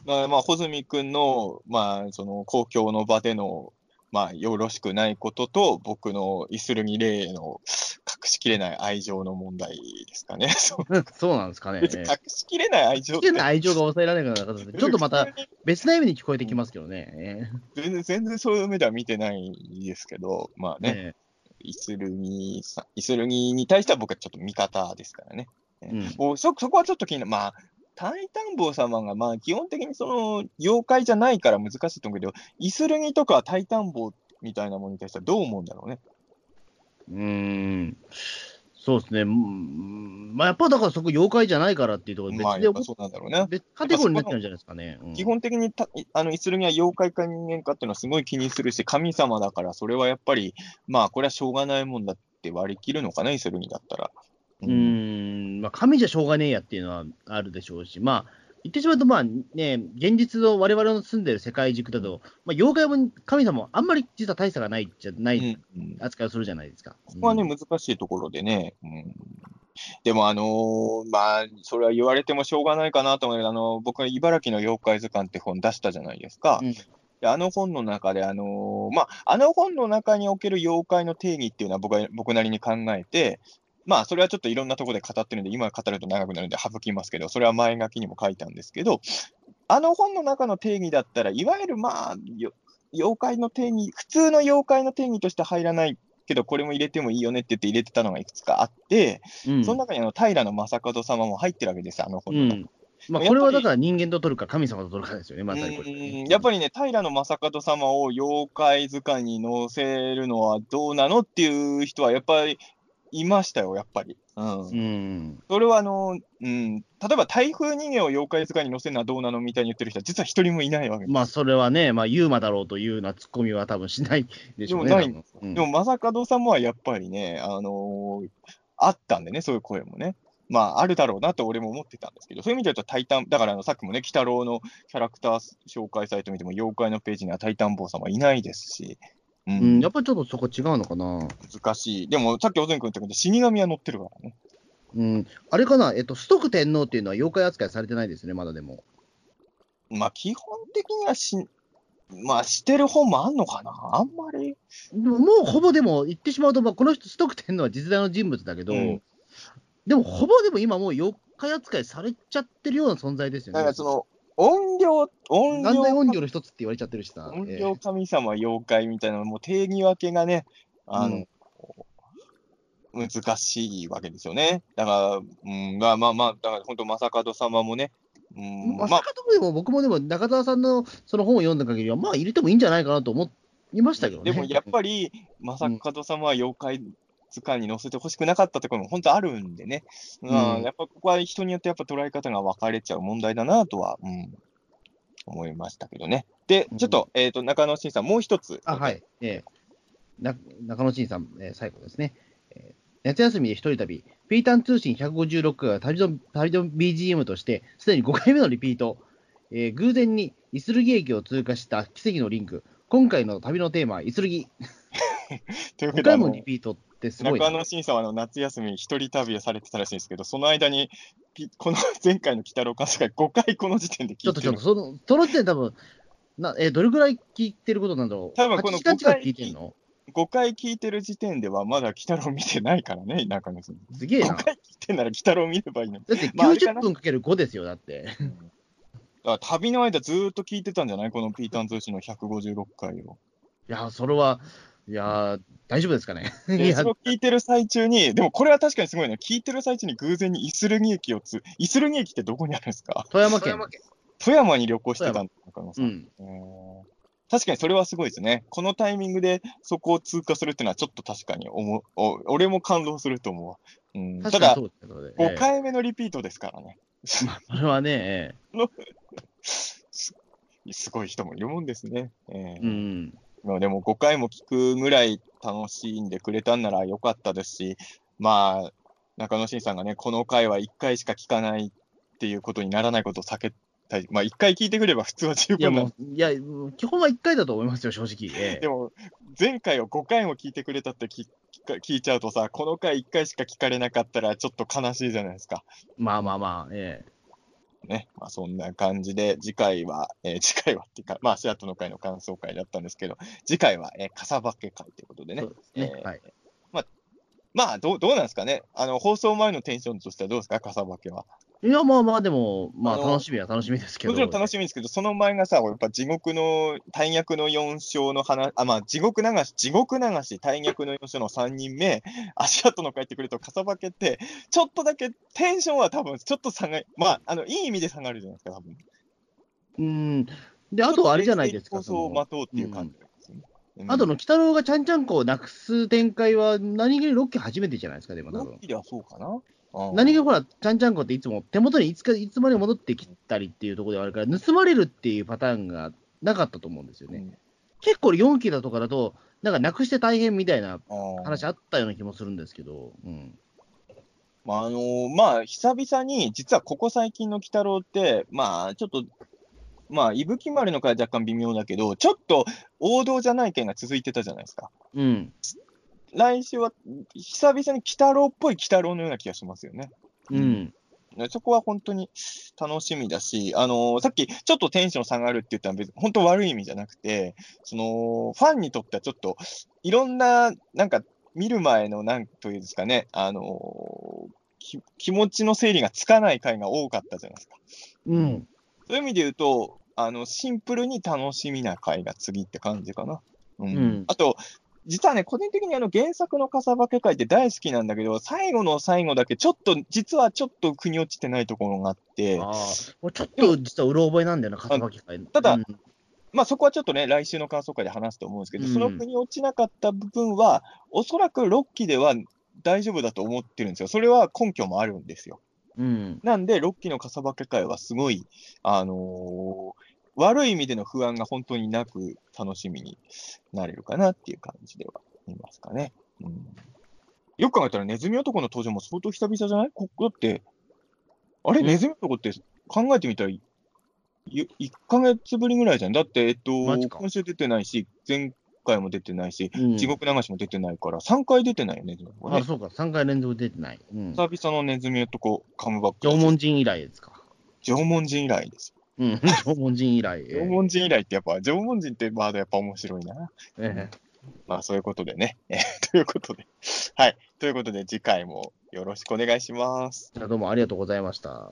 まあ、まあ、穂積君の、まあ、その公共の場での、まあ、よろしくないことと、僕のイスルギレイの隠しきれない愛情の問題ですかね。<laughs> そうえそうなんですかね。隠しきれない愛情愛情が抑えられなくなった <laughs> ちょっとまた別な意味に聞こえてきますけどね。え全然、全然そういう目では見てないですけど、まあえね、イスルギさん、イスルギに対しては僕はちょっと味方ですからね。えうんもうそ、そこはちょっと気になる。まあ、タイタンボウ様が、まあ、基本的にその、妖怪じゃないから難しいと思うけど、イスルギとかタイタンボウみたいなものに対してはどう思うんだろうね。うーん、そうですね、うん。まあ、やっぱだからそこ、妖怪じゃないからっていうところで、まあ、別でやっぱそうなんだろうね。別カテゴリーになっちゃうんじゃないですかね。うん。基本的にたいあのイスルギは妖怪か人間かっていうのはすごい気にするし、神様だから、それはやっぱり、まあ、これはしょうがないもんだって割り切るのかな、イスルギだったら。うーん、まあ、神じゃしょうがねえやっていうのはあるでしょうし、まあ、言ってしまうと、まあね、現実の我々の住んでる世界軸だと、まあ、妖怪も神様もあんまり実は大差がないじゃなうんいうん扱いをするじゃないですか。ここはね、うん難しいところでね。うん、でも、あのーまあ、それは言われてもしょうがないかなと思うけど、あの僕は茨城の妖怪図鑑って本出したじゃないですか。うんであの本の中で、あのーまあ、あの本の中における妖怪の定義っていうのは僕は僕なりに考えて、まあ、それはちょっといろんなところで語ってるんで、今語ると長くなるんで省きますけど、それは前書きにも書いたんですけど、あの本の中の定義だったら、いわゆるまあ、よ妖怪の定義、普通の妖怪の定義として入らないけど、これも入れてもいいよねって言って入れてたのがいくつかあって、うん。その中にあの平野正門様も入ってるわけですよ、あのう本の中に。んまあ、これはだから人間と取るか、神様と取るかですよね、まさにこれ、うん。やっぱりね、平野正門様を妖怪図鑑に載せるのはどうなのっていう人はやっぱりいましたよ、やっぱり。うんうん、それはあの、うん、例えば台風人間を妖怪図鑑に載せるのはどうなのみたいに言ってる人は実は一人もいないわけ。まあ、それはね、まあ、ユーマだろうというようなツッコミは多分しないでしょうね。でもないん多分うんでも正門様はやっぱりね、あのーあったんでね、そういう声もね。まあ、あるだろうなと俺も思ってたんですけど、そういう意味で言うと、タイタン、だからあのさっきもね、鬼太郎のキャラクター紹介サイト見ても、妖怪のページにはタイタン坊様いないですし、ううん、やっぱりちょっとそこ違うのかな。難しい。でも、さっき小泉君言ったけど、死神は乗ってるからね。うん、あれかな、えっと、ストック天皇っていうのは妖怪扱いされてないですね、まだでも。まあ、基本的にはし、まあ、してる本もあんのかな？あんまり。でももうほぼでも言ってしまうと、まあ、この人、ストック天皇は実在の人物だけど、うんでもほぼでも今もう妖怪扱いされちゃってるような存在ですよね。だからその、音量、音量元来音量の一つって言われちゃってるしさ。音ええ量神様妖怪みたいなのも定義分けがね、あの、うん難しいわけですよね。だから、うん、まあまあまあ、だから本当、正門様もね、うん、まあ、まあ、坂戸でも僕もでも中澤さんのその本を読んだ限りは、まあ入れてもいいんじゃないかなと思っいましたけどね。でもやっぱり、正門様は妖怪図鑑に載せてほしくなかったところも本当あるんでね。うん、うんやっぱここは人によってやっぱ捉え方が分かれちゃう問題だなとは、うん、思いましたけどね。で、ちょっと、えっ、と、中野慎さん、もう一つ。あ、はい。えーな中野慎さん、えー最後ですね。えー夏休みで一人旅、ピータン通信156回は旅の旅の BGM として、すでに5回目のリピート。えー偶然にイスルギ駅を通過した奇跡のリンク。今回の旅のテーマはイスルギ。5 <laughs> というわけで、あ回ものリピートってすごいな。中野慎さんはあの夏休み一人旅をされてたらしいんですけど、その間に、ピ <laughs> この前回の北郎監督が5回この時点で聞いてるちょっとちょっと、。その、その時点で多分、なえーどれぐらい聞いてることなんだろう？多分この8時間近く聞いてんの？5回聞いてる時点ではまだ北郎見てないからね、中野さん。5すげえな。だ回聞いてんなら北郎見ればいいのに。ってまああれかな90分かける5ですよ、だって。だから旅の間ずーっと聞いてたんじゃない？このピーターン通信の156回を。いや、それは、いや、大丈夫ですかね？いで、やそれを聞いてる最中に、でもこれは確かにすごいね。聞いてる最中に偶然にイスルギ駅をつ、イスルギ駅ってどこにあるんですか？富山県。富山に旅行してたんだ、中野さ。うん確かにそれはすごいですね。このタイミングでそこを通過するっていうのはちょっと確かに思う、お俺も感動すると思うわ。うん、ただ確かにそ、うですけどね。5回目のリピートですからね。それはね、え <laughs> すすごい人もいるもんですね。ええーうん。まあでも5回も聞くぐらい楽しんでくれたんならよかったですし、まあ、中野慎さんがね、この回は1回しか聞かないっていうことにならないことを避けたい。まあ1回聞いてくれば普通は十いや、分なもう、いや、基本は1回だと思いますよ、正直。え <laughs> えでも、前回を5回も聞いてくれたって聞聞いちゃうとさ、この回1回しか聞かれなかったらちょっと悲しいじゃないですか。まあまあまあ、えね。まあそんな感じで、次回は、えー <laughs> 次回はっていうか、まあシアトの回の感想会だったんですけど、次回は、えー、笠化け会ということでえね。えーはい。まあどう、どうなんですかね。あの、放送前のテンションとしてはどうですか、笠化けは。いや、まあまあ、でも、まあ、あの楽しみは楽しみですけど。もちろん楽しみですけど、その前がさ、やっぱ地獄の、大役の4章の話、あ、まあ、地獄流し、地獄流し、大役の4章の3人目、<laughs> 足跡の帰ってくると、かさばけって、ちょっとだけテンションは多分、ちょっと下が、まあ、あの、いい意味で下がるじゃないですか、多分。うん。で、あとはあれじゃないですか。その待とうっていう感じ。うんあとの、鬼太郎がちゃんちゃんこをなくす展開は、何気にロッキー初めてじゃないですか、でも多分。ロッキーではそうかな。うん何気にほら、ちゃんちゃんこっていつも手元にいつかいつまでも戻ってきたりっていうところではあるから、盗まれるっていうパターンがなかったと思うんですよね。うん結構4期だとかだと、なんかなくして大変みたいな話あったような気もするんですけど、うん。まあ、あのーまあ、久々に、実はここ最近の鬼太郎って、まあ、ちょっと、まあ、伊吹丸の回は若干微妙だけど、ちょっと王道じゃない件が続いてたじゃないですか。うん。来週は、久々に鬼太郎っぽい鬼太郎のような気がしますよね。うん。ねそこは本当に楽しみだし、あのーさっきちょっとテンション下がるって言ったのは別に本当悪い意味じゃなくて、その、ファンにとってはちょっと、いろんな、なんか、見る前の、なんというんですかね、あのーき気持ちの整理がつかない回が多かったじゃないですか。うん。そういう意味で言うと、あの、シンプルに楽しみな回が次って感じかな。うん。うんあと、実はね、個人的にあの原作の笠化け会って大好きなんだけど、最後の最後だけちょっと、実はちょっと腑に落ちてないところがあって、あちょっと実はうろ覚えなんだよな、笠巻会。ただうんまあそこはちょっとね、来週の感想会で話すと思うんですけど、うんその腑に落ちなかった部分は、おそらく6期では大丈夫だと思ってるんですよ。それは根拠もあるんですよ。うん。なんで、6期の笠化け会はすごい、あのー悪い意味での不安が本当になく楽しみになれるかなっていう感じではいますかね。うん、よく考えたらネズミ男の登場も相当久々じゃない？ここだって、あれ、うんネズミ男って考えてみたら、い1ヶ月ぶりぐらいじゃん。だって、えっと今週出てないし、前回も出てないし、うん地獄流しも出てないから、3回出てないよねあ、そうか、3回連続出てない。うん。久々のネズミ男カムバック。縄文人以来ですか。縄文人以来です。うん、縄文人以来。<laughs> 縄文人以来ってやっぱ、縄文人ってワードやっぱ面白いな。ええまあそういうことでね。え <laughs> ーということで。はい。ということで次回もよろしくお願いします。じゃあどうもありがとうございました。